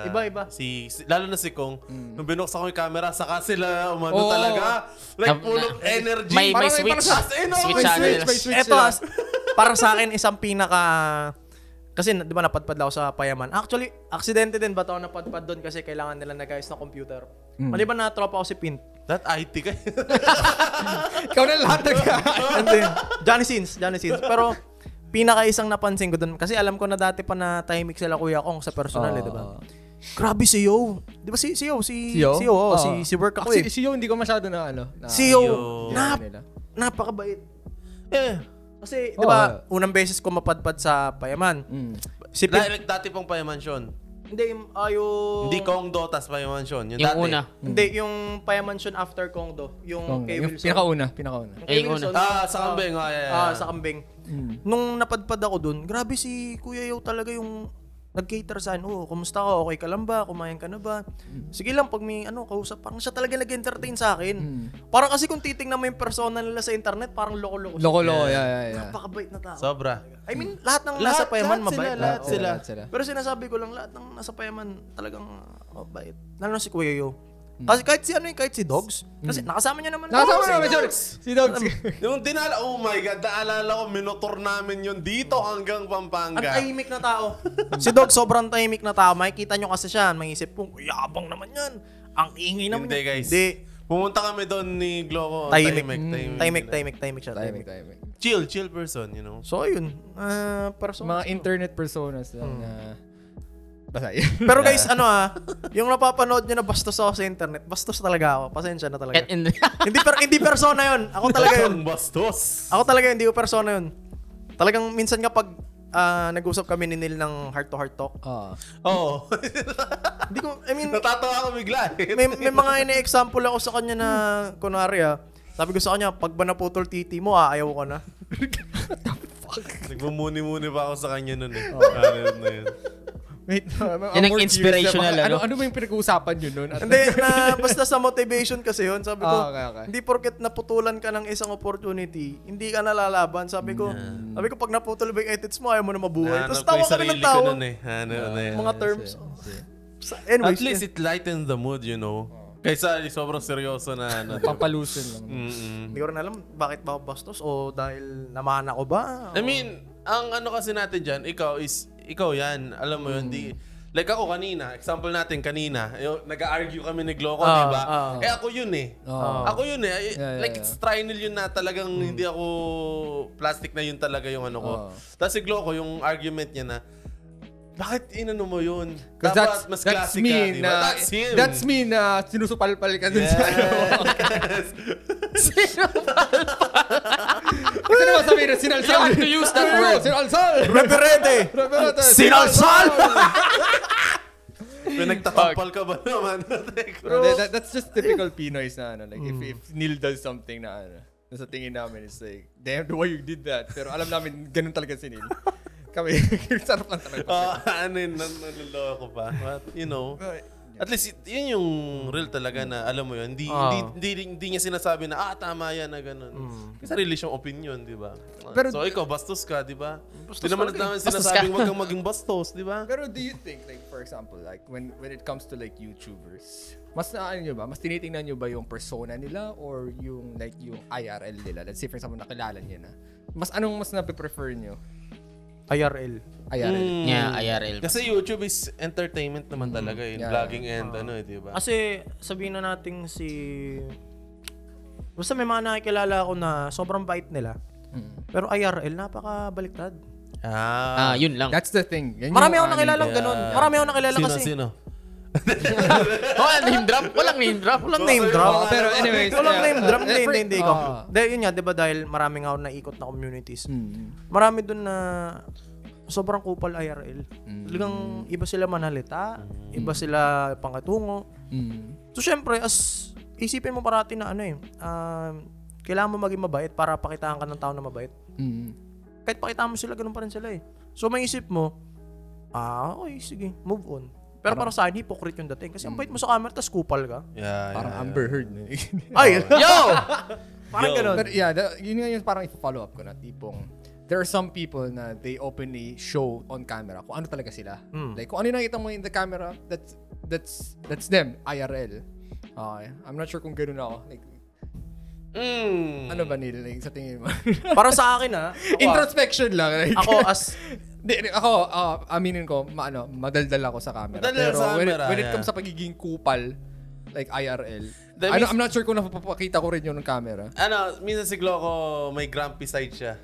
Iba, iba. Si, si- lalo na si Kong. Nung binuksan ko yung camera, saka sila umano Oo. talaga. Like, full of energy. May, may Parang- switch. parang sa- As in, oh, switch may switch, may switch as- para sa akin, isang pinaka... Kasi, di ba, napadpad lang ako sa payaman. Actually, aksidente din ba't ako napadpad doon kasi kailangan nila na guys na computer. Maliban na tropa ako si Pint. That IT ka. ikaw na lahat nag And then, Johnny Sins, Johnny Sins. Pero, pinaka isang napansin ko doon, kasi alam ko na dati pa na tahimik sila Kuya Kong sa personal, eh, di ba? Grabe si Yo. Di ba si, si Yo? Si, Yo? Si Yo, oh, Oo. si, si work ako si, eh. si Yo, hindi ko masyado na ano. Na, Si Yo, Yo. nap, napakabait. Eh, kasi, di ba, unang beses ko mapadpad sa payaman. Mm. Si Pint, like, dati pong Payamansyon. hindi, yung, ah, yung... Hindi Kongdo, tas Payamansyon. Yung, Yung dati. una. Hindi, yung Payamansion after Kongdo. Yung Kong, kay yung Wilson. pinakauna, pinakauna. Yung kay Wilson. Ah, sa kambing. Oh, yeah, yeah. Ah, sa kambing. Nung napadpad ako dun, grabe si Kuya Yo talaga yung nag-cater sa akin, oh, kumusta ka? Okay ka lang ba? Kumain ka na ba? Sige lang, pag may ano, kausap, parang siya talaga nag-entertain sa akin. Parang kasi kung titingnan mo yung persona nila sa internet, parang loko-loko. siya. Loko-loko, yeah, yeah, yeah. Napakabait na tao. Sobra. I mean, lahat ng Lahat- nasa payaman lahat sila, mabait. lahat Oo, sila. lahat sila. Pero sinasabi ko lang, lahat ng nasa payaman talagang mabait. Lalo na si Kuya Yo. Kasi kahit si ano yung kahit si Dogs. Kasi nakasama niya naman. Nakasama Oo, si naman, Dogs. sorry. Si Dogs. Yung dinala, oh my God, naalala ko, minotor namin yun dito hanggang Ang Pampanga. tahimik na tao. si Dogs sobrang tahimik na tao. Makikita nyo kasi siya. Maisip po, yabang naman yan. Ang ingay naman Hindi yan." guys. Hindi. Pumunta kami doon ni Gloco. Tahimik. Tahimik, tahimik. Tahimik, tahimik, tahimik siya. Timing, Tahimik. timing. Chill, chill person, you know. So, ayun. Uh, persona. Mga internet personas lang na... Basta yun. Pero guys, ano ah, yung napapanood nyo na bastos ako sa internet, bastos talaga ako. Pasensya na talaga. And, hindi per, hindi persona yun. Ako talaga yun. Bastos. Ako talaga hindi ko persona yun. Talagang minsan nga pag ah, nag-usap kami ni Neil ng heart to heart talk, Ah. Oo. hindi ko, I mean, Natatawa ako bigla may, may mga ine-example ako sa kanya na, kunwari ah, sabi ko sa kanya, pag ba naputol titi mo, ah, ayaw ko na. Nagmumuni-muni pa ako sa kanya nun eh. Ano yun na yun. Wait, I'm Yan ang inspirational, na ano? Ano, ano ba yung pinag-uusapan nyo nun? At- Hindi, na basta sa motivation kasi yun, sabi ko, Ah, okay, okay. hindi porket naputulan ka ng isang opportunity, hindi ka nalalaban. Sabi ko, sabi ko, pag naputol ba yung edits mo, ayaw mo na mabuhay. Tapos ko tawa ka sarili ng ko tawa. nun eh. Ano na yun. Mga terms. Sa- Anyways, At least it lightened the mood, you know. Kaysa sobrang seryoso na ano. Pampalusin lang. Hindi ko rin alam bakit ba ako bastos o dahil naman ako ba? I mean, ang ano kasi natin dyan, ikaw is, ikaw yan. Alam mo yun, di, like ako kanina, example natin kanina, yung, nag-argue kami ni Gloco, Ah, di ba? ah. eh ako yun eh. Ah. Ako yun eh. Yeah, yeah, like, yeah. it's triangle yun na talagang hindi ako plastic na yun talaga yung ano ko. Ah. Tapos si Gloco, yung argument niya na, bakit inano mo yun? Dapat that's, mas that's classic me ka, na, That's him. that's me na sinusupalpal ka dun sa ano. Gusto naman sabihin na sinalsal. You have to use that word. Sinalsal. Reverente! Reverente. Sinalsal! Pinagtatampal ka ba naman? Bro, that, that's just typical Pinoys na ano. Like, if, if Neil does something na ano, na sa tingin namin, it's like, damn, the way you did that. Pero alam namin, ganun talaga si Neil. Kami, sarap lang talaga. Ah, ano yun, nan- nanloloko pa. But, you know, at least yun yung real talaga na alam mo yun. Hindi, Ah. hindi, hindi, hindi niya sinasabi na, ah, tama yan na ganun. Kasi sarili siyang opinion, di ba? Pero- so, ikaw, bastos ka, di ba? Hindi naman namin Bastos sinasabing ka. wag kang maging bastos, di ba? Pero do you think, like, for example, like, when when it comes to, like, YouTubers, mas na, ano nyo ba, mas tinitingnan nyo ba yung persona nila or yung, like, yung IRL nila? Let's say, for example, nakilala nyo na. Mas, anong mas na-prefer nyo? IRL. IRL. Mm. yeah, IRL. Kasi YouTube is entertainment naman talaga eh. Yeah. Vlogging and ano eh, di ba? Kasi sabihin na natin si... Basta may mga nakikilala ako na sobrang bait nila. Pero IRL, napaka-baliktad. Ah, Ah, yun lang. That's the thing. Yan Marami yung ako nakilala ano, ganun. Marami ako nakilala sino, kasi. sino? oh, name drop? Walang name drop. Walang name drop. Oh, pero anyways, Walang yeah. name drop. Hindi, hindi, hindi. Ah. Dahil yun nga, di ba dahil marami nga ako naikot na communities. Hmm. Marami dun na sobrang kupal IRL. Talagang iba sila manalita, iba sila pangatungo. Hmm. So, syempre, as isipin mo parati na ano eh, um, kailangan mo maging mabait para pakitaan ka ng tao na mabait. Hmm. Kahit pakitaan mo sila, ganun pa rin sila eh. So, may isip mo, ah, okay, sige, move on. Pero para sa akin, hypocrite yung dating. Kasi ang bait mo sa camera, tas kupal ka. Yeah, Parang yeah, Amber Heard. Ay! Yo! parang Yo. ganun. But yeah, the, yun nga yung parang i-follow up ko na tipong there are some people na they openly show on camera kung ano talaga sila. Like kung ano yung nakita mo in the camera, that's that's that's them, IRL. Okay. I'm not sure kung ganoon ako. Like, Mm. ano ba nila like, sa tingin mo? Para sa akin ah, ako, ah, Introspection lang. Like, ako as, Di, di, ako, ah, aminin ko, ma, ano, madaldal ako sa camera. Madaldal Pero sa when, it, camera, when it yeah. comes sa pagiging kupal, like IRL, That ano, means- I'm not sure kung napapakita ko rin yun ng camera. Ano, minsan si Gloco may grumpy side siya.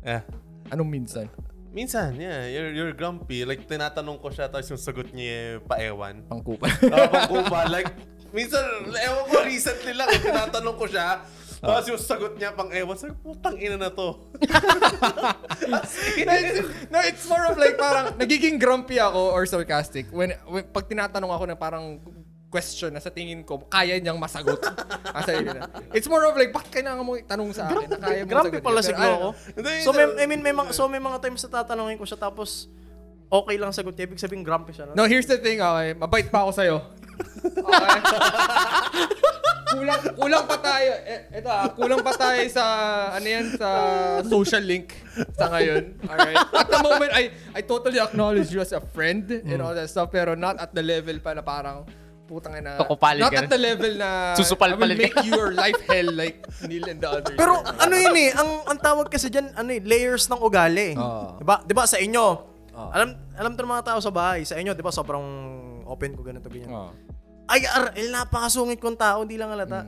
Yeah. Anong minsan? Minsan, yeah, you're, you're grumpy. Like, tinatanong ko siya, tapos yung sagot niya, paewan. Pang kupal. Uh, pangkupa. like, minsan, ewan ko, recently lang, tinatanong ko siya, tapos yung sagot niya, pang ewan, sabi, putang ina na to. no, it's, no, it's more of like parang nagiging grumpy ako or sarcastic when, when pag tinatanong ako na parang question na sa tingin ko kaya niyang masagot. ang sarili na. It's more of like bakit kailangan mo itanong sa akin na kaya mo grabe sagutin? pala Pero, siguro ako. So, may. I mean, may mga, so may mga times na tatanungin ko siya tapos okay lang sagot niya. Ibig sabihin, grumpy siya. No? No, here's the thing, okay. Mabait pa ako sa'yo. Okay. kulang, kulang pa tayo. Eh, ito ah, kulang pa tayo sa, ano yan, sa social link sa ngayon. Alright? At the moment, I, I totally acknowledge you as a friend and all that stuff, pero not at the level pa na parang, putang ina. Kukupalit Not ka at na. the level na Susupalpalit I will make ka. your life hell like Neil and the others. Pero ano yun eh, ang, ang tawag kasi dyan, ano eh, layers ng ugali. Oo. Diba? Diba sa inyo, alam alam to ng mga tao sa bahay, sa inyo, diba sobrang open ko ganito, ganyan. Oh. IRL, napakasungit kong tao, hindi lang halata.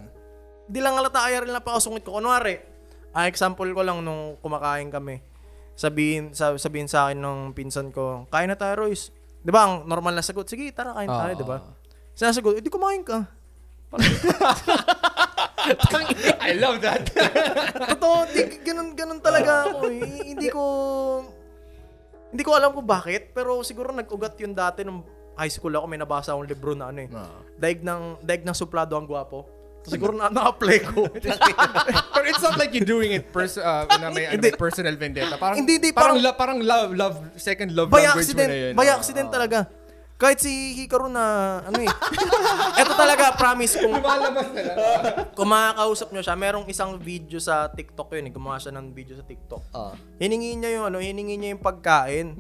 Hindi lang halata, IRL, napakasungit ko. Kunwari, ah, example ko lang nung kumakain kami. Sabihin, sa, sabihin sa akin nung pinsan ko, kain na tayo, Royce. Di ba, ang normal na sagot, sige, tara, kain tayo, di ba? Sinasagot, hindi kumain ka. I love that. Totoo, di, ganun, ganun talaga ako eh. Hindi ko, hindi ko alam kung bakit, pero siguro nag-ugat yun dati nung high school ako, may nabasa akong libro na ano eh. Daig ng, daig ng suplado ang gwapo. Siguro na, na-apply ko. Pero it's not like you're doing it pers uh, na may, ano, personal vendetta. Parang, Hindi, hindi, parang, parang- la- parang love, love, second love by language mo accident, na yun. by Ah. accident talaga. Kahit si Hikaru na, ano eh. Ito talaga, promise, kung, Lumalabas na kung makakausap nyo siya, merong isang video sa TikTok yun eh. Gumawa siya ng video sa TikTok. Hiningi niya yung ano, hiningi niya yung pagkain.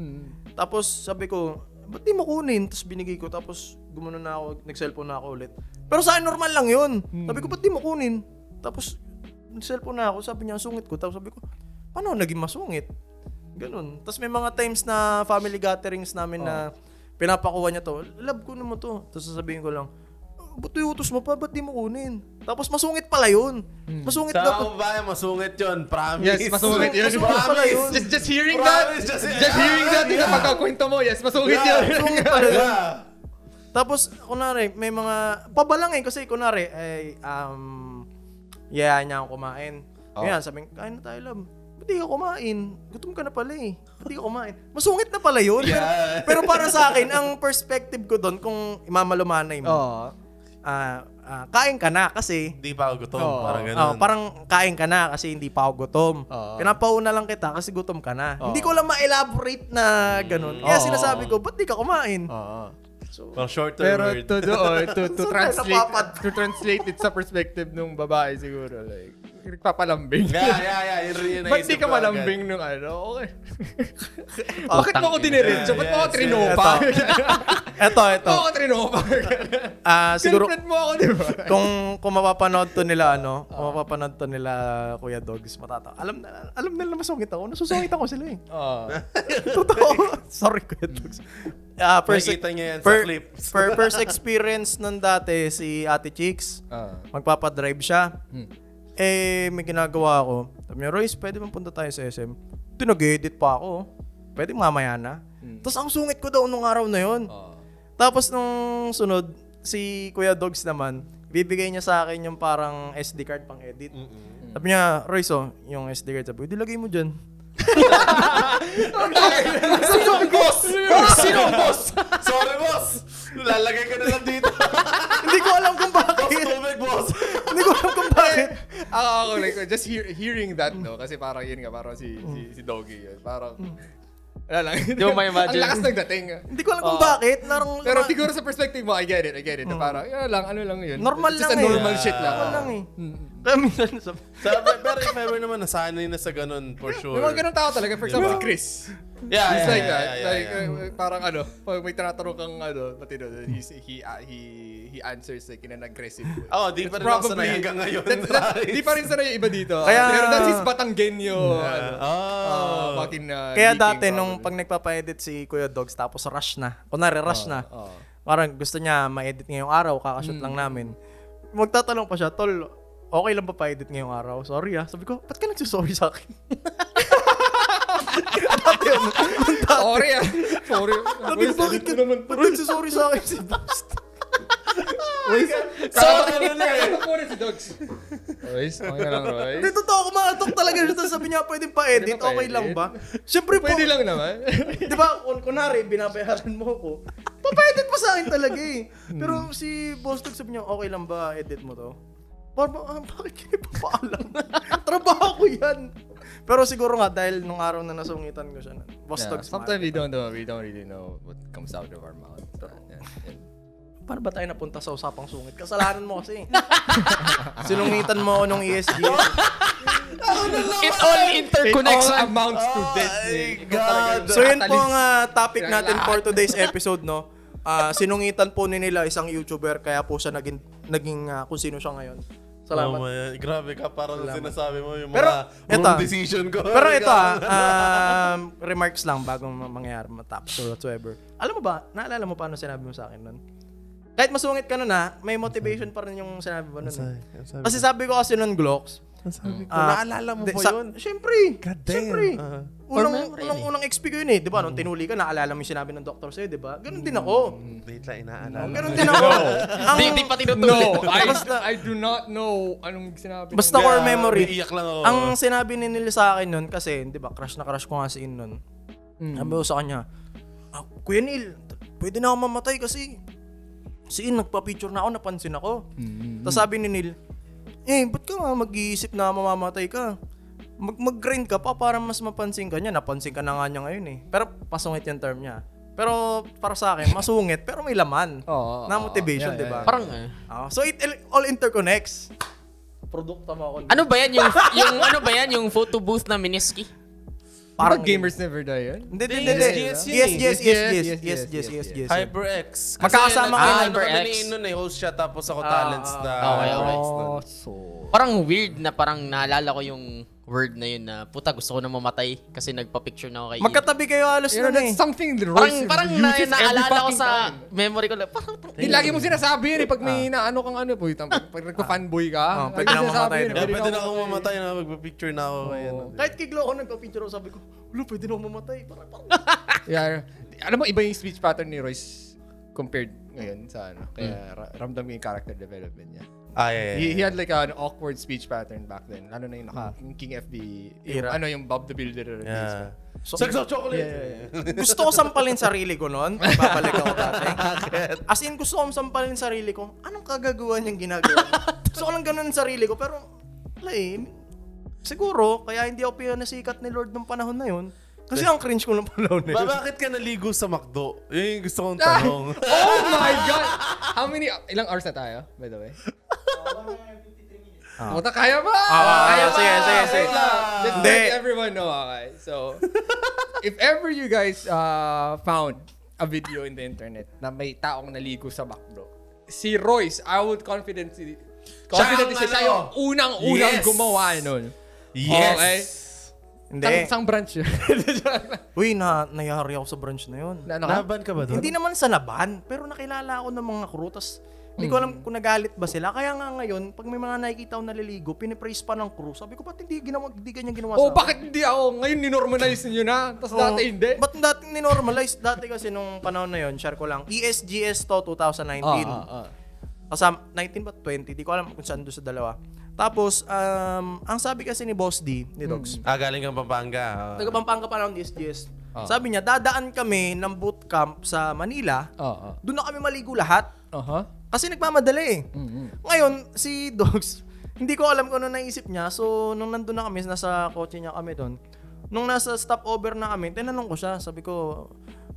Tapos sabi ko, ba't di mo kunin? Tapos binigay ko, tapos gumano na ako, nag-cellphone na ako ulit. Pero sa akin normal lang yun. Sabi ko, ba't di mo kunin? Tapos nag-cellphone na ako, sabi niya, sungit ko. Tapos sabi ko, paano naging masungit? Ganun. Tapos may mga times na family gatherings namin na pinapakuha niya to, love ko naman to. Tapos sasabihin ko lang, "Ah, ba't utos mo pa? Ba't di mo kunin? Tapos masungit pala yun. Masungit Sa daw. babae, masungit yun. Promise. Yes, masungit yun. Masungit pala yun. Just, just hearing that, Promise, just, just- hearing that, Yeah. yeah. pagkakwento mo, yes, masungit yun. Masungit pala yun. Yeah. Tapos, kunwari, may mga, pabalang eh, kasi kunwari, ay, um, yeah, niya ako kumain. Oh. Yan, sabi, kain na tayo, love. Ba't di ka kumain? Gutom ka na pala eh. Ba't di ka kumain? Masungit na pala yun. Pero, pero para sa akin, ang perspective ko doon, kung imamalumanay mo, Oo. Ah, ah, kain ka na kasi, Hindi pa ako gutom. Oo. Parang ganun. ah, parang kain ka na kasi hindi pa ako gutom. Oo. Pinapauna lang kita kasi gutom ka na. Hindi ko lang ma-elaborate na ganun. Kaya Oo. sinasabi ko, ba't di ka kumain? Oo. Parang shorter Pero word. to, do, or to, to translate to translate it sa perspective nung babae siguro like nagpapalambing. yeah, yeah, yeah. Yun yung Ba't di ka ko malambing nung ano? Okay. Bakit mo ako diniretso? Ba't mo ako Yes, trinopa? Eto, Ba't eto. mo ako trinopa? Ah, siguro, Girlfriend mo ako, di ba? kung kung mapapanood to nila ano, kung mapapanood to nila Kuya Dogs, matatawa. Alam na alam nila masungit ako. Nasusungit ako sila eh. Oo. Totoo. Sorry Kuya Dogs. Ah, first, Makikita niya yan sa per- clips. per- first experience nun dati si Ate Chicks, Ah. magpapadrive siya. Hmm. Eh, may ginagawa ako. Sabi niya, Royce, pwede bang punta tayo sa SM? Ito, nag-edit pa ako. Pwede mamaya na. Tapos ang sungit ko daw nung araw na yon. Oo. Tapos nung sunod, si Kuya Dogs naman, bibigay niya sa akin yung parang SD card pang edit. Sabi niya, Royce, oh, yung SD card. Sabi ko, dilagay mo dyan. Sino ang boss? Sino ang boss? Sorry, boss. Lalagay ko na lang dito. Hindi ko alam kung Boss, bakit. tubig, boss. Hindi ko alam kung bakit. Ako, ako, like, just hear, hearing that, no? Kasi parang yun nga, parang si, si, si Doggy yun. Parang, wala lang. Di mo ma-imagine. Ang lakas ng dating. Hindi ko alam kung bakit. Larang, Pero siguro sa perspective mo, I get it, I get it. Na parang, yun lang, ano lang yun. normal Just lang a eh. normal shit lang. Normal lang eh. Minsan, sabi, Sabi, pero if ever naman, nasanay na sa ganun, for sure. May mga ganun tao talaga. For example, si Chris. Yeah, He's yeah, like yeah, that. yeah, like, yeah. uh, parang ano, pag may tinatanong kang ano, pati doon, he's, he, uh, he, he answers like in an aggressive way. Oo, di pa rin ako sanay hanggang ngayon. That, that, di pa rin sanay yung iba dito. Kaya- Pero that's his Batanggenyo. ano, Oh. uh, fucking, uh, Kaya dati, nung probably. pag nagpapa-edit si Kuya Dogs, tapos rush na. Kunwari, rush na. oo. Parang gusto niya ma-edit ngayong araw, kakashoot lang namin. Magtatanong pa siya, Tol, okay lang ba pa-edit ngayong araw? Sorry ah. Sabi ko, ba't ka nagsusorry sa akin? Dati yun. Sorry ah. Sorry. Sabi ko, bakit ka naman? Ba't nagsusorry sa akin si Boss? Sorry. Ano po na si Dogs? Royce, okay na lang, Royce. Hindi, totoo, kumatok talaga siya. Tapos sabi niya, pwedeng pa-edit, Pwede pa okay lang ba? Siyempre po, Pwede lang naman. di ba, kun kunwari, binabayaran mo ko, papaedit pa sa akin talaga eh. Pero si Boss Dogs sabi niya, okay lang ba, edit mo to? Parang, ah, bakit kayo papaalam? Trabaho ko yan. Pero siguro nga, dahil nung araw na nasungitan ko siya, boss Yeah, sometimes we don't know. We don't really know what comes out of our mouth. Yeah, yeah. Paano ba tayo napunta sa usapang sungit? Kasalanan mo kasi. Sinungitan mo ako nung E ESG. It all interconnects. It all amounts to this. eh. Ikaw talaga, so yun po ang ah, topic natin for today's episode, no? Ah, sinungitan po ni nila isang YouTuber, kaya po siya naging, naging ah, kung sino siya ngayon. Salamat. Oh my, grabe ka, parang sinasabi mo yung Pero, mga eto. wrong decision ko. Pero ito ah, um, remarks lang bago ma- mangyari matapos or whatsoever. Alam mo ba, naalala mo paano sinabi mo sa akin nun? Kahit masungit ka nun ha, may motivation pa rin yung sinabi mo nun. eh. Sabi, Kasi sabi ko kasi nun, Glocks, sabi ko, ah, naalala mo ba sa- yun? Siyempre. God damn. Siyempre. Ah. Unang, memory unang, eh. unang XP ko yun eh. Di ba? Nung tinuli ka, naalala mo yung sinabi ng doktor sa'yo, di ba? Ganun din ako. Wait lang, inaalala. Ganun din ako. Ang, Di, di pa tinutuloy. No, I, Basta- I do not know anong sinabi. basta ng- core memory. Iiyak lang ako. Ang sinabi ni nila sa akin nun, kasi, di ba, crush na crush ko nga si In nun. Mm. Sabi ko sa kanya, ah, Kuya Neil, pwede na ako mamatay kasi si In, nagpa-picture na ako, napansin ako. Mm. Tapos sabi ni Neil, eh, ba't ka nga mag-iisip na mamamatay ka? Mag- mag-grind ka pa para mas mapansin ka niya. Napansin ka na nga niya ngayon eh. Pero pasungit yung term niya. Pero para sa akin, masungit pero may laman. Oo, na oo, motivation, yeah, di ba? yeah, Parang, eh. Ah, so it all interconnects. Produkto mo ako. ano ba yan yung, yung ano ba yan yung photo booth na Miniski? Parang gamers never die yun. Hindi, hindi, Yes, hindi. yes, Yes, yes, yes, yes, yes, Yes, yes. HyperX. Kasi Magkakasama kayo. ano HyperX. kami ni nun eh, host siya tapos ako talents na Okay, okay. HyperX. Oh, so... Parang weird na parang naalala ko yung word na yun na puta gusto ko na mamatay kasi nagpa-picture na ako kay Ian. Magkatabi kayo halos You know, eh. something that Parang, parang na, naalala ko sa time. memory ko. Parang, Hindi lagi mo sinasabi yun eh pag may inaano kang ano po, pag, pag nagpa-fanboy ka. Oh, pwede lagi na mamatay, yun, di ba? Kaya pwede na ako mamatay na magpa-picture na ako. Kahit kay Glo ako nagpa-picture ako, sabi ko, Ulo, pwede na ako mamatay. Parang, parang, Yeah. Alam mo, iba yung speech pattern ni Royce compared ngayon sa ano. Kaya ra- ramdam yung character development niya. Ah, yeah, He, yeah. he had like an awkward speech pattern back then. Lalo na yung naka, yung King FB, yung, Era. ano yung Bob the Builder. yeah. So- Sex of chocolate! gusto ko sampalin sarili ko noon. Papalik ako dati. As in, gusto ko sampalin sarili ko. Anong kagagawa niyang ginagawa? gusto ko lang ganun sarili ko. Pero, eh. Siguro, kaya hindi ako pinasikat ni Lord nung panahon na yun. Kasi ang cringe ko nung panahon na Ba, yun. bakit ka naligo sa McDo? Yun yung gusto kong tanong. oh my God! How many, ilang hours na tayo, by the way? Ah. Puta, kaya ba? Ah, kaya sige, sige, sige. Lang. Let's let everyone know, okay? So, if ever you guys uh, found a video in the internet na may taong naligo sa McDo, si Royce, I would confidently, confidently say, siya ano? yung unang-unang Yes. gumawa nun. Yes! Okay. Hindi. Sang, sang branch yun? Uy, na, nayari ako sa branch na yun. na, ano ka? Laban ka ba doon? Hindi naman sa laban, pero nakilala ako ng mga crew. Hindi ko alam kung nagalit ba sila. Kaya nga ngayon, pag may mga nakikita ako naliligo, pinipraise pa ng crew. Sabi ko, ba't hindi, ginawa, hindi ganyan ginawa Oh, akin? bakit hindi ako? Ngayon, ninormalize niyo na. Tapos Oo. dati hindi. Ba't dati ninormalize? Dati kasi nung panahon na yon share ko lang. E ESGS to 2019. Ah, ah, ah. Kasama, 19 ba 20? Di ko alam kung saan doon sa dalawa. Tapos, um, ang sabi kasi ni Boss D, ni Dogs, Ah, galing kang Pampanga. taga Pampanga pa lang ng ESGS. Ah. Sabi niya, dadaan kami ng bootcamp sa Manila. Ah, ah. Doon na kami maligo lahat. Aha. Kasi nagmamadali eh. Mm-hmm. Ngayon, si Dogs, hindi ko alam kung ano naisip niya. So, nung nandun na kami, nasa kotse niya kami doon. Nung nasa stopover na kami, tinanong ko siya. Sabi ko,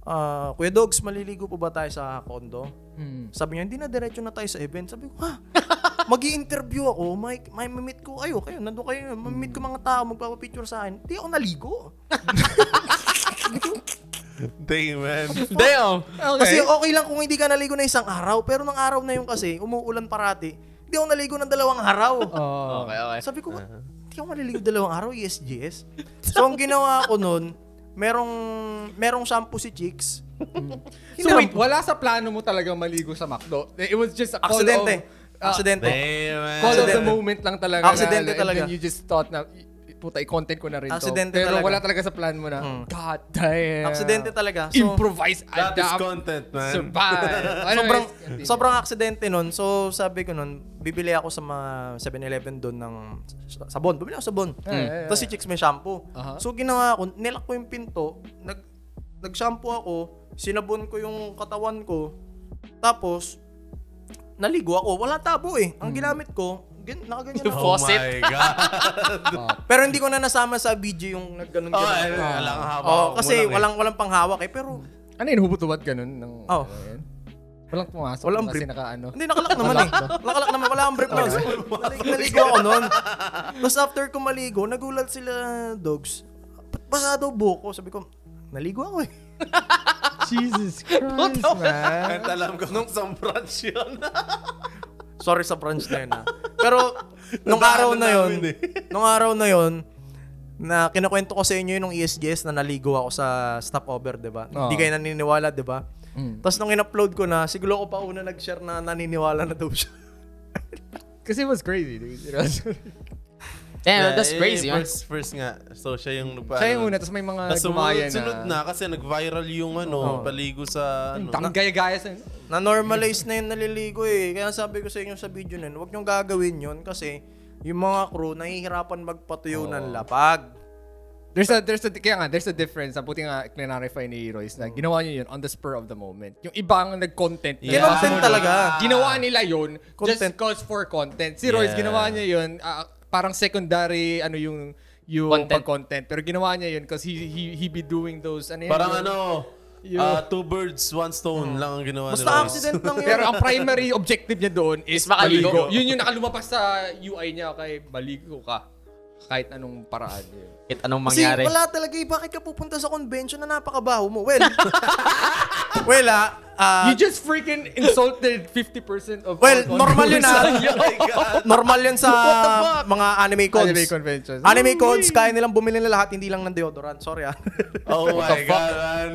ah, Kuya Dogs, maliligo po ba tayo sa condo? Mm. Sabi niya, hindi na diretso na tayo sa event. Sabi ko, ha? mag interview ako, may, may meet ko kayo, kayo, nandun kayo, may meet ko mga tao, magpapapicture sa akin. Hindi ako naligo. Damn, man. Damn! Kasi okay lang kung hindi ka naligo na isang araw, pero nung araw na yun kasi, umuulan parati, hindi ako naligo ng dalawang araw. Oh. Okay, okay. Sabi ko, "Ba't hindi ako maliligo dalawang araw, ESGS. So, ang ginawa ko nun, merong, merong shampoo si Chicks. So wait, wala sa plano mo talaga maligo sa McDo? It was just a call Aksidente. of... Aksidente. Damn, man. call of the Aksidente. moment lang talaga. Aksidente na, talaga. And then you just thought na, "I- puta, i-content ko na rin to. Aksidente Pero talaga. wala talaga sa plan mo na, Hmm. God damn. Aksidente talaga. So, Improvise, That is adapt, content, man. survive. Anyways, sobrang continue. sobrang aksidente nun. So sabi ko nun, bibili ako sa mga 7-Eleven doon ng sabon. Bibili ako sabon. Yeah, yeah, yeah. Tapos si Chicks may shampoo. Aha. So ginawa ko, nilak ko yung pinto, nag nag-shampoo ako, sinabon ko yung katawan ko. Tapos naligo ako. Wala tabo eh. Ang ginamit ko, gan, nakaganyan ako. Oh Faucet. my God. Pero hindi ko na nasama sa video yung nagganon oh, ganon. ay, alang haba. Oh, mo kasi lang eh. walang walang panghawak eh. Pero Ano yun, hubot-hubad ganun? Ng, Oh. ano yan? Walang pumasok. Walang kasi brief. naka ano. Hindi, nakalak naman eh. Nakalak naman. Wala akong brief na. Naligo, naligo ako nun. Tapos after ko maligo, nagulat sila dogs. Ba't basa daw buhok ko? Sabi ko, naligo ako eh. Jesus Christ, man. Kahit alam ko nung branch yun. Sorry sa branch na yun ha. Pero, nung araw na yun, eh. nung araw na yun, na kinukwento ko sa inyo yung ESGS na naligo ako sa stopover, di ba? Hindi Oo. kayo naniniwala, di ba? Mm. Tapos nung in-upload ko na, siguro ko pa una nag-share na naniniwala na daw siya. Kasi it was crazy, dude. Damn, that's Eh, crazy, man. First, first nga. So, siya yung nagpa... Siya yung una, tapos may mga Tapos gumaya sumunod, sunod na. na kasi nag-viral yung ano, paligo sa ano. Ang gaya-gaya sa Na-normalize na yung naliligo eh. Kaya sabi ko sa inyo sa video na yun, huwag niyong gagawin yun kasi yung mga crew nahihirapan magpatuyo ng lapag. There's a there's a kaya nga there's a difference. Ang puti nga clarify ni Royce na ginawa niya yun on the spur of the moment. Yung ibang nag-content na Yeah. Sumunod, talaga. Ginawa nila yun just Content. cause for content. Si Royce Yeah. ginawa niya yun ah, parang secondary ano yung yung Content. pag-content pero ginawa niya yun cause he he he be doing those ano yun, Parang yung- ano, Yung- ah, two birds, one stone lang ang ginawa Basta nila. accident lang yun. Pero ang primary objective niya doon is Is makaligo. maligo. Yun yung nakalumabas sa UI niya kay maligo ka. Kahit anong paraan yun. Kahit anong Kasi mangyari. wala talaga eh. Bakit ka pupunta sa convention na napakabaho mo? Well, well ah, ah, you just freaking insulted 50% of well, normal yun ah. normal yun sa mga anime cons. Anime conventions. Anime codes, kaya nilang bumili na lahat, hindi lang ng deodorant. Sorry ah. Oh my God, man.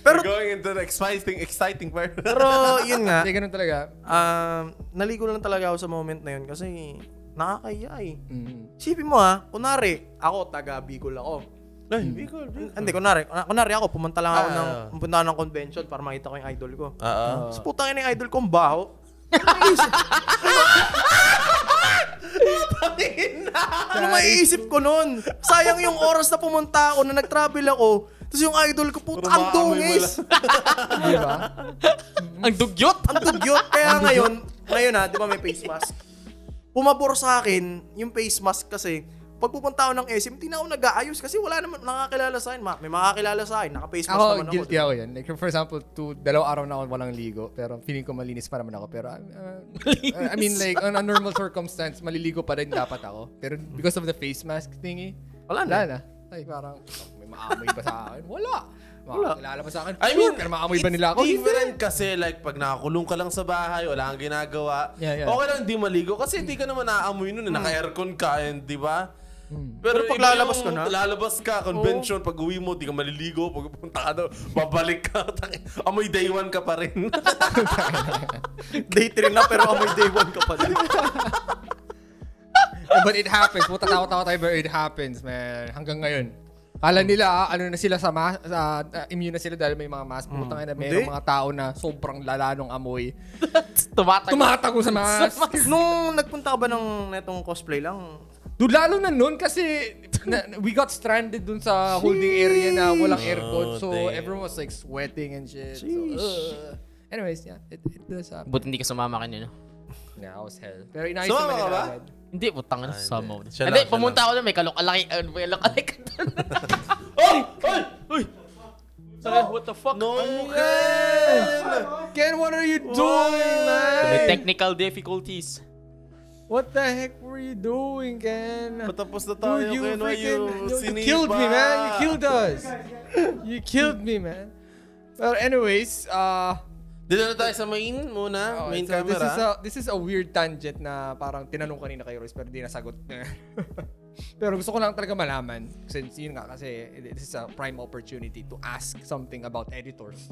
Pero- We're going into the exciting, exciting part. Pero yun nga, Hindi, ganun talaga. um, naligo lang talaga ako sa moment na yun kasi nakakaya eh. Mm. Isipin mo ha, kunwari, ako taga Bicol ako. Ay, Bicol, Bicol. Hindi, kunwari, kunwari ako, pumunta lang ako Ah. ng, pumunta ako ng convention para makita ko yung idol ko. Ah, ah. Tapos putang ina yung idol ko, ang baho. ano maiisip ko nun? Sayang yung oras na pumunta ako, na nag-travel ako. Tapos yung idol ko, puta, ang dungis. Di ba? Ang dugyot! ang dugyot. Kaya ngayon, ngayon ha, di ba may face mask? Pumabor sa akin yung face mask kasi pag pupunta ako ng SM, hindi na ako nag-aayos kasi wala naman nakakilala sa akin. Ma- May makakilala sa akin, naka-face mask Ako, naman ako. guilty ako yan. Like, for example, two, dalawang araw na ako walang ligo. Pero feeling ko malinis pa naman ako. Pero, uh, uh, I mean, like, on a normal circumstance, maliligo pa rin dapat ako. Pero because of the face mask thingy, Wala na. wala na. Like, parang, may maamoy ba sa akin? Wala. Makakilala ba sa akin? I mean, pero maamoy ba nila ako? Different kasi like pag nakakulong ka lang sa bahay, wala kang ginagawa. Yeah, yeah. Okay lang hindi maligo kasi hindi ka naman naaamoy nun. eh. Naka-aircon ka, and, di ba? Hmm. Pero pag iba lalabas ka na? Lalabas ka, convention, pag uwi mo, di ka maliligo. Pag punta ka doon, babalik ka. Amoy day one ka pa rin. Day 3 na pero amoy day 1 ka pa din. Eh, but it happens. Puta tawa-tawa tayo, but it happens, man. Hanggang ngayon. Kala nila, ah, ano na sila sa, ma- sa ah, immune na sila dahil may mga mask. Puta nga na, may Hindi. mga tao na sobrang lala ng amoy. Tumatag. Tumatago sa mask. Nung nagpunta ka ba ng netong cosplay lang, Dude, lalo na nun kasi na, we got stranded dun sa holding area na walang Oh, aircon. So, damn. everyone was like sweating and shit. So, uh, anyways, yeah. It, it does happen. Buti hindi ka sumama kanina. Yeah, I was hell. Pero inayos naman ka nila ba? agad. Hindi, putang na sama mo. Siya Hindi, lang, siya pumunta ako doon, may kalok-alaki. Uh, may kalok-alaki ka doon. oh! Ay! Uy! Sabi, what the fuck? No, Ken! Ken, what are you doing, man? May technical difficulties. What the heck were you doing, Ken? Patapos na tayo, Dude, you Ken. You freaking you sinipa? killed me, man. You killed us. You killed me, man. Well, anyways, uh, Dito na tayo sa main muna. oh, main so this is camera. a this is a weird tangent na parang tinanong kanina kay Royce pero di nasagot. pero gusto ko lang talaga malaman since yun nga kasi this is a prime opportunity to ask something about editors.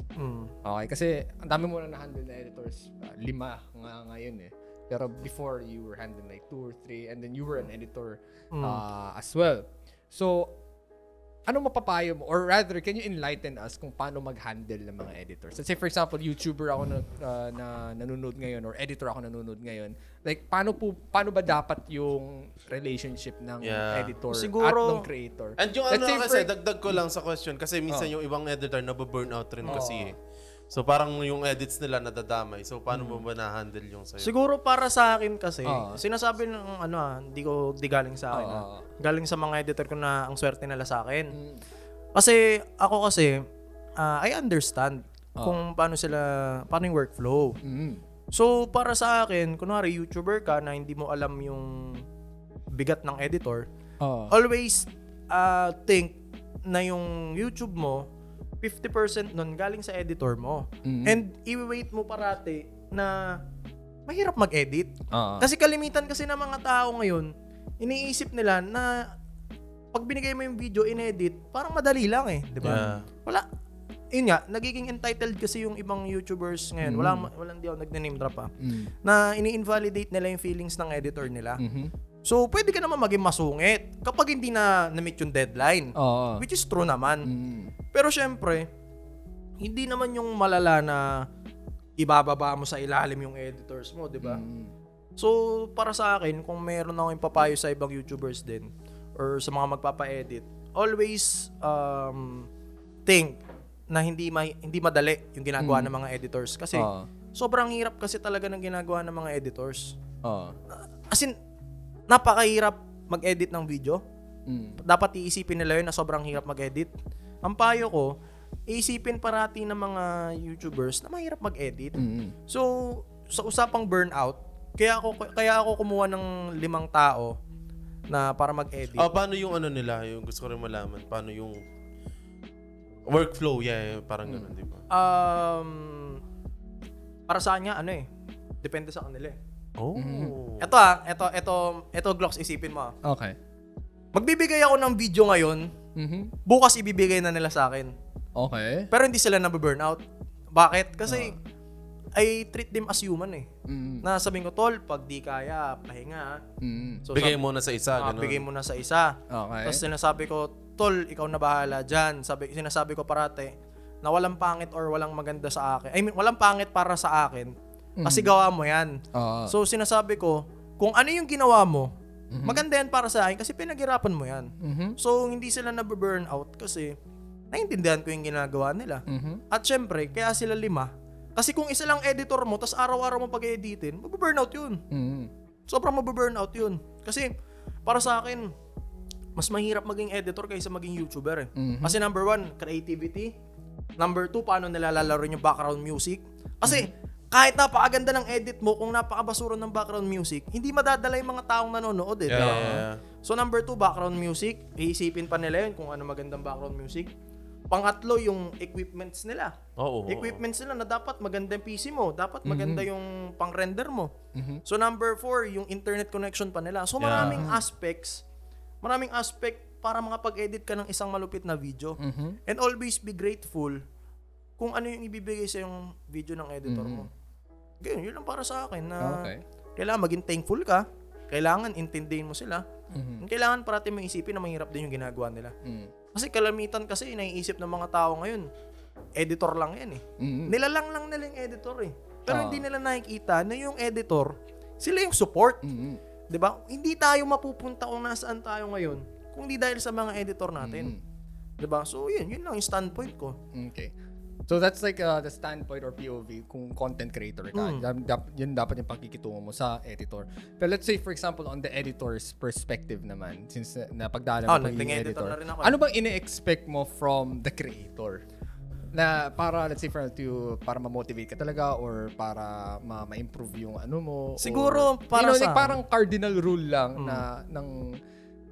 Okay, kasi ang dami mo na na-handle na editors. Uh, lima nga ngayon eh. Pero before, you were handling like two or three and then you were an editor uh, as well. So, ano mapapayo mo? Or rather, can you enlighten us kung paano mag-handle ng mga editors? Let's say, for example, YouTuber ako na, uh, na nanonood ngayon or editor ako nanonood ngayon. Like, paano po, paano ba dapat yung relationship ng Yeah. editor at Siguro- ng creator? And yung Let's ano say kasi, for- dagdag ko lang sa question kasi minsan Oh. yung ibang editor na burn out rin kasi eh. So parang yung edits nila nadadamay. So paano mo ba na-handle yung sa'yo? Siguro para sa akin kasi, Oo. sinasabi ng ano ah, hindi ko di galing sa akin. ah. Oo. Galing sa mga editor ko na ang swerte nila sa akin. Mm. Kasi ako kasi, ah, I understand kung paano sila, paano yung workflow. Mm. So, para sa akin, kunwari YouTuber ka na hindi mo alam yung bigat ng editor, Oo. always uh, think na yung YouTube mo, 50% nun galing sa editor mo. Mhm. And i-wait mo parati na mahirap mag-edit. Oo. Kasi kalimitan kasi ng mga tao ngayon, iniisip nila na pag binigay mo yung video in-edit, parang madali lang eh, di ba? Yeah. Wala. Yun nga, nagiging entitled kasi yung ibang YouTubers ngayon. Wala, walang di ako nag-name drop ah. Mm. Na ini-invalidate nila yung feelings ng editor nila. Mhm. So, pwede ka naman maging masungit kapag hindi na na-meet yung deadline. Oo. Which is true naman. Mm. Pero syempre, hindi naman yung malala na ibababa mo sa ilalim yung editors mo, di ba? Mm. So, para sa akin, kung meron akong papayo sa ibang YouTubers din or sa mga magpapa-edit, always um, think na hindi ma- hindi madali yung ginagawa ng mga editors kasi Oo. sobrang hirap kasi talaga ng ginagawa ng mga editors. Oo. As in, napakahirap mag-edit ng video. Mm. Dapat iisipin nila yun na sobrang hirap mag-edit. Ang payo ko, iisipin parati ng mga YouTubers na mahirap mag-edit. Mm. So, sa usapang burnout, kaya ako kaya ako kumuha ng limang tao na para mag-edit. Oh, paano yung ano nila? Yung gusto ko rin malaman. Paano yung workflow? Yeah, yeah, parang ganun, di ba? Um, para sa kanya, ano eh, depende sa kanila eh. Oh. Ito ah, ito, ito, ito Glocks, isipin mo ah. Okay. Magbibigay ako ng video ngayon, Mhm. bukas ibibigay na nila sa akin. Okay. Pero hindi sila nababurnout. Bakit? Kasi I treat them as human eh. Mm. Na sabihin ko, tol, pag di kaya, pahinga. ah." Mm. So, Bigay sab- mo na sa isa, ah, ganun. bigay mo na sa isa. Okay. Tapos sinasabi ko, tol, ikaw na bahala dyan. Sabi, sinasabi ko parate, na walang pangit or walang maganda sa akin. I mean, walang pangit para sa akin. Kasi gawa mo yan. Oo. So, sinasabi ko, kung ano yung ginawa mo, Mhm. maganda yan para sa akin kasi pinaghirapan mo yan. Mhm. So, hindi sila nababurn out kasi naiintindihan ko yung ginagawa nila. Mhm. At syempre, kaya sila lima. Kasi kung isa lang editor mo, tas araw-araw mo pag-editin, mababurnout yun. Mhm. Sobrang mababurnout yun. Kasi, para sa akin, mas mahirap maging editor kaysa maging YouTuber eh. Mhm. Kasi number one, creativity. Number two, paano nilalaro yung background music. Kasi, kahit napakaganda ng edit mo, kung napakabasura ng background music, hindi madadala yung mga taong nanonood eh. Yeah, yeah, yeah. So number two, background music. Iisipin pa nila yun kung ano magandang background music. Pangatlo, yung equipments nila. Oo. oo. Equipments nila na dapat maganda yung PC mo. Dapat maganda yung pang-render mo. Mhm. So number four, yung internet connection pa nila. So Yeah. maraming aspects, maraming aspect para makapag-edit ka ng isang malupit na video. Mhm. And always be grateful kung ano yung ibibigay sa yung video ng editor mo. Ganyan, yun lang para sa akin na Mm-hmm. Okay. kailangan maging thankful ka. Kailangan intindihin mo sila. Mhm. Kailangan parati mo isipin na mahirap din yung ginagawa nila. Mm. Kasi kalamitan kasi naiisip ng mga tao ngayon, editor lang yan eh. Mhm. Nilalang lang nila yung editor eh. Pero Ah. hindi nila nakikita na yung editor, sila yung support. Mhm. 'Di ba? Hindi tayo mapupunta kung nasaan tayo ngayon kung hindi dahil sa mga editor natin. Mm. 'Di ba? So, yun, yun lang yung standpoint ko. Okay. So that's like uh, the standpoint or POV kung content creator ka. Mm. Dap- dap- yun dapat yung pakikitungo mo sa editor. Pero let's say for example on the editor's perspective naman since uh, napagdala mo Oh, pagiging editor editor. na rin ako. Ano bang ine-expect mo from the creator? Na para let's say for to para ma-motivate ka talaga or para ma- ma-improve yung ano mo or- Siguro, para you know, sa- like, parang cardinal rule lang na ng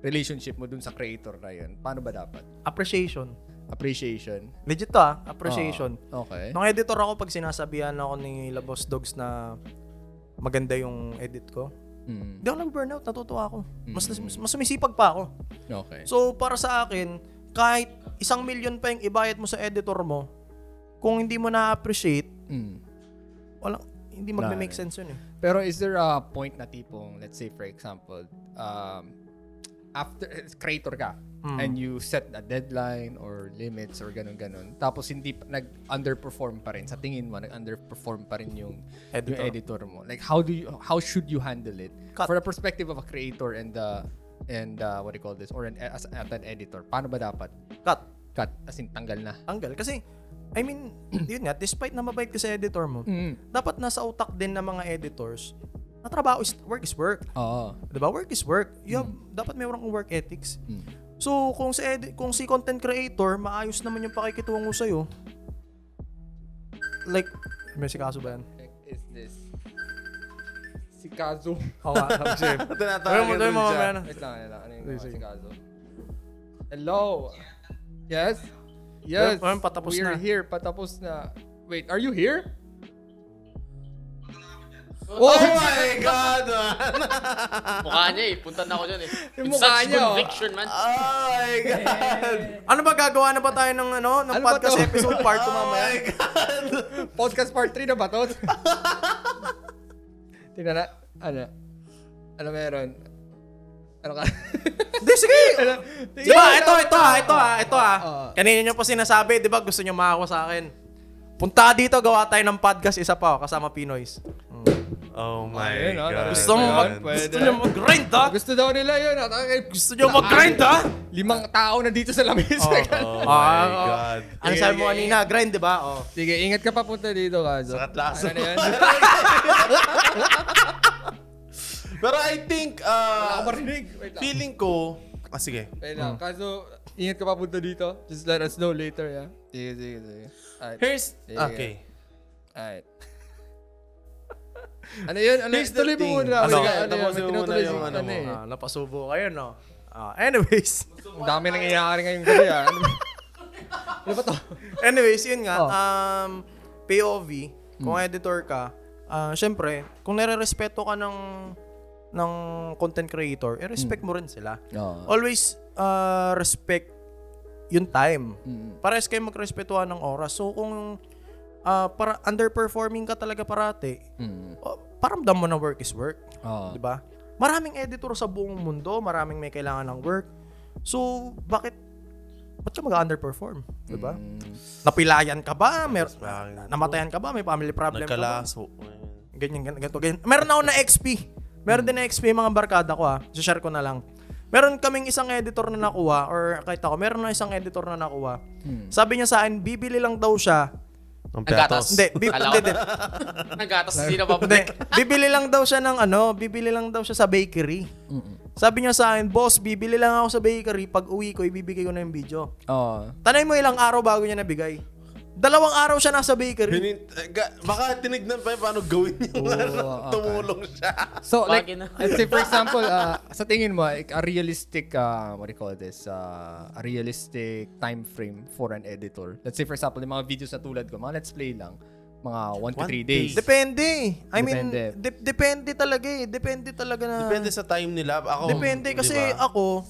relationship mo dun sa creator na yun. Paano ba dapat? Appreciation. Appreciation. Legit to ah, appreciation. Ah, okay. Nung editor ako, pag sinasabihan ako ni Labos Dogs na maganda yung edit ko, Mm. hindi ako nag-burnout, natutuwa ako. Mas, mas, mas sumisipag pa ako. Okay. So, para sa akin, kahit isang million pa yung ibayad mo sa editor mo, kung hindi mo na-appreciate, Mm. walang, hindi magme-make sense yun eh. Pero is there a point na tipong, let's say for example, um, after creator ka Mm. and you set a deadline or limits or ganun-ganun tapos hindi nag-underperform pa rin sa tingin mo nag-underperform pa rin yung Editor. yung editor mo like how do you how should you handle it Cut. for the perspective of a creator and the and uh, what do you call this or an as, as an editor paano ba dapat Cut. cut as in tanggal na Tanggal. Kasi, I mean, yun nga, despite na mabait ka sa editor mo, Mm. dapat nasa utak din ng mga editors na trabaho is work is work. Oo. 'Di ba? Work is work. You have, dapat mayroon kang work ethics. Mm. So, kung si edi- kung si content creator, maayos naman yung pakikitungo sa Like, may si Kaso ba yan? Is this si Kazo? Oo nga, Ayun mo. Wait lang, wait lang. Ano yung si sige. Kazo? Hello? Yes? Yes. Ayun, patapos We are na. here. Patapos na. Wait, are you here? Oh my God, man! Mukha niya eh. Punta na ako dyan eh. Yung mukha such niya, oh. conviction, man. Oh my God! Ano ba gagawa na ba tayo ng ano, ng Ano ba podcast to? episode part 2 mamaya? Podcast part 3 na ba to? Tingnan na. Ano? Ano meron? Ano ka? Di, sige! ano? Di ba, ito, ito ha, ito ha, ito ha. Oo. Kanina nyo pa sinasabi, di ba, gusto nyo makakuha sa akin. Punta ka dito, gawa tayo ng podcast, isa pa, oh, kasama Pinoys. Oh my Ayun, oh, God. Gusto mo mag, Pwede. gusto nyo mag-grind ha? Gusto daw nila yun. At, okay, Gusto nyo mag-grind ha? Limang tao na dito sa lamesa. Oh Ah, my oh. God. Ano sabi mo kanina, grind, di ba? Oh. Sige, ingat ka papunta dito, Kazo. Sa katlaso. Ano yan? Pero I think, Wala uh, marinig. Wait lang. feeling ko, ah sige. Wait lang. Kaso, ingat ka papunta dito. Just let us know later, yeah? Sige, sige, sige. Alright. Here's, Sige. okay. Alright. ano yun? Ano, Here's the tuloy mo thing. muna. Ano? May mo muna tinutuloy yung ano mo. eh. Ah, napasubo kayo, no? Ah, anyways. Ang dami nang iyaari ngayong gabi, ah. Ano ba- Ano ba to? anyways, yun nga. Oh. Um, POV, kung editor ka, ah, syempre, kung nare-respeto ka ng ng content creator, i-respect mo rin sila. Oo. Always uh, respect yung time. Mm. Pares kayo magrespetuhan ng oras. So kung ah, para underperforming ka talaga parati, Mm. oh, paramdam mo na work is work, Oo. 'di ba? Maraming editor sa buong mundo, maraming may kailangan ng work. So bakit ba't ka mag-underperform, 'di ba? Mm. Napilayan ka ba? Mer bakit? namatayan ka ba? May family problem ka ba? Nagkalaso. Ganyan, ganyan, ganito, ganyan. Meron ako na XP. Meron din na XP mga barkada ko ha. share ko na lang. Meron kaming isang editor na nakuha or kahit ako, meron na isang editor na nakuha. Hmm. Sabi niya sa akin, bibili lang daw siya. Ang Nagatas. piatos. Hindi, bi- hindi, hindi. Nagatas, hindi na babalik. bibili lang daw siya ng ano, bibili lang daw siya sa bakery. Sabi niya sa akin, boss, bibili lang ako sa bakery. Pag uwi ko, ibibigay ko na yung video. Oo. Tanay mo ilang araw bago niya nabigay. Dalawang araw siya nasa bakery. Hinin, eh, ga- baka tinignan pa yung paano gawin yung ano, okay. tumulong siya. So, like, Bagay na. let's say for example, uh, sa tingin mo, like, a realistic, uh, what do you call this, uh, a realistic time frame for an editor. Let's say for example, yung mga videos na tulad ko, mga let's play lang, mga 1 to One 3 day. days. Depende. I mean, Depende. de- depende talaga eh. Depende talaga na... Depende sa time nila. Ako, Depende di kasi ba? ako,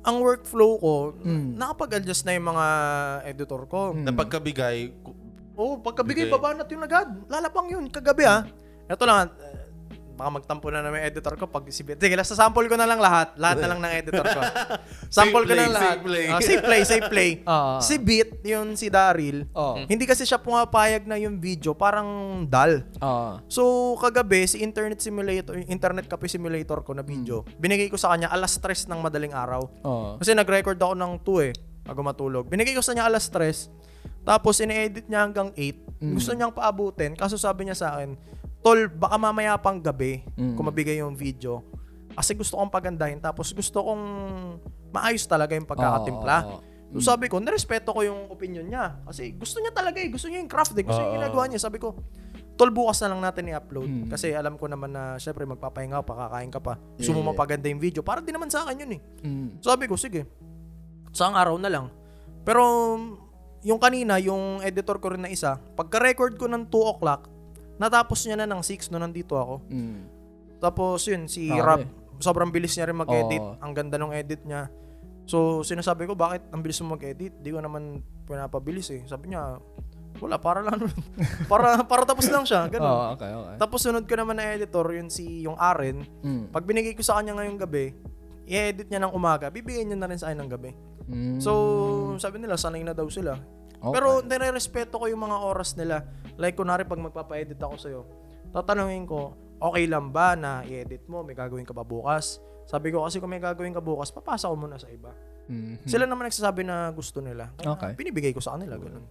ang workflow ko, Hmm. nakapag-adjust na yung mga editor ko. na pagkabigay, Oo, pagkabigay Bigay. baba natin agad. Lalapang yun, kagabi ha. Ito lang, baka magtampo na naman yung editor ko pag si Sige, last sample ko na lang lahat. Lahat na lang ng editor ko. sample ko play, na lang lahat. safe play. Ah, safe play, safe play. Ah. si Beat, yun si Daryl, Oo. hindi kasi siya pumapayag na yung video, parang dull. Oo. So, kagabi, si Internet Simulator, Internet Cafe Simulator ko na video, binigay ko sa kanya alas 3 ng madaling araw. Oo. Kasi nag-record ako ng 2 eh, bago matulog. Binigay ko sa kanya alas 3, tapos ine-edit niya hanggang 8. Gusto niyang paabutin, kaso sabi niya sa akin, Tol, baka mamaya pang gabi, kung mabigay yung video. Kasi gusto kong pagandahin, tapos gusto kong maayos talaga yung pagkakatimpla. Oo, oo, So sabi ko, narespeto ko yung opinion niya. Kasi gusto niya talaga eh. Gusto niya yung craft eh. Gusto niya yung ginagawa niya. Sabi ko, tol, bukas na lang natin i-upload. Kasi alam ko naman na, syempre, magpapahinga ka pa, kakain ka pa. Gusto mo Yeah. mapaganda yung video. Para din naman sa akin yun eh. Mm. Sabi ko, sige. Sa araw na lang. Pero, yung kanina, yung editor ko rin na isa, pagka-record ko ng 2 o'clock, natapos niya na ng 6 no nandito ako. Mm. Tapos yun, si Grabe. Rob, sobrang bilis niya rin mag-edit. Oo. Ang ganda ng edit niya. So, sinasabi ko, bakit ang bilis mo mag-edit? Di ko naman pinapabilis eh. Sabi niya, wala, para lang. para, para tapos lang siya. Ganun. Oo, okay, okay. Tapos sunod ko naman na editor, yun si yung Aren. Mm. Pag binigay ko sa kanya ngayong gabi, i-edit niya ng umaga, bibigyan niya na rin sa akin ng gabi. Mm. So, sabi nila, sanay na daw sila. Okay. Pero nire-respeto ko yung mga oras nila. Like, kunwari pag magpapa-edit ako sa'yo, tatanungin ko, okay lang ba na i-edit mo? May gagawin ka ba bukas? Sabi ko, kasi kung may gagawin ka bukas, papasa ko muna sa iba. Mhm. Sila naman nagsasabi na gusto nila. Kaya Okay. Binibigay ko sa kanila, ganun.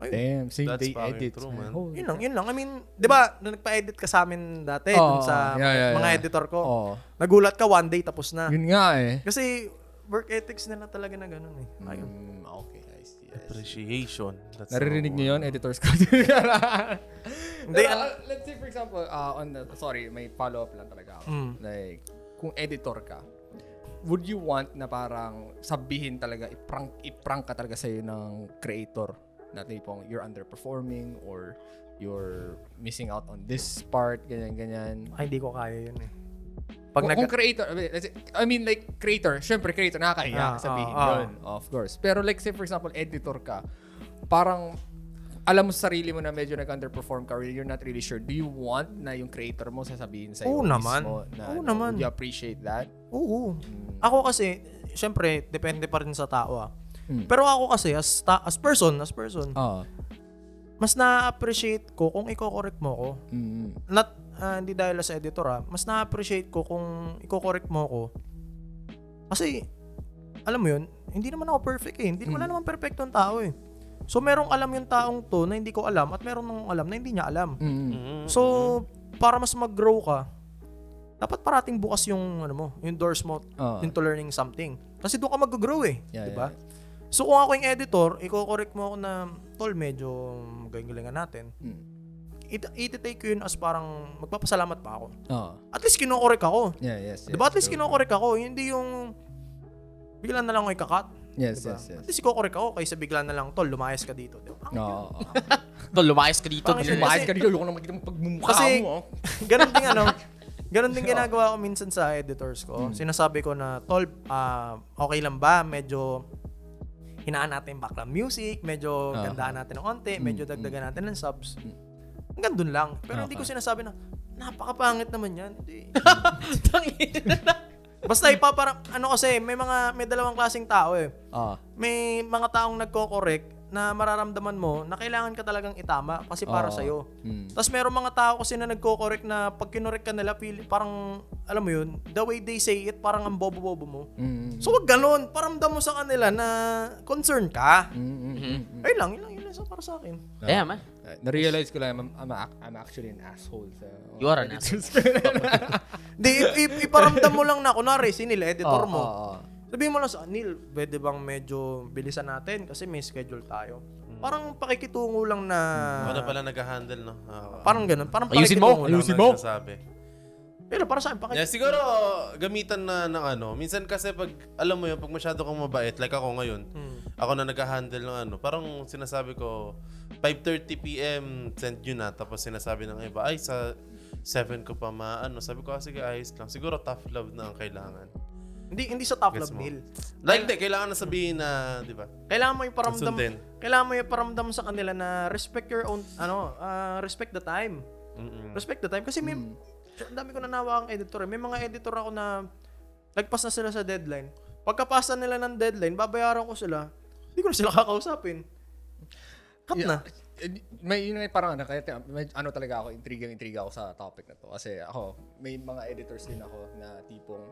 Damn, same That's day fucking edits. true, man. Holy Yun lang, yun lang. I mean, di ba, nung nagpa-edit ka sa amin dati, Oo, dun sa yeah, yeah, mga yeah. editor ko, Oo. nagulat ka, one day tapos na. Yun nga eh. Kasi, work ethics nila talaga na ganun eh. Ayun. Mm, okay, Appreciation. That's Naririnig niyo yun, word. editors ko. Hindi, uh, let's say for example, uh, on the, sorry, may follow-up lang talaga ako. Mm. Like, kung editor ka, would you want na parang sabihin talaga, iprank, iprank ka talaga sa'yo ng creator na tipong you're underperforming or you're missing out on this part, ganyan-ganyan. Ay, hindi ko kaya yun eh. Pag kung, nag- kung creator, I mean, like creator, syempre creator, nakakahiya Ah, sabihin ah, ah. yun, of course. Pero like say for example, editor ka, parang alam mo sa sarili mo na medyo nag-underperform ka or you're not really sure, do you want na yung creator mo sasabihin sa'yo Oo naman. mismo na Oo naman. would you appreciate that? Oo. Ako kasi, syempre, depende pa rin sa tao ah. Mm. Pero ako kasi, as, ta- as person, as person, Oo. mas na-appreciate ko kung i-correct mo ko. Mm. Not, ah, hindi dahil sa editor ah, mas na-appreciate ko kung i-correct mo ko. Kasi, alam mo yun, hindi naman ako perfect eh. Hindi wala naman perfect ang tao eh. So, merong alam yung taong to na hindi ko alam at merong nang alam na hindi niya alam. Mm. Mm, So, para mas mag-grow ka, dapat parating bukas yung ano mo, yung doors mo Oo. into learning something. Kasi doon ka mag-grow eh, Yeah, 'di ba? yeah. So kung ako yung editor, i-correct mo ako na tol medyo galing-galingan natin. Mm. It- i-take ko yun as parang magpapasalamat pa ako. Oo. At least kino-correct ako. Yeah, yes, yes. 'Di ba? At least true. kino-correct ako, hindi yung bigla na lang ako ikakat. Yes, Diba? yes, yes. At least i-correct ako kaysa bigla na lang, tol, lumayas ka dito. Diba? Oo. oo. Tol, lumayas ka dito. Bakit? Lumayas Kasi- ka dito, ayoko na makita mo pagmumukha Kasi, mo. oh. ganun din ano, ganun din ginagawa ko minsan sa editors Hmm. ko. Sinasabi ko na, tol, ah, okay lang ba? Medyo hinaan natin yung background music, medyo Ah. gandahan natin ng onte, Hmm, medyo dagdagan natin ng subs. Hanggang dun lang. Pero hindi ko sinasabi na, napakapangit naman yan. Hindi. Basta ipaparang, ano kasi, may mga, may dalawang klaseng tao eh. Ah. May mga taong nagko-correct na mararamdaman mo na kailangan ka talagang itama kasi para Oo. sa'yo. Mm. Tapos meron mga tao kasi na nagko-correct na pag kinorek ka nila, feel, parang, alam mo yun, the way they say it, parang ang bobo-bobo mo. Mm. So wag ganun, paramdam mo sa kanila na concern ka. Mm, mm, mm, mm. Ayun lang, yun lang, yun lang sa para sa akin. Yeah, man. Uh, na-realize ko lang, I'm, I'm, I'm actually an asshole. Sa, You are an asshole. Di, iparamdam mo lang na, kunwari, si Neil, editor Oo, mo. oo, oo. Sabihin mo lang sa Neil, pwede bang medyo bilisan natin kasi may schedule tayo. Parang pakikitungo lang na, Ako na pala nag-handle, no? Ah, parang ganun, parang Ayusin mo, pakikitungo lang. ayusin ano mo. nagsasabi. Pero para sa akin, pakik- Yeah, siguro gamitan na ng ano. Minsan kasi pag alam mo yun, pag masyado kang mabait like ako ngayon. Hmm. Ako na nag-handle ng ano. Parang sinasabi ko 5:30 PM send yun na tapos sinasabi ng iba ay sa 7 ko pa maano. Sabi ko ah, sige ayos lang. Siguro tough love na ang kailangan. Hindi hindi sa top love mo? Neil. Like di, kailangan na sabihin na, di ba? Kailangan mo iparamdam, Sundin. kailangan mo iparamdam sa kanila na respect your own, ano, ah, respect the time. Mm-mm. Respect the time. Kasi may, ang dami ko nanawa ang editor. eh. May mga editor ako na nagpas na sila sa deadline. Pagkapasa nila ng deadline, babayaran ko sila. Hindi ko na sila kakausapin. Cut na. Eh, May yun nga parang ano, kaya may, ano talaga ako, intrigang intriga ako sa topic na to. Kasi ako, may mga editors din ako na tipong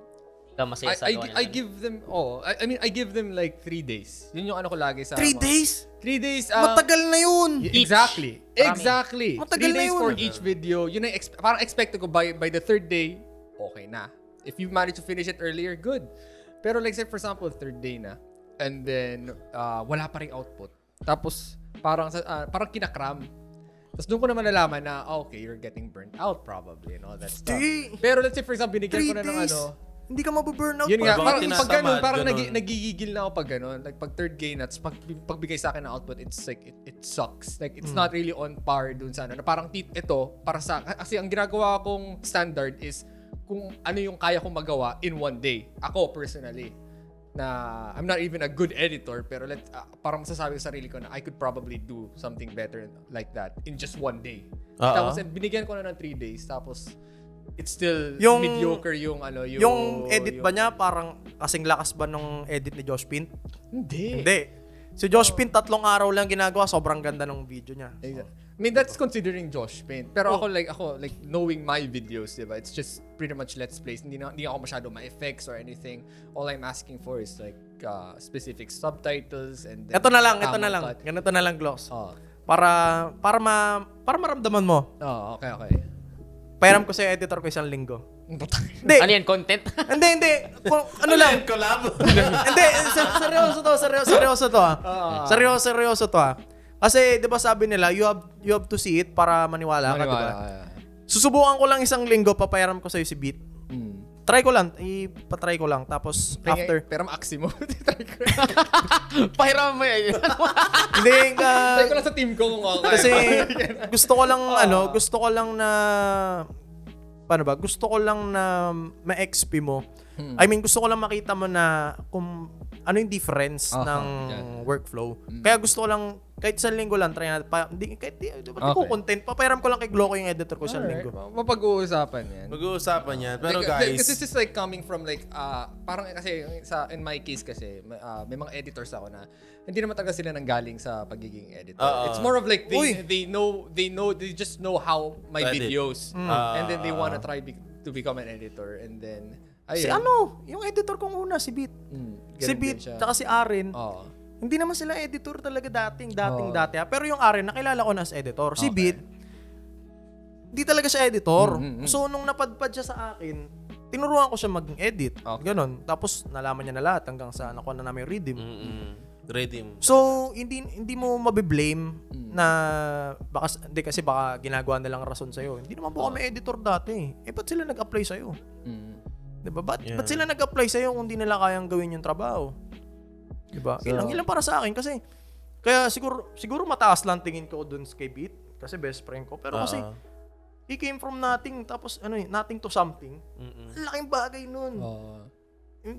Ikaw masaya sa I, I, I give them, oh, I, I mean, I give them like three days. Yun yung ano ko lagi sa... Three mga- days? Three days. ah, Matagal na yun. Each. Exactly. Marami. Exactly. Matagal Three na days yun. for each video. Yun ang expe- parang expect ko by, by the third day, okay na. If you manage to finish it earlier, good. Pero like say for example, third day na, and then uh, wala pa rin output. Tapos parang sa- ah, parang kinakram. Tapos doon ko naman nalaman na, ah, okay, you're getting burnt out probably and all that stuff. Pero let's say for example, binigyan Three ko na ng days. ano, Hindi ka mababurnout. yun nga, Pag parang pag ganun, parang ganun. nagi- nagigigil na ako pag ganun. Like pag third game nuts, pag pagbigay sa akin ng output, it's like, it, it sucks. Like it's not really on par dun sa ano. Na parang tit, ito, para sa, kasi ang ginagawa kong standard is kung ano yung kaya kong magawa in one day. Ako personally na I'm not even a good editor pero let ah, parang masasabi ko sa sarili ko na I could probably do something better like that in just one day. Oo. Tapos and binigyan ko na ng three days tapos it's still Yung- mediocre yung ano yung Yung edit yung- ba niya parang kasing lakas ba nung edit ni Josh Pint? Hindi. Hindi. Si Josh Pint tatlong araw lang ginagawa, sobrang ganda ng video niya. Exact- I mean, that's considering Josh Paint. Pero ako like ako like knowing my videos, 'di ba? It's just pretty much let's plays. Hindi na, hindi ako masyado ma-effects or anything. All I'm asking for is like uh, specific subtitles and then Ito na lang, ito na lang. cut. Ganito na lang, Gloss. Oh. para para ma para maramdaman mo. Oh, okay, okay. Pairam ko sa editor ko isang linggo. Hindi, Ano yan, content? hindi, hindi. Kung, ano lang, Collab. hindi, ser- seryoso to, seryoso, seryoso to ah. Seryoso, seryoso to ah. Kasi 'di ba sabi nila, you have you have to see it para maniwala, ka, 'di ba? Maniwala, Susubukan ko lang isang linggo, papayaram ko sa si Beat. Hmm. Try ko lang, ipatry ko lang. Tapos after, Pero maaksi mo. Try ko. Pahiram mo yan. hindi ka, Try ko lang sa team ko kung okay. kasi gusto ko lang ano, gusto ko lang na paano ba? Gusto ko lang na ma-XP mo. I mean, gusto ko lang makita mo na kung ano yung difference Aha, ng yan. workflow. Kaya gusto ko lang kahit isang linggo lang try natin. Pa, hindi kahit di, di, di ko Okay. content. Papairam ko lang kay Gloco yung editor ko Alright, linggo. ma- Mapag-uusapan yan. Mag-uusapan yan. Pero Like, guys, Kasi this is like coming from like, ah parang kasi sa in my case kasi, may, ah, may mga editors ako na hindi naman talaga sila nanggaling sa pagiging editor. Oo. It's more of like they Uy! they know they know they just know how my Edit. videos Ah. and then they wanna try be- to become an editor and then ayun. Si ano, yung editor kong una, si Beat. Mm, Si Beat, tsaka si Arin. Oo. Hindi naman sila editor talaga dating, dating Oo. dati. ah. Pero yung Arin, nakilala ko na as editor. Si Okay. Beat, di talaga siya editor. Mm, mm, mm. So, nung napadpad siya sa akin, tinuruan ko siya mag-edit. Okay. Ganon. Tapos, nalaman niya na lahat hanggang sa nakuha na namin yung rhythm. mm redeem. So, hindi hindi mo mabiblame Mm. na baka hindi kasi baka ginagawa nilang rason sa Hindi naman po kami editor dati. Eh ba't sila nag-apply sa Mm. 'Di ba? Ba't, Yeah. ba't sila nag-apply sa kung hindi nila kayang gawin yung trabaho? 'Di ba? So- ilang ilang para sa akin kasi kaya siguro siguro mataas lang tingin ko doon kay Beat kasi best friend ko. Pero kasi Ah. he came from nothing tapos ano eh, nothing to something. Mm-mm. Laking bagay nun. Oo.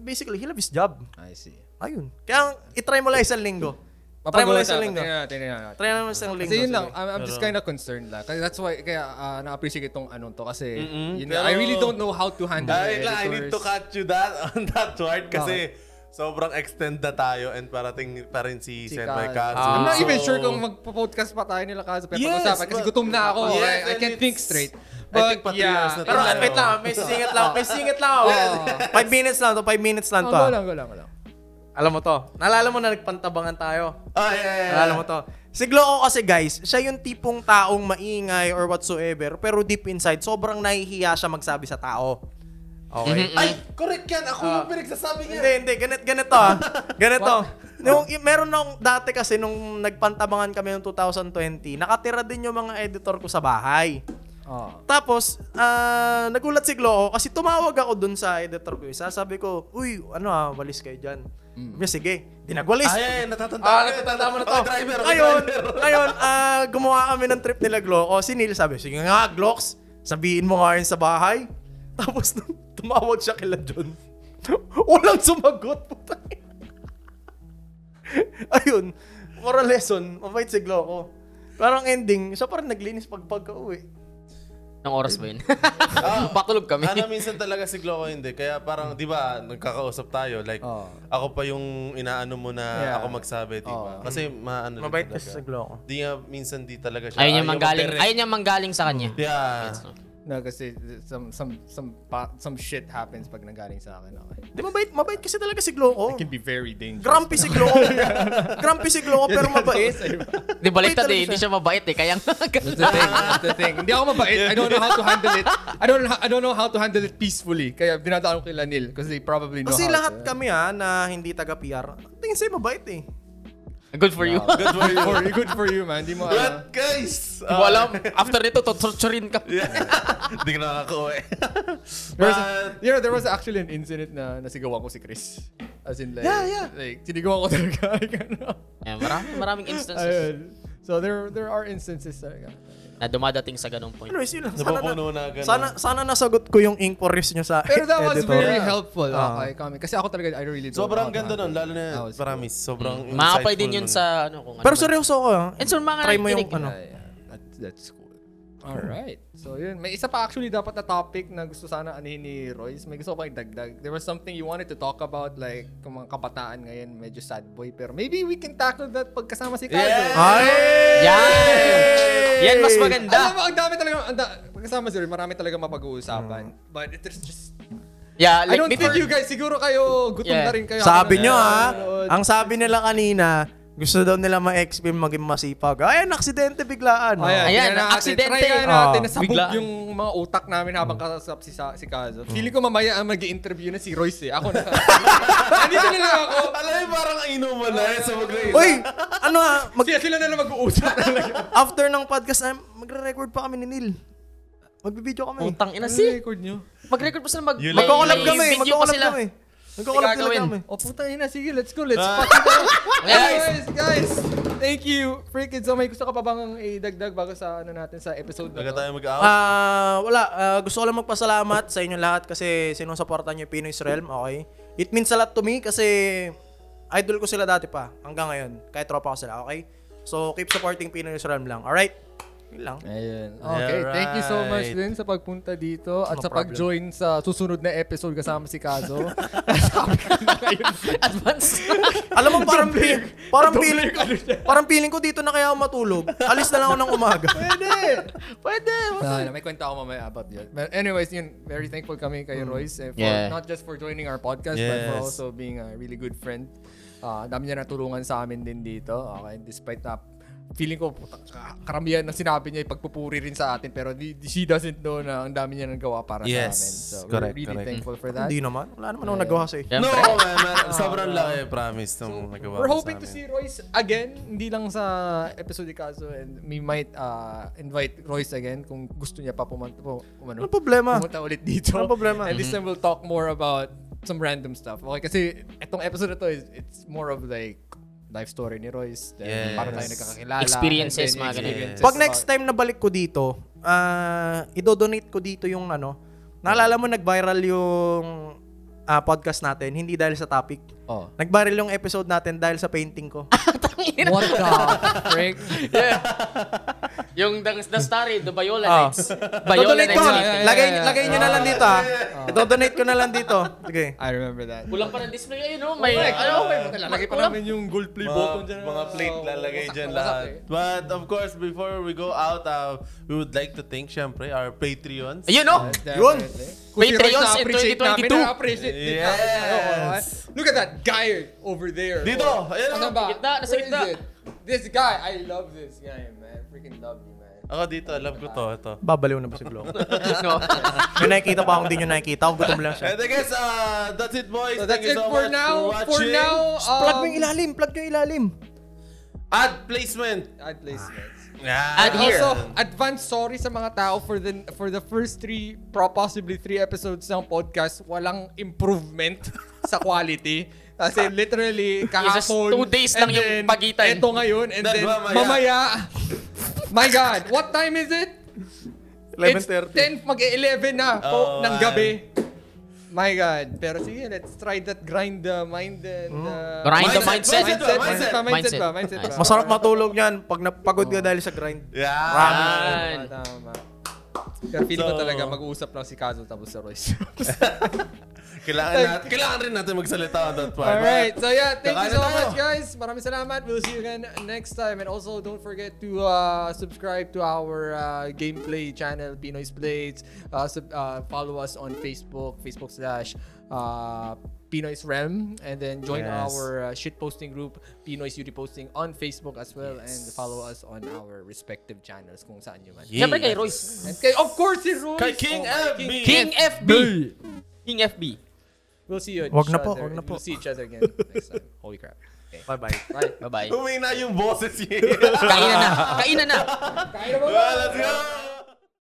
Basically, he loved his job. I see. Ayun. Kaya itry mo lang isang linggo. Try mo lang isang linggo. Try mo isang linggo. Kasi yun lang. I'm, I'm just kind of concerned lang. Kasi that's why, kaya uh, na-appreciate itong anong to. Kasi, Mm-mm. yun, Pero- I really don't know how to handle lang, I need to cut you that on that part kasi sobrang extend na tayo and parating pa rin si, Si Sen Kaz. May Katsu. I'm not Ah. even So- sure kung magpo-podcast pa tayo nila Kazu. Pero Yes, pag-usapan kasi gutom na ako. Yes, I, I can't think straight. I But think pa three yeah. na Pero wait lang, may singit lang, may singit lang ako. Five minutes lang to, five minutes lang Oh, to. go ah. lang, go lang, go lang. Alam mo to. Naalala mo na nagpantabangan tayo. Ah, yeah, yeah, yeah. Naalala mo to. Si Gloco kasi guys, siya yung tipong taong maingay or whatsoever, pero deep inside, sobrang nahihiya siya magsabi sa tao. Okay? Ay, correct yan. Ako yung pinagsasabi niya. Hindi, hindi. Ganito, ganito ah. Ganito. Yung, yung, meron nung dati kasi nung nagpantabangan kami noong 2020, nakatira din yung mga editor ko sa bahay. Oh. Tapos, ah, nagulat si Gloco kasi tumawag ako dun sa editor ko isa. Sabi ko, uy, ano ah, walis kayo dyan. Mm. Sabi, sige, di nagwalis. Ay, ay, natatanda Ah, natatanda mo na to. Driver. ngayon, driver. ngayon, ah, gumawa kami ng trip nila Gloco. Si Neil sabi, sige nga, Glocks, sabihin mo nga yun sa bahay. Tapos, nung tumawag siya kila John. Walang sumagot. Ayun, moral lesson, mabait si Gloco. Parang ending, siya pa rin naglinis pag pagka-uwi. Nang oras ba yun? Patulog kami. Ano minsan talaga si Gloco hindi. Kaya parang, di ba, nagkakausap tayo. Like, Oh. ako pa yung inaano mo na Yeah. ako magsabi, di ba? Kasi maano Mabait kasi si Gloco. Di nga, minsan di talaga siya. Ayun yung ayaw manggaling, mag-direct. ayun yung manggaling sa kanya. Yeah. No, kasi some some some pa, some shit happens pag nanggaling sa akin. Okay. Di mabait, mabait kasi talaga si Gloco. It can be very dangerous. Grumpy si Gloco. Grumpy si Gloco pero mabait. Di baliktad eh, hindi siya mabait eh. Kaya That's the thing. That's the thing. Hindi ako mabait. I don't know how to handle it. I don't I don't know how to handle it peacefully. Kaya dinadaan ko kila Neil kasi they probably know Kasi how lahat to. kami ha, na hindi taga-PR, tingin sa'yo mabait eh. Good for you. Good for you. for you, good for you, man. Di mo alam. But guys, Hindi mo alam, after nito, torturin ka. Hindi ka nakakauwi. There was, But, you know, there was actually an incident na nasigawan ko si Chris. As in like, Yeah, yeah. like, sinigawan ko talaga. like, ano. Eh, maraming, maraming instances Ayun. So there there are instances talaga. Na dumadating sa ganong point. Anyways, yun lang. Sana, na, na ganun. sana, sana nasagot ko yung inquiries nyo sa Pero that was editor. very helpful. Ah. Okay, kami. Kasi ako talaga, I really don't Sobrang ganda nun, lalo na, promise, sobrang Makapay din insightful yun nun. sa ano kung ano. Pero seryoso ko ah. And so, mga Try mo yung ano. Yeah, yeah. That, that's cool. Alright. So yun, may isa pa actually dapat na topic na gusto sana anihin ni Royce. May gusto ko pang dagdag. There was something you wanted to talk about like kung mga kabataan ngayon medyo sad boy. Pero maybe we can tackle that pagkasama si Kazo. Yeah! Ay! Yan! Yan mas maganda. Alam mo, ang dami talaga, ang da, pagkasama si Roy, marami talaga mapag-uusapan. But it, there's just, Yeah, I like don't before, think you guys, siguro kayo, gutom Yeah. na rin kayo. Sabi habang nyo ah, nanonood. ang sabi nila kanina, Gusto daw nila ma-XP maging masipag. Ayan, aksidente biglaan. Ayan, Ayan, tingnan natin. aksidente. Try natin Ah. nasabog Biglaan. yung mga utak namin habang kasasap si, si Kazo. Feeling ko mamaya ang mag interview na si Royce eh. Ako na. Andito na lang ako. Alam mo, parang inuman na eh sa mag Uy, ano ah, mag- Sila, sila na lang mag-uusap talaga. after ng podcast na, magre-record pa kami ni Neil. Magbibideo kami. Utang ina Ano si. record nyo? Mag-record pa sila mag may kami, sila. kami. Sige, talaga gagawin. kami. O puta na, sige, let's go. Let's fucking go. Anyways, guys, thank you. Freaking so may gusto ka pa bang idagdag bago sa ano natin sa episode na to? tayo mag-out. Ah, wala. Ah, gusto ko lang magpasalamat sa inyo lahat kasi sinusuportan niyo yung Pinoy's Realm, okay? It means a lot to me kasi idol ko sila dati pa hanggang ngayon. Kahit tropa ko sila, okay? So, keep supporting Pinoy's Realm lang, alright? Yun lang. Ayun. Okay, thank you so much Alright. din sa pagpunta dito at No sa problem. pag-join sa susunod na episode kasama si Kazo. Sabi ko na ngayon. Advance. Alam mo, parang, pi- parang, feeling, parang feeling ko dito na kaya ako matulog. Alis na lang ako ng umaga. Pwede! Pwede. Ah, may kwenta ako mamaya about yun. But anyways, yun, very thankful kami kay Royce eh, for, Yeah. not just for joining our podcast but for Yes. also being a really good friend. Ah, dami niya natulungan sa amin din dito. Okay, despite na feeling ko karamihan ng sinabi niya ay pagpupuri rin sa atin pero di, di- she doesn't know na ang dami niya nagawa para Yes. sa amin. So Correct, we're really correct. thankful for that. Hindi naman. Wala naman ako nagawa sa'yo. No, Siyempre. man, man. Sobrang laki, promise, nung nagawa We're hoping sa to see Royce again, hindi lang sa episode ni Kazo and we might uh, invite Royce again kung gusto niya pa pumunta po, umano, Ano problema? pumunta ulit dito. Ano problema? And this time we'll talk more about some random stuff. Okay, kasi itong episode na to is it's more of like life story ni Royce. Then Yes. Paano tayo nagkakakilala. Experiences, mga ganun. Pag next time na balik ko dito, ah idodonate ko dito yung ano, naalala mo nag-viral yung ah, podcast natin, hindi dahil sa topic. Oh. Nag-viral yung episode natin dahil sa painting ko. What the frick? Yung the, the story, the Viola Ah. Nights. Viola Dodonate ko. Nights. yeah, yeah, Lagay, yeah. lagay nyo na lang dito ah. Idodonate ko na lang dito. Sige. I remember that. Kulang pa ng display. Ayun, no? May, May, ano, may, lalagay pa namin yung gold play mga, button dyan. mga plate Oh, lalagay dyan lahat. eh. But of course, before we go out, uh, we would like to thank, syempre, our Patreons. Ayun, no? Yun. Patreons in na-appreciate namin, 2022. na-appreciate din Yes. namin. Oo, ah. Look at that guy over there. Dito, ayan, Asan oh. ba? Gitna, nasa Where gitna. it? This guy, I love this guy, man. Freaking love you, man. Ako dito, love ko to, ito. Babaliw na ba si Glo? no. May nakikita pa akong hindi nyo nakikita. Ako gutom lang siya. And I guess, uh, that's it, boys. So Thank that's you it so for much now. for For now, Plug mo um, yung ilalim. Plug mo yung ilalim. Ad placement. Ad placements. Yeah. Ad here. Also, advance sorry sa mga tao for the for the first three, pro possibly three episodes ng podcast, walang improvement sa quality. Kasi literally, just kahapon. two days lang yung then pagitan. Ito ngayon, and Then then mamaya. mamaya. my God, what time is it? It's 11.30. 10, mag-11 na po Oh, ng gabi. My God. Pero sige, let's try that grind the mind and... Uh, Grind the Mindset, mindset. Mindset, mindset, mindset, ba? Mindset ba? Mindset ba? Masarap matulog yan pag napagod ka dahil sa grind. Yeah. Yan. Tama, tama. Pero feeling ko So- talaga mag-uusap lang si Kazo tapos si Royce. Kailangan, natin, kailangan rin natin magsalita on that part. Alright, so yeah, thank you so tayo. much guys. Maraming salamat. We'll see you again next time. And also, don't forget to uh, subscribe to our uh, gameplay channel, Pinoy's Blades. Uh, sub- uh, follow us on Facebook, Facebook slash uh, Pinoy's Realm. And then join Yes. our uh, shit posting group, Pinoy's Beauty Posting on Facebook as well. And follow us on our respective channels kung saan nyo man. Yeah. Siyempre kay Royce. And kay, of course, si Royce! Kay King Oh, FB. King FB. King FB. We'll see you. Wag each na po, other- wag na po. We'll see each other again next time. Holy crap. Okay. Bye-bye. Bye. Bye-bye. Umina yung boses niya. Kainan na. Kainan na. Kaya na ba? well, let's go!